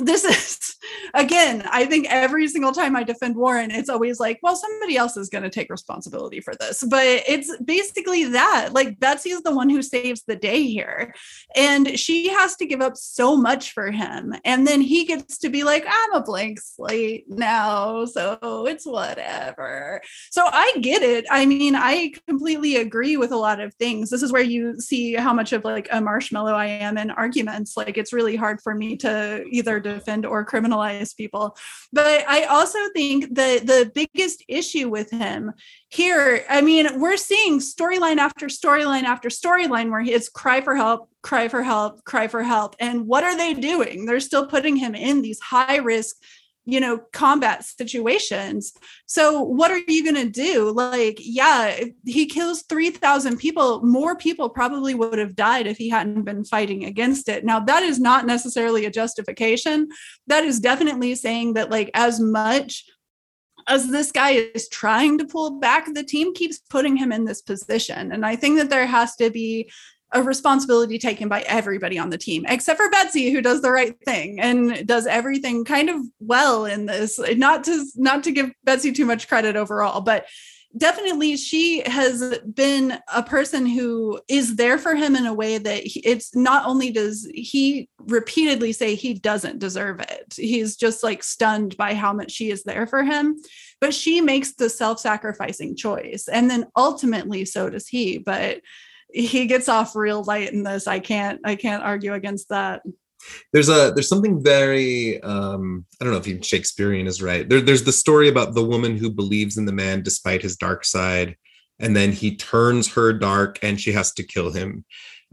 this is again i think every single time i defend warren it's always like well somebody else is going to take responsibility for this. But it's basically that like betsy is the one who saves the day here and she has to give up so much for him. And then he gets to be like i'm a blank slate now so it's whatever. So i get it. I mean i completely agree with a lot of things. This is where you see how much of like a marshmallow i am in arguments. Like it's really hard for me to either defend or criminalize people. But I also think that the biggest issue with him here, I mean, we're seeing storyline after storyline after storyline where it's cry for help, cry for help, cry for help. And what are they doing? They're still putting him in these high risk you know combat situations. So what are you going to do? Like yeah he kills 3000 people more people probably would have died if he hadn't been fighting against it. Now that is not necessarily a justification. That is definitely saying that like as much as this guy is trying to pull back the team keeps putting him in this position. And i think that there has to be a responsibility taken by everybody on the team, except for Betsy, who does the right thing and does everything kind of well in this. Not to not to give Betsy too much credit overall, but definitely she has been a person who is there for him in a way that he, it's not only does he repeatedly say he doesn't deserve it he's just like stunned by how much she is there for him but she makes the self-sacrificing choice and then ultimately so does he but he gets off real light in this. I can't I can't argue against that. There's a there's something very um I don't know if even Shakespearean is right. There, there's the story about the woman who believes in the man despite his dark side, and then he turns her dark and she has to kill him.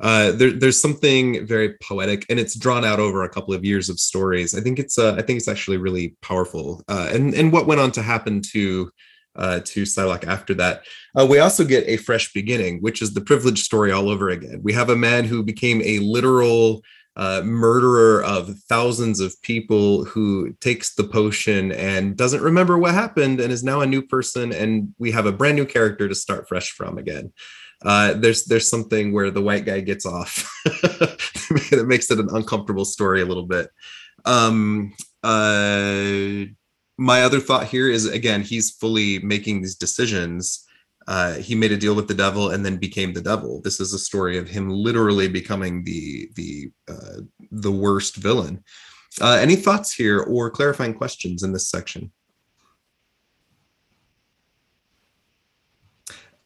Uh, there, there's something very poetic, and it's drawn out over a couple of years of stories. I think it's uh, I think it's actually really powerful. Uh, and and what went on to happen to uh, to Psylocke after that. Uh, we also get a fresh beginning, which is the privilege story all over again. We have a man who became a literal uh, murderer of thousands of people who takes the potion and doesn't remember what happened and is now a new person. And we have a brand new character to start fresh from again. Uh, there's there's something where the white guy gets off that makes it an uncomfortable story a little bit. Um, uh, my other thought here is again, he's fully making these decisions. Uh, he made a deal with the devil and then became the devil. This is a story of him literally becoming the the uh, the worst villain. Uh, any thoughts here or clarifying questions in this section?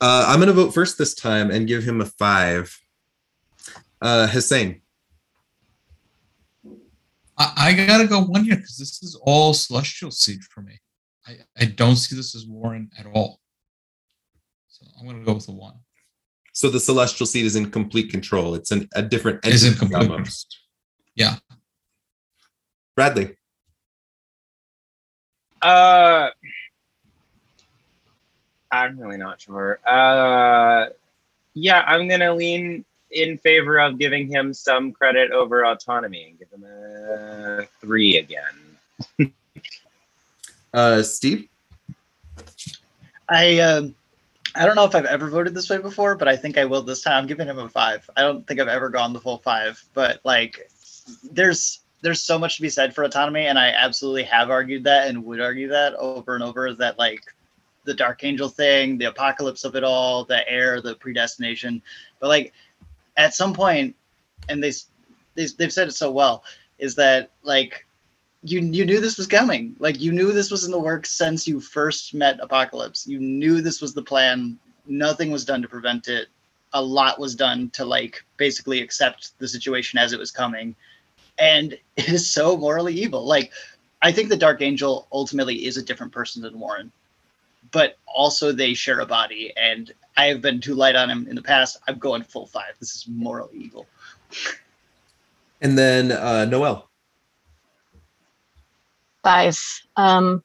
Uh, I'm going to vote first this time and give him a five. Uh, Hussein. I, I gotta go one year because this is all celestial seed for me. I, I don't see this as Warren at all. So I'm gonna go with the one. So the celestial seed is in complete control. It's an, a different Is in complete control. Yeah. Bradley. Uh, I'm really not sure. Uh, yeah, I'm gonna lean in favor of giving him some credit over autonomy and give him a three again. uh, Steve? I um, I don't know if I've ever voted this way before, but I think I will this time. I'm giving him a five. I don't think I've ever gone the full five, but like, there's there's so much to be said for autonomy, and I absolutely have argued that and would argue that over and over. That like the Dark Angel thing, the apocalypse of it all, the heir, the predestination, but like at some point, and they, they they've said it so well, is that like you you knew this was coming. Like you knew this was in the works since you first met Apocalypse. You knew this was the plan. Nothing was done to prevent it. A lot was done to like basically accept the situation as it was coming. And it is so morally evil. Like I think the Dark Angel ultimately is a different person than Warren. But also they share a body and I have been too light on him in the past. I'm going full five. This is moral evil. And then uh, Noel. Five. Um,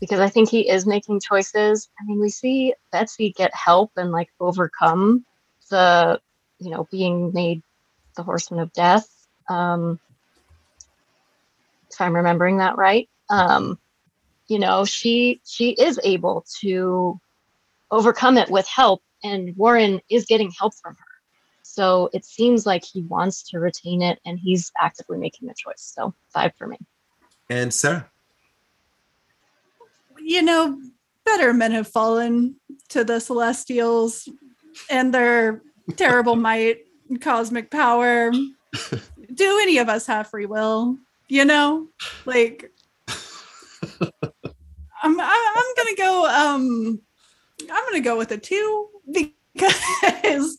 because I think he is making choices. I mean, we see Betsy get help and like overcome the, you know, being made the horseman of death. Um, if I'm remembering that right. Um, you know, she she is able to overcome it with help and Warren is getting help from her. So it seems like he wants to retain it and he's actively making the choice. So five for me. And Sarah. You know, better men have fallen to the Celestials and their terrible might, cosmic power. Do any of us have free will? You know, like I'm, I- I'm gonna go. Um, I'm gonna go with a two because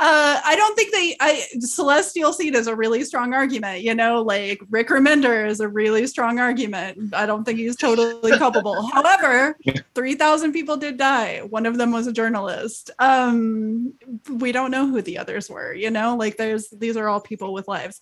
uh, I don't think they. I celestial seed is a really strong argument. You know, like Rick Remender is a really strong argument. I don't think he's totally culpable. However, three thousand people did die. One of them was a journalist. Um, we don't know who the others were. You know, like there's these are all people with lives.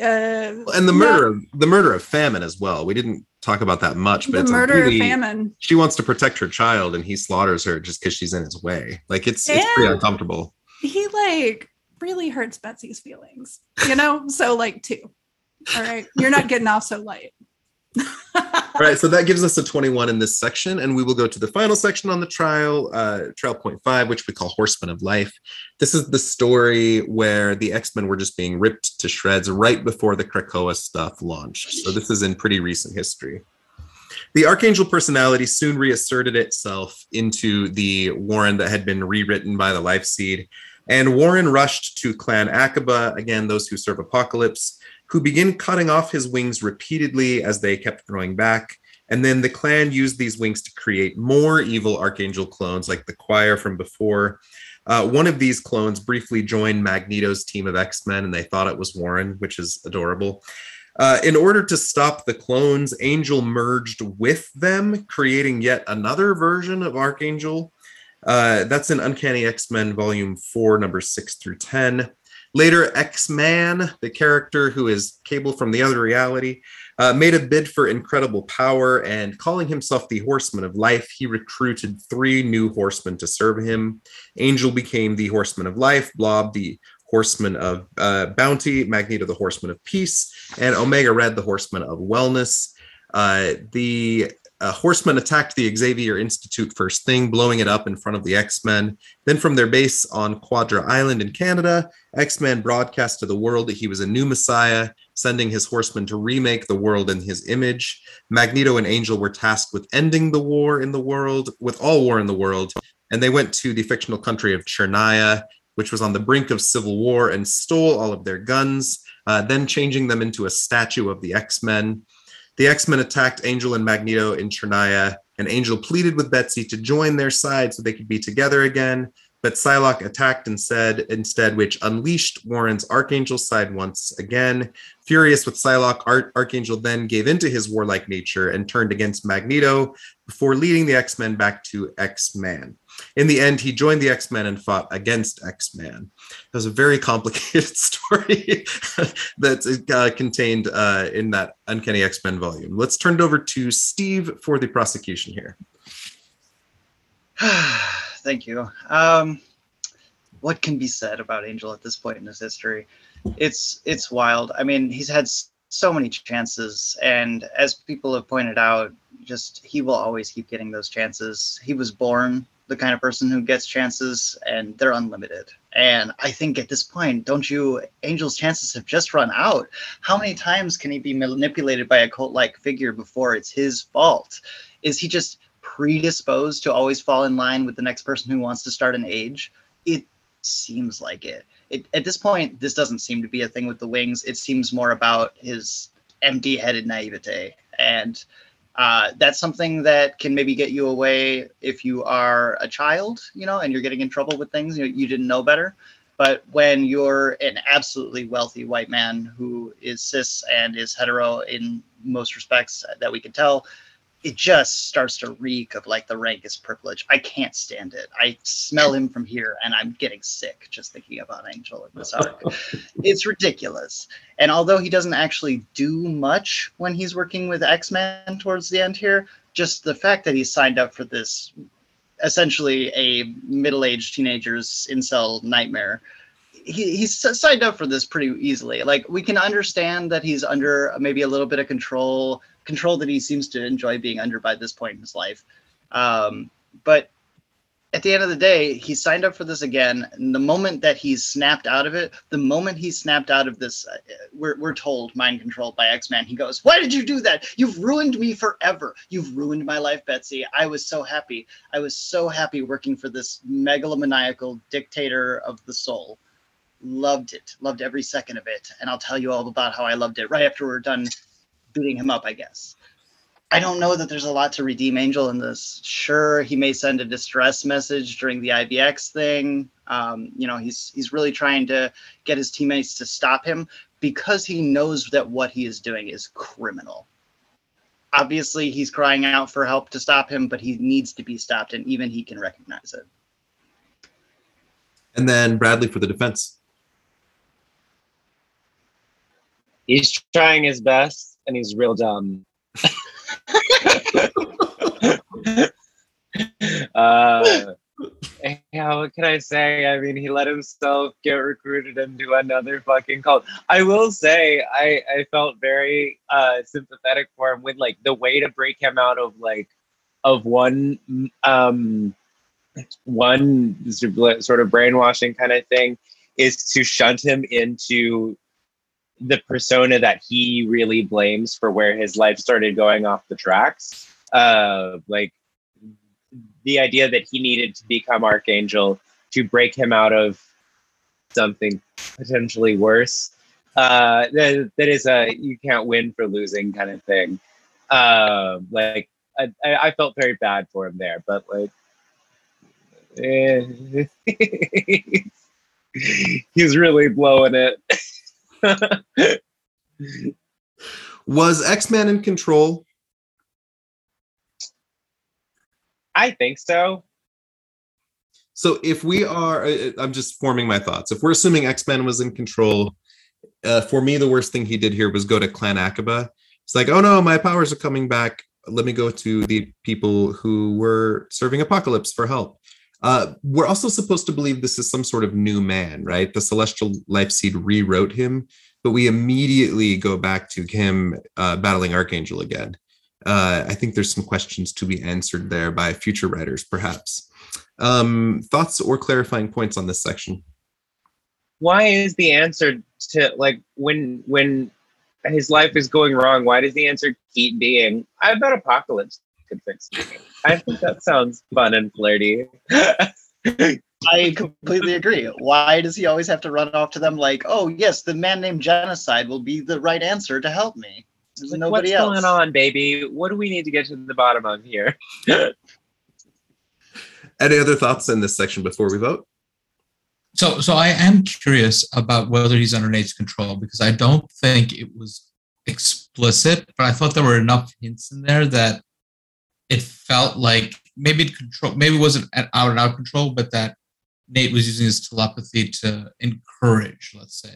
Uh, And the murder of the murder of famine as well. We didn't talk about that much, but the it's a murder really, famine. She wants to protect her child and he slaughters her just because she's in his way. Like it's it's pretty uncomfortable. he like really hurts Betsy's feelings, you know? so like two. All right. You're not getting off so light. Right, so that gives us a 21 in this section, and we will go to the final section on the trial, uh, trial point five, which we call Horsemen of Life. This is the story where the X Men were just being ripped to shreds right before the Krakoa stuff launched. So this is in pretty recent history. The Archangel personality soon reasserted itself into the Warren that had been rewritten by the Life Seed, and Warren rushed to Clan Akkaba, again, those who serve Apocalypse, who begin cutting off his wings repeatedly as they kept growing back. And then the clan used these wings to create more evil archangel clones, like the choir from before. Uh, one of these clones briefly joined Magneto's team of X Men, and they thought it was Warren, which is adorable. Uh, in order to stop the clones, Angel merged with them, creating yet another version of Archangel. Uh, that's in Uncanny X Men Volume 4, number 6 through 10. Later, X Man, the character who is Cable from the other reality, uh, made a bid for incredible power and calling himself the Horseman of Life, he recruited three new horsemen to serve him. Angel became the Horseman of Life, Blob the Horseman of uh, Bounty, Magneto the Horseman of Peace, and Omega Red the Horseman of Wellness. Uh, the uh, horsemen attacked the Xavier Institute first thing, blowing it up in front of the X Men. Then, from their base on Quadra Island in Canada, X Men broadcast to the world that he was a new Messiah, sending his horsemen to remake the world in his image. Magneto and Angel were tasked with ending the war in the world, with all war in the world, and they went to the fictional country of Chernaya, which was on the brink of civil war, and stole all of their guns, uh, then changing them into a statue of the X Men. The X Men attacked Angel and Magneto in Chernaya, and Angel pleaded with Betsy to join their side so they could be together again. But Psylocke attacked and said instead, which unleashed Warren's Archangel side once again. Furious with Psylocke, Ar- Archangel then gave into his warlike nature and turned against Magneto before leading the X Men back to X Man. In the end, he joined the X Men and fought against X Man. It was a very complicated story that's uh, contained uh, in that Uncanny X Men volume. Let's turn it over to Steve for the prosecution here. Thank you. Um, what can be said about Angel at this point in his history? It's it's wild. I mean, he's had so many chances, and as people have pointed out, just he will always keep getting those chances. He was born the kind of person who gets chances, and they're unlimited. And I think at this point, don't you? Angel's chances have just run out. How many times can he be manipulated by a cult-like figure before it's his fault? Is he just predisposed to always fall in line with the next person who wants to start an age? It seems like it. it. At this point, this doesn't seem to be a thing with the wings. It seems more about his empty-headed naivete, and uh, that's something that can maybe get you away if you are a child, you know, and you're getting in trouble with things you, you didn't know better. But when you're an absolutely wealthy white man who is cis and is hetero in most respects that we can tell, it just starts to reek of like the rankest privilege. I can't stand it. I smell him from here and I'm getting sick just thinking about Angel in this arc. it's ridiculous. And although he doesn't actually do much when he's working with X Men towards the end here, just the fact that he signed up for this essentially a middle aged teenager's incel nightmare. He, he's signed up for this pretty easily. Like we can understand that he's under maybe a little bit of control, control that he seems to enjoy being under by this point in his life. Um, but at the end of the day, he signed up for this again. And the moment that he's snapped out of it, the moment he snapped out of this, uh, we're, we're told mind controlled by X Man. He goes, Why did you do that? You've ruined me forever. You've ruined my life, Betsy. I was so happy. I was so happy working for this megalomaniacal dictator of the soul. Loved it. Loved every second of it. And I'll tell you all about how I loved it right after we're done beating him up, I guess. I don't know that there's a lot to redeem Angel in this. Sure, he may send a distress message during the IVX thing. Um, you know, he's he's really trying to get his teammates to stop him because he knows that what he is doing is criminal. Obviously, he's crying out for help to stop him, but he needs to be stopped, and even he can recognize it. And then Bradley for the defense. He's trying his best, and he's real dumb. uh, yeah, what can I say? I mean, he let himself get recruited into another fucking cult. I will say, I I felt very uh sympathetic for him with like the way to break him out of like of one um one sort of brainwashing kind of thing is to shunt him into the persona that he really blames for where his life started going off the tracks. Uh, like the idea that he needed to become Archangel to break him out of something potentially worse. Uh, that, that is a you can't win for losing kind of thing. Uh, like I, I felt very bad for him there, but like eh, he's really blowing it. Was X Men in control? I think so. So if we are, I'm just forming my thoughts. If we're assuming X Men was in control, uh, for me, the worst thing he did here was go to Clan Akkaba. It's like, oh no, my powers are coming back. Let me go to the people who were serving Apocalypse for help. Uh, we're also supposed to believe this is some sort of new man, right? The Celestial Life Seed rewrote him, but we immediately go back to him uh, battling Archangel again. Uh, I think there's some questions to be answered there by future writers, perhaps. Um, thoughts or clarifying points on this section? Why is the answer to like when when his life is going wrong? Why does the answer keep being, "I bet Apocalypse could fix me"? I think that sounds fun and flirty. I completely agree. Why does he always have to run off to them like, oh yes, the man named Genocide will be the right answer to help me? There's Like, nobody What's else. going on, baby? What do we need to get to the bottom of here? Any other thoughts in this section before we vote? So, so I am curious about whether he's under Nate's control because I don't think it was explicit, but I thought there were enough hints in there that it felt like maybe it control, maybe it wasn't at out and out control, but that Nate was using his telepathy to encourage, let's say,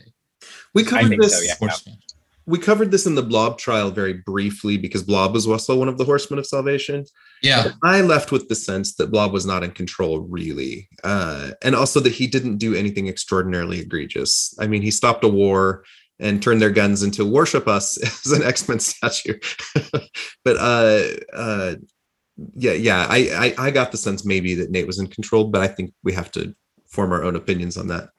We I covered think this. so, yeah. Horseman. We covered this in the Blob trial very briefly because Blob was also one of the Horsemen of Salvation. Yeah, I left with the sense that Blob was not in control, really, uh, and also that he didn't do anything extraordinarily egregious. I mean, he stopped a war and turned their guns into "Worship Us" as an X Men statue. but uh, uh, yeah, yeah, I, I I got the sense maybe that Nate was in control, but I think we have to form our own opinions on that.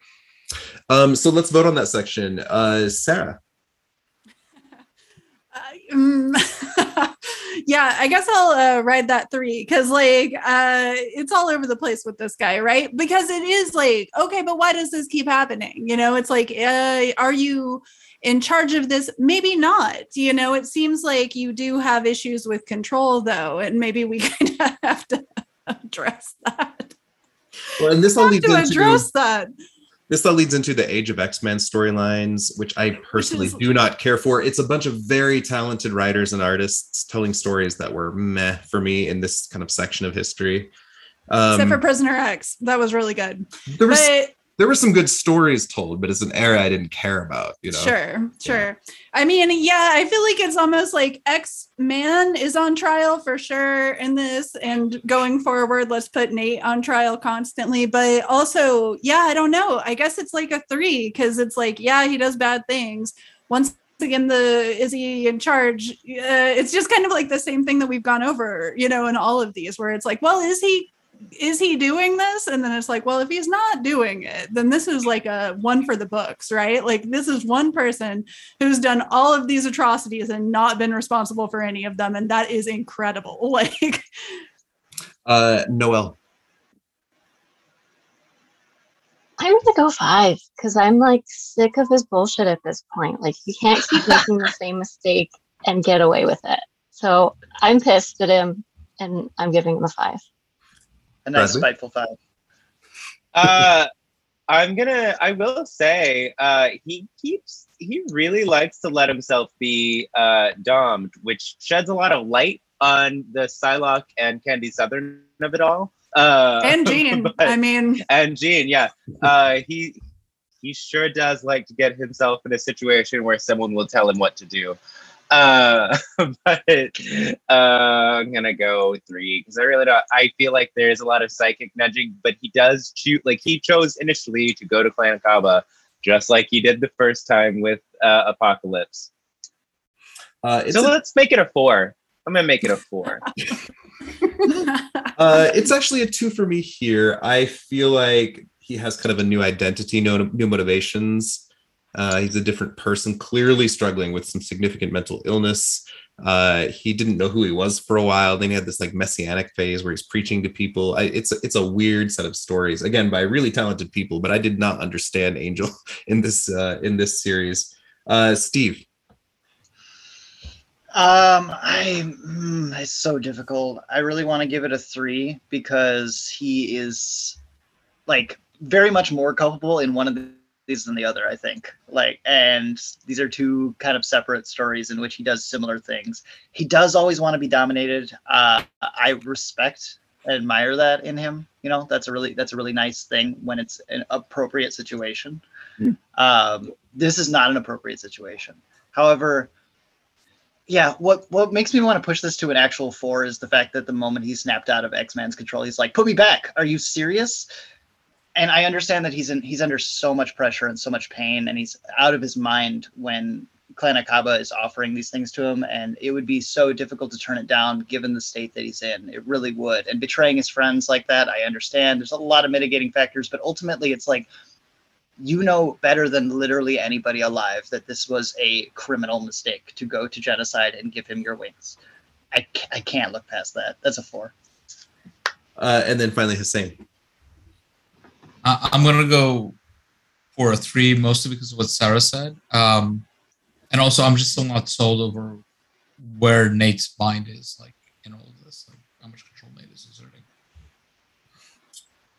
Um, so let's vote on that section. Uh, Sarah. Uh, mm, yeah, I guess I'll uh, ride that three because, like, uh, it's all over the place with this guy, right? Because it is like, okay, but why does this keep happening? You know, it's like, uh, are you in charge of this? Maybe not. You know, it seems like you do have issues with control, though, and maybe we kind of have to address that. Well, and this all leads to into address that. this all leads into the Age of X Men storylines, which I personally is- do not care for. It's a bunch of very talented writers and artists telling stories that were meh for me in this kind of section of history. Um, Except for Prisoner X, that was really good. there was But there were some good stories told, but it's an era I didn't care about. You know, Sure, sure. I mean, yeah, I feel like it's almost like X Man is on trial for sure in this, and going forward, let's put Nate on trial constantly. But also, yeah, I don't know. I guess it's like a three because it's like, yeah, he does bad things. Once again, the is he in charge? Uh, it's just kind of like the same thing that we've gone over, you know, in all of these, where it's like, well, is he is he doing this? And then it's like, well, if he's not doing it, then this is like a one for the books, right? Like this is one person who's done all of these atrocities and not been responsible for any of them. And that is incredible. Like, Uh, Noel. I'm gonna go five because I'm like sick of his bullshit at this point. Like you can't keep making the same mistake and get away with it. So I'm pissed at him and I'm giving him a five. A nice Bradley? spiteful five. uh, I'm gonna. I will say, uh, he keeps. He really likes to let himself be uh, domed, which sheds a lot of light on the Psylocke and Candy Southern of it all. Uh, and Jean, but- I mean, and Jean, yeah, uh, he he sure does like to get himself in a situation where someone will tell him what to do. Uh, but uh, I'm gonna go three because I really don't. I feel like there's a lot of psychic nudging, but he does choose. Like he chose initially to go to Clan Akkaba, just like he did the first time with uh, Apocalypse. Uh, so a- let's make it a four. I'm gonna make it a four. uh, it's actually a two for me here. I feel like he has kind of a new identity, no new motivations. Uh, he's a different person, clearly struggling with some significant mental illness. Uh, he didn't know who he was for a while. Then he had this like messianic phase where he's preaching to people. I, it's it's a weird set of stories, again by really talented people. But I did not understand Angel in this uh, in this series. Uh, Steve, Um, I mm, it's so difficult. I really want to give it a three because he is like very much more culpable in one of these than the other. I think like, and these are two kind of separate stories in which he does similar things. He does always want to be dominated. Uh, I respect and admire that in him. You know, that's a really that's a really nice thing when it's an appropriate situation. Um, this is not an appropriate situation. However, yeah, what what makes me want to push this to an actual four is the fact that the moment he snapped out of X Man's control, he's like, "Put me back! Are you serious?" And I understand that he's in he's under so much pressure and so much pain, and he's out of his mind when Clan Akkaba is offering these things to him, and it would be so difficult to turn it down given the state that he's in. It really would. And betraying his friends like that, I understand. There's a lot of mitigating factors, but ultimately, it's like you know better than literally anybody alive that this was a criminal mistake to go to genocide and give him your wings. I, I can't look past that. That's a four. uh, and then finally Hussein. I- I'm gonna go for a three, mostly because of what Sarah said, um, and also I'm just still not sold over where Nate's mind is, like in all of this, like how much control Nate is exerting.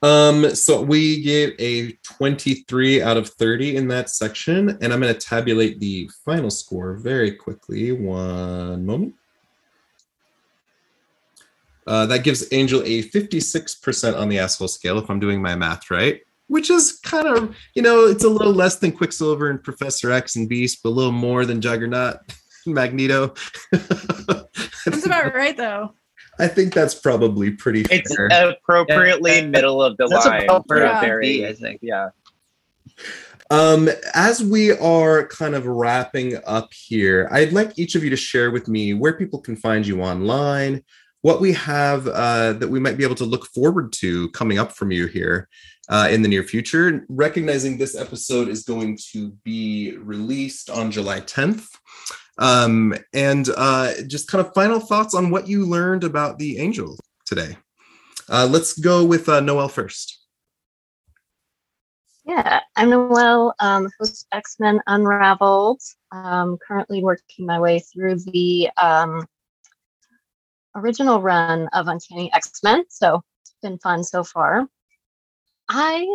Um, so we gave a 23 out of 30 in that section, and I'm going to tabulate the final score very quickly. One moment. Uh, that gives Angel a 56% on the asshole scale, if I'm doing my math right, which is kind of, you know, it's a little less than Quicksilver and Professor X and Beast, but a little more than Juggernaut, Magneto. that's about right, though. I think that's probably pretty It's fair. appropriately Yeah. middle of the That's line about for where a it would I think. yeah. Um, as we are kind of wrapping up here, I'd like each of you to share with me where people can find you online, what we have uh, that we might be able to look forward to coming up from you here uh, in the near future. Recognizing this episode is going to be released on July 10th. Um, and uh, just kind of final thoughts on what you learned about the angel today. Uh, let's go with uh, Noel first. Yeah, I'm Noel, um, host X Men Unraveled. Um, currently working my way through the um, original run of Uncanny X Men, so it's been fun so far. I,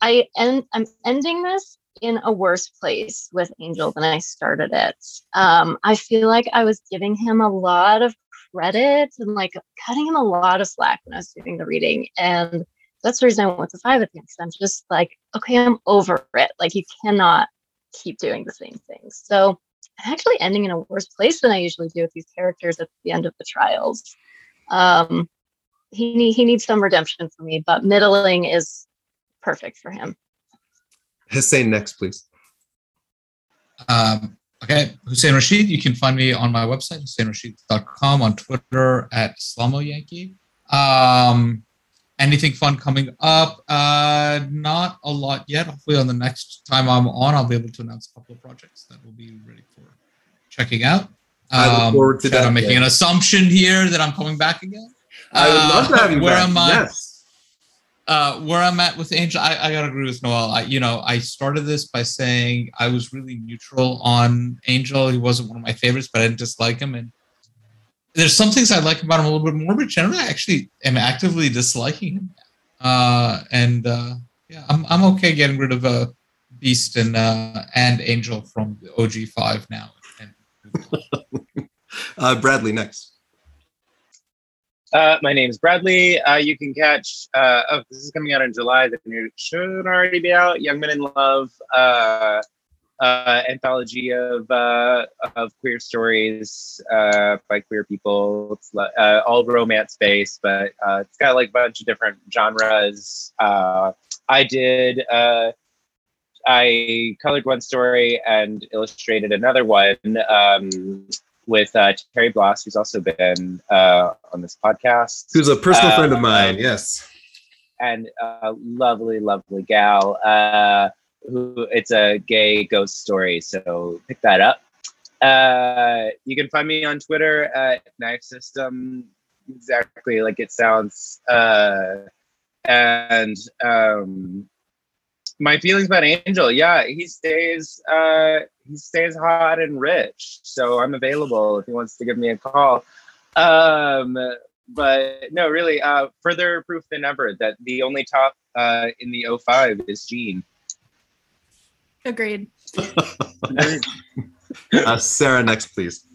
I end, I'm ending this in a worse place with Angel than I started it. Um, I feel like I was giving him a lot of credit and like cutting him a lot of slack when I was doing the reading, and that's the reason I went the five at the end. I'm just like, okay, I'm over it. Like you cannot keep doing the same things. So actually ending in a worse place than I usually do with these characters at the end of the trials. Um, he need, he needs some redemption for me, but middling is perfect for him. Hussein next, please. Um, okay, Hussein Rashid, you can find me on my website, husseinrashid.com, on Twitter at Slamo Yankee. Um, anything fun coming up? Uh, not a lot yet. Hopefully, on the next time I'm on, I'll be able to announce a couple of projects that will be ready for checking out. I look Um, forward to that I'm making day. an assumption here that I'm coming back again. I would love to Uh, have you where back. am I? Yes. uh, where I'm at with Angel, I, I gotta agree with Noel. I, you know, I started this by saying I was really neutral on Angel. He wasn't one of my favorites, but I didn't dislike him. And there's some things I like about him a little bit more, but generally, I actually am actively disliking him. Uh, and uh, yeah, I'm I'm okay getting rid of uh, Beast and uh, and Angel from the OG five now. Uh, Bradley next. Uh, my name is Bradley. Uh, you can catch. Uh, oh, this is coming out in July. The new should already be out. Young Men in Love, uh, uh, anthology of uh, of queer stories uh, by queer people. It's uh, all romance based, but uh, it's got like a bunch of different genres. Uh, I did. Uh, I colored one story and illustrated another one. Um, with uh, Terry Blas, who's also been uh, on this podcast, Who's a personal friend of mine. Yes. and a lovely, lovely gal. Who it's a gay ghost story, so pick that up. Uh, you can find me on Twitter at Knife System, exactly like it sounds. Uh, and um, my feelings about Angel, yeah, he stays uh, he stays hot and rich, so I'm available if he wants to give me a call. Um, but no, really, uh, further proof than ever that the only top uh, in the 05 is Jean. Agreed. Uh, Sarah next, please.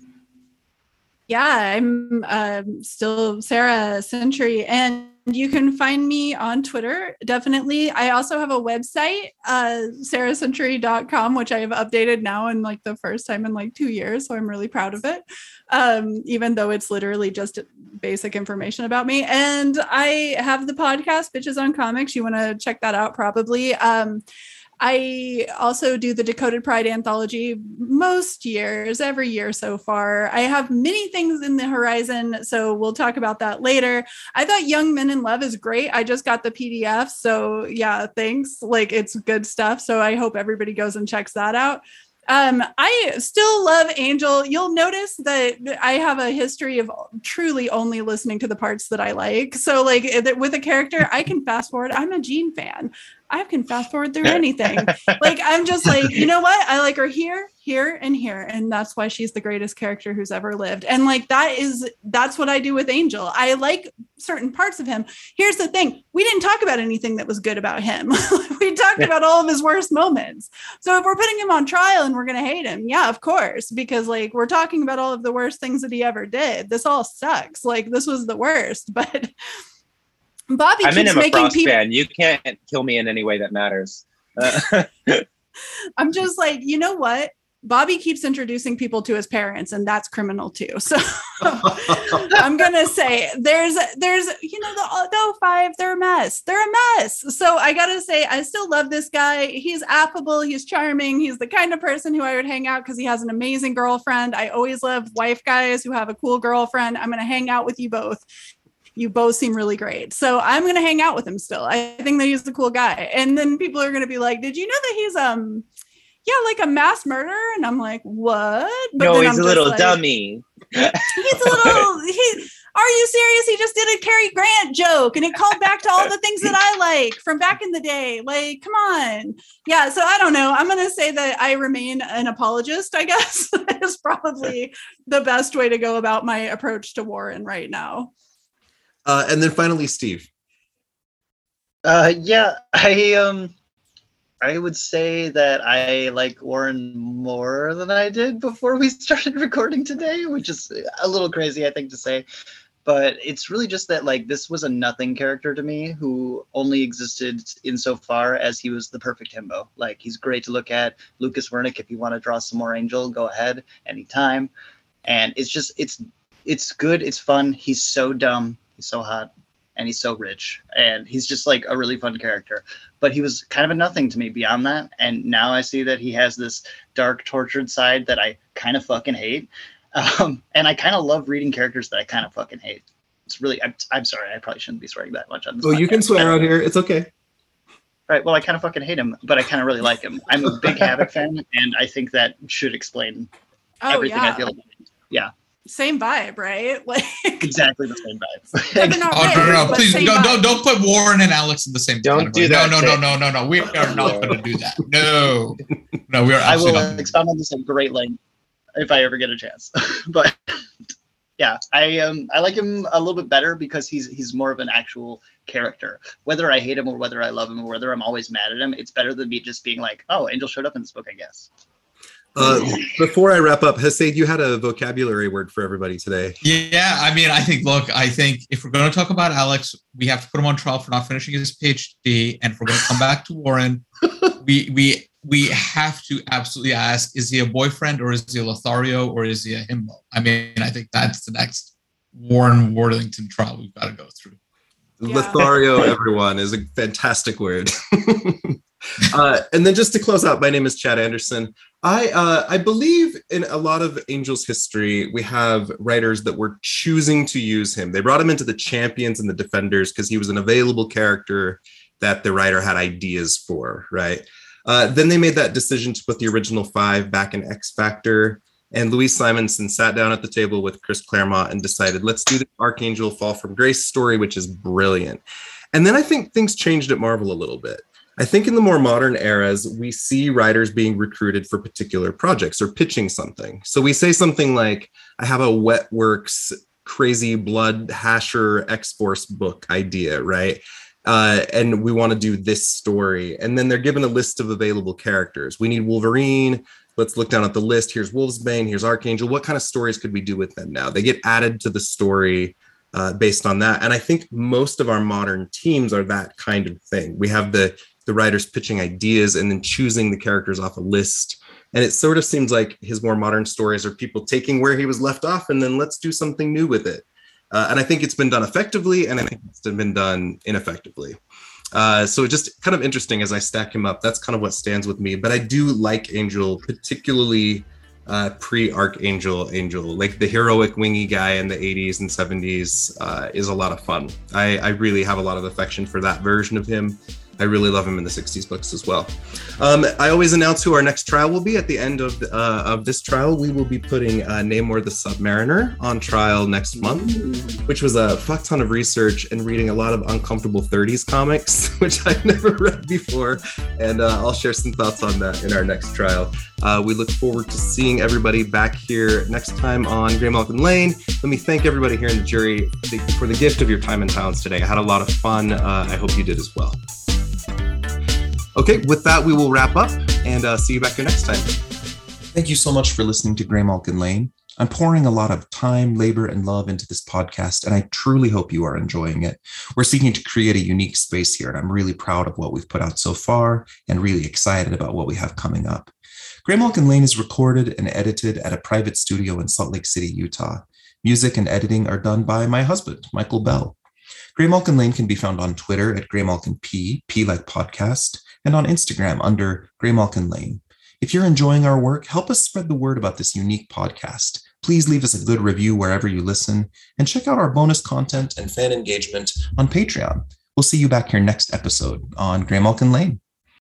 Yeah, I'm um, still Sarah Century, and you can find me on Twitter. Definitely. I also have a website, uh, sarahcentury.com, which I have updated now in like the first time in like two years. So I'm really proud of it, um, even though it's literally just basic information about me. And I have the podcast, Bitches on Comics. You want to check that out probably. Um, I also do the Decoded Pride anthology most years, every year so far. I have many things in the horizon, so we'll talk about that later. I thought Young Men in Love is great. I just got the PDF, so yeah, thanks. Like it's good stuff. So I hope everybody goes and checks that out. Um, I still love Angel. You'll notice that I have a history of truly only listening to the parts that I like. So, like with a character, I can fast forward. I'm a Jean fan. I can fast forward through anything. like I'm just like, you know what? I like her here, here, and here, and that's why she's the greatest character who's ever lived. And like that is that's what I do with Angel. I like certain parts of him. Here's the thing: we didn't talk about anything that was good about him. we talked about all of his worst moments. So if we're putting him on trial and we're gonna hate him, yeah, of course, because like we're talking about all of the worst things that he ever did. This all sucks. Like this was the worst, but. Bobby I'm keeps an Emma making Frost people. fan. You can't kill me in any way that matters. Uh, I'm just like, you know what? Bobby keeps introducing people to his parents, and that's criminal too. So I'm gonna say there's there's you know the the 05, they're a mess. They're a mess. So I gotta say, I still love this guy. He's affable, he's charming, he's the kind of person who I would hang out because he has an amazing girlfriend. I always love wife guys who have a cool girlfriend. I'm gonna hang out with you both you both seem really great. So I'm gonna hang out with him still. I think that he's a cool guy. And then people are gonna be like, Did you know that he's um yeah, like a mass murderer? And I'm like, what? But no, he's I'm a little like, dummy. He's a little he are you serious? He just did a Cary Grant joke and it called back to all the things that I like from back in the day. Like, come on. Yeah, so I don't know. I'm gonna say that I remain an apologist, I guess. is probably the best way to go about my approach to Warren right now. Uh, and then finally, Steve. Uh, yeah, I um, I would say that I like Warren more than I did before we started recording today, which is a little crazy, I think, to say. But it's really just that like this was a nothing character to me who only existed insofar as he was the perfect himbo. Like he's great to look at. Lucas Werneck, if you want to draw some more Angel, go ahead anytime. And it's just it's it's good. It's fun. He's so dumb. He's so hot and he's so rich and he's just like a really fun character but he was kind of a nothing to me beyond that and now i see that he has this dark tortured side that i kind of fucking hate um, and i kind of love reading characters that i kind of fucking hate it's really. I'm, I'm sorry. I probably shouldn't be swearing that much on this. Oh, you can swear out here. It's okay. Right. Well, I kind of fucking hate him, but I kind of really like him. I'm a big Havoc fan, and I think that should explain Oh everything yeah. I feel. About Same vibe, right? Like exactly the same vibe. not Oh no, no, no! but Please don't, vibe. don't don't put Warren and Alex in the same. Don't category. do that, No, no, no, no, no, no. We are not going to do that. No, no, we are I will absolutely not. expound on this at great length if I ever get a chance. but yeah, I um I like him a little bit better because he's he's more of an actual character. Whether I hate him or whether I love him or whether I'm always mad at him, it's better than me just being like, oh, Angel showed up in this book, I guess. Uh, before I wrap up, Hasid, you had a vocabulary word for everybody today. Yeah, I mean, I think. Look, I think if we're going to talk about Alex, we have to put him on trial for not finishing his PhD, and if we're going to come back to Warren, we we we have to absolutely ask: Is he a boyfriend, or is he a Lothario, or is he a himbo? I mean, I think that's the next Warren Worthington trial we've got to go through. Yeah. Lothario, everyone, is a fantastic word. uh, and then just to close out, my name is Chad Anderson. I uh, I believe in a lot of Angels history, we have writers that were choosing to use him. They brought him into the champions and the defenders because he was an available character that the writer had ideas for, right? Uh, then they made that decision to put the original five back in X Factor. And Louise Simonson sat down at the table with Chris Claremont and decided, let's do the Archangel Fall from Grace story, which is brilliant. And then I think things changed at Marvel a little bit. I think in the more modern eras, we see writers being recruited for particular projects or pitching something. So we say something like, I have a wet works crazy blood hasher X Force book idea, right? Uh, and we want to do this story. And then they're given a list of available characters. We need Wolverine. Let's look down at the list. Here's Wolfsbane. Here's Archangel. What kind of stories could we do with them now? They get added to the story uh, based on that. And I think most of our modern teams are that kind of thing. We have the the writers pitching ideas and then choosing the characters off a list. And it sort of seems like his more modern stories are people taking where he was left off and then let's do something new with it. Uh, and I think it's been done effectively, and I think it's been done ineffectively. Uh, so just kind of interesting as I stack him up. That's kind of what stands with me. But I do like Angel, particularly uh, pre Archangel Angel, like the heroic wingy guy in the 80s and 70s uh, is a lot of fun. I, I really have a lot of affection for that version of him. I really love him in the 60s books as well. Um, I always announce who our next trial will be. At the end of, uh, of this trial, we will be putting uh, Namor the Submariner on trial next month, which was a fuck ton of research and reading a lot of uncomfortable 30s comics, which I've never read before. And uh, I'll share some thoughts on that in our next trial. Uh, we look forward to seeing everybody back here next time on Graymalkin Lane. Let me thank everybody here in the jury for the gift of your time and talents today. I had a lot of fun. Uh, I hope you did as well. Okay, with that, we will wrap up and uh, see you back here next time. Thank you so much for listening to Graymalkin Lane. I'm pouring a lot of time, labor, and love into this podcast, and I truly hope you are enjoying it. We're seeking to create a unique space here, and I'm really proud of what we've put out so far and really excited about what we have coming up. Graymalkin Lane is recorded and edited at a private studio in Salt Lake City, Utah. Music and editing are done by my husband, Michael Bell. Graymalkin Lane can be found on Twitter at Graymalkin P, P like podcast, and on Instagram under Graymalkin Lane. If you're enjoying our work, help us spread the word about this unique podcast. Please leave us a good review wherever you listen and check out our bonus content and fan engagement on Patreon. We'll see you back here next episode on Graymalkin Lane.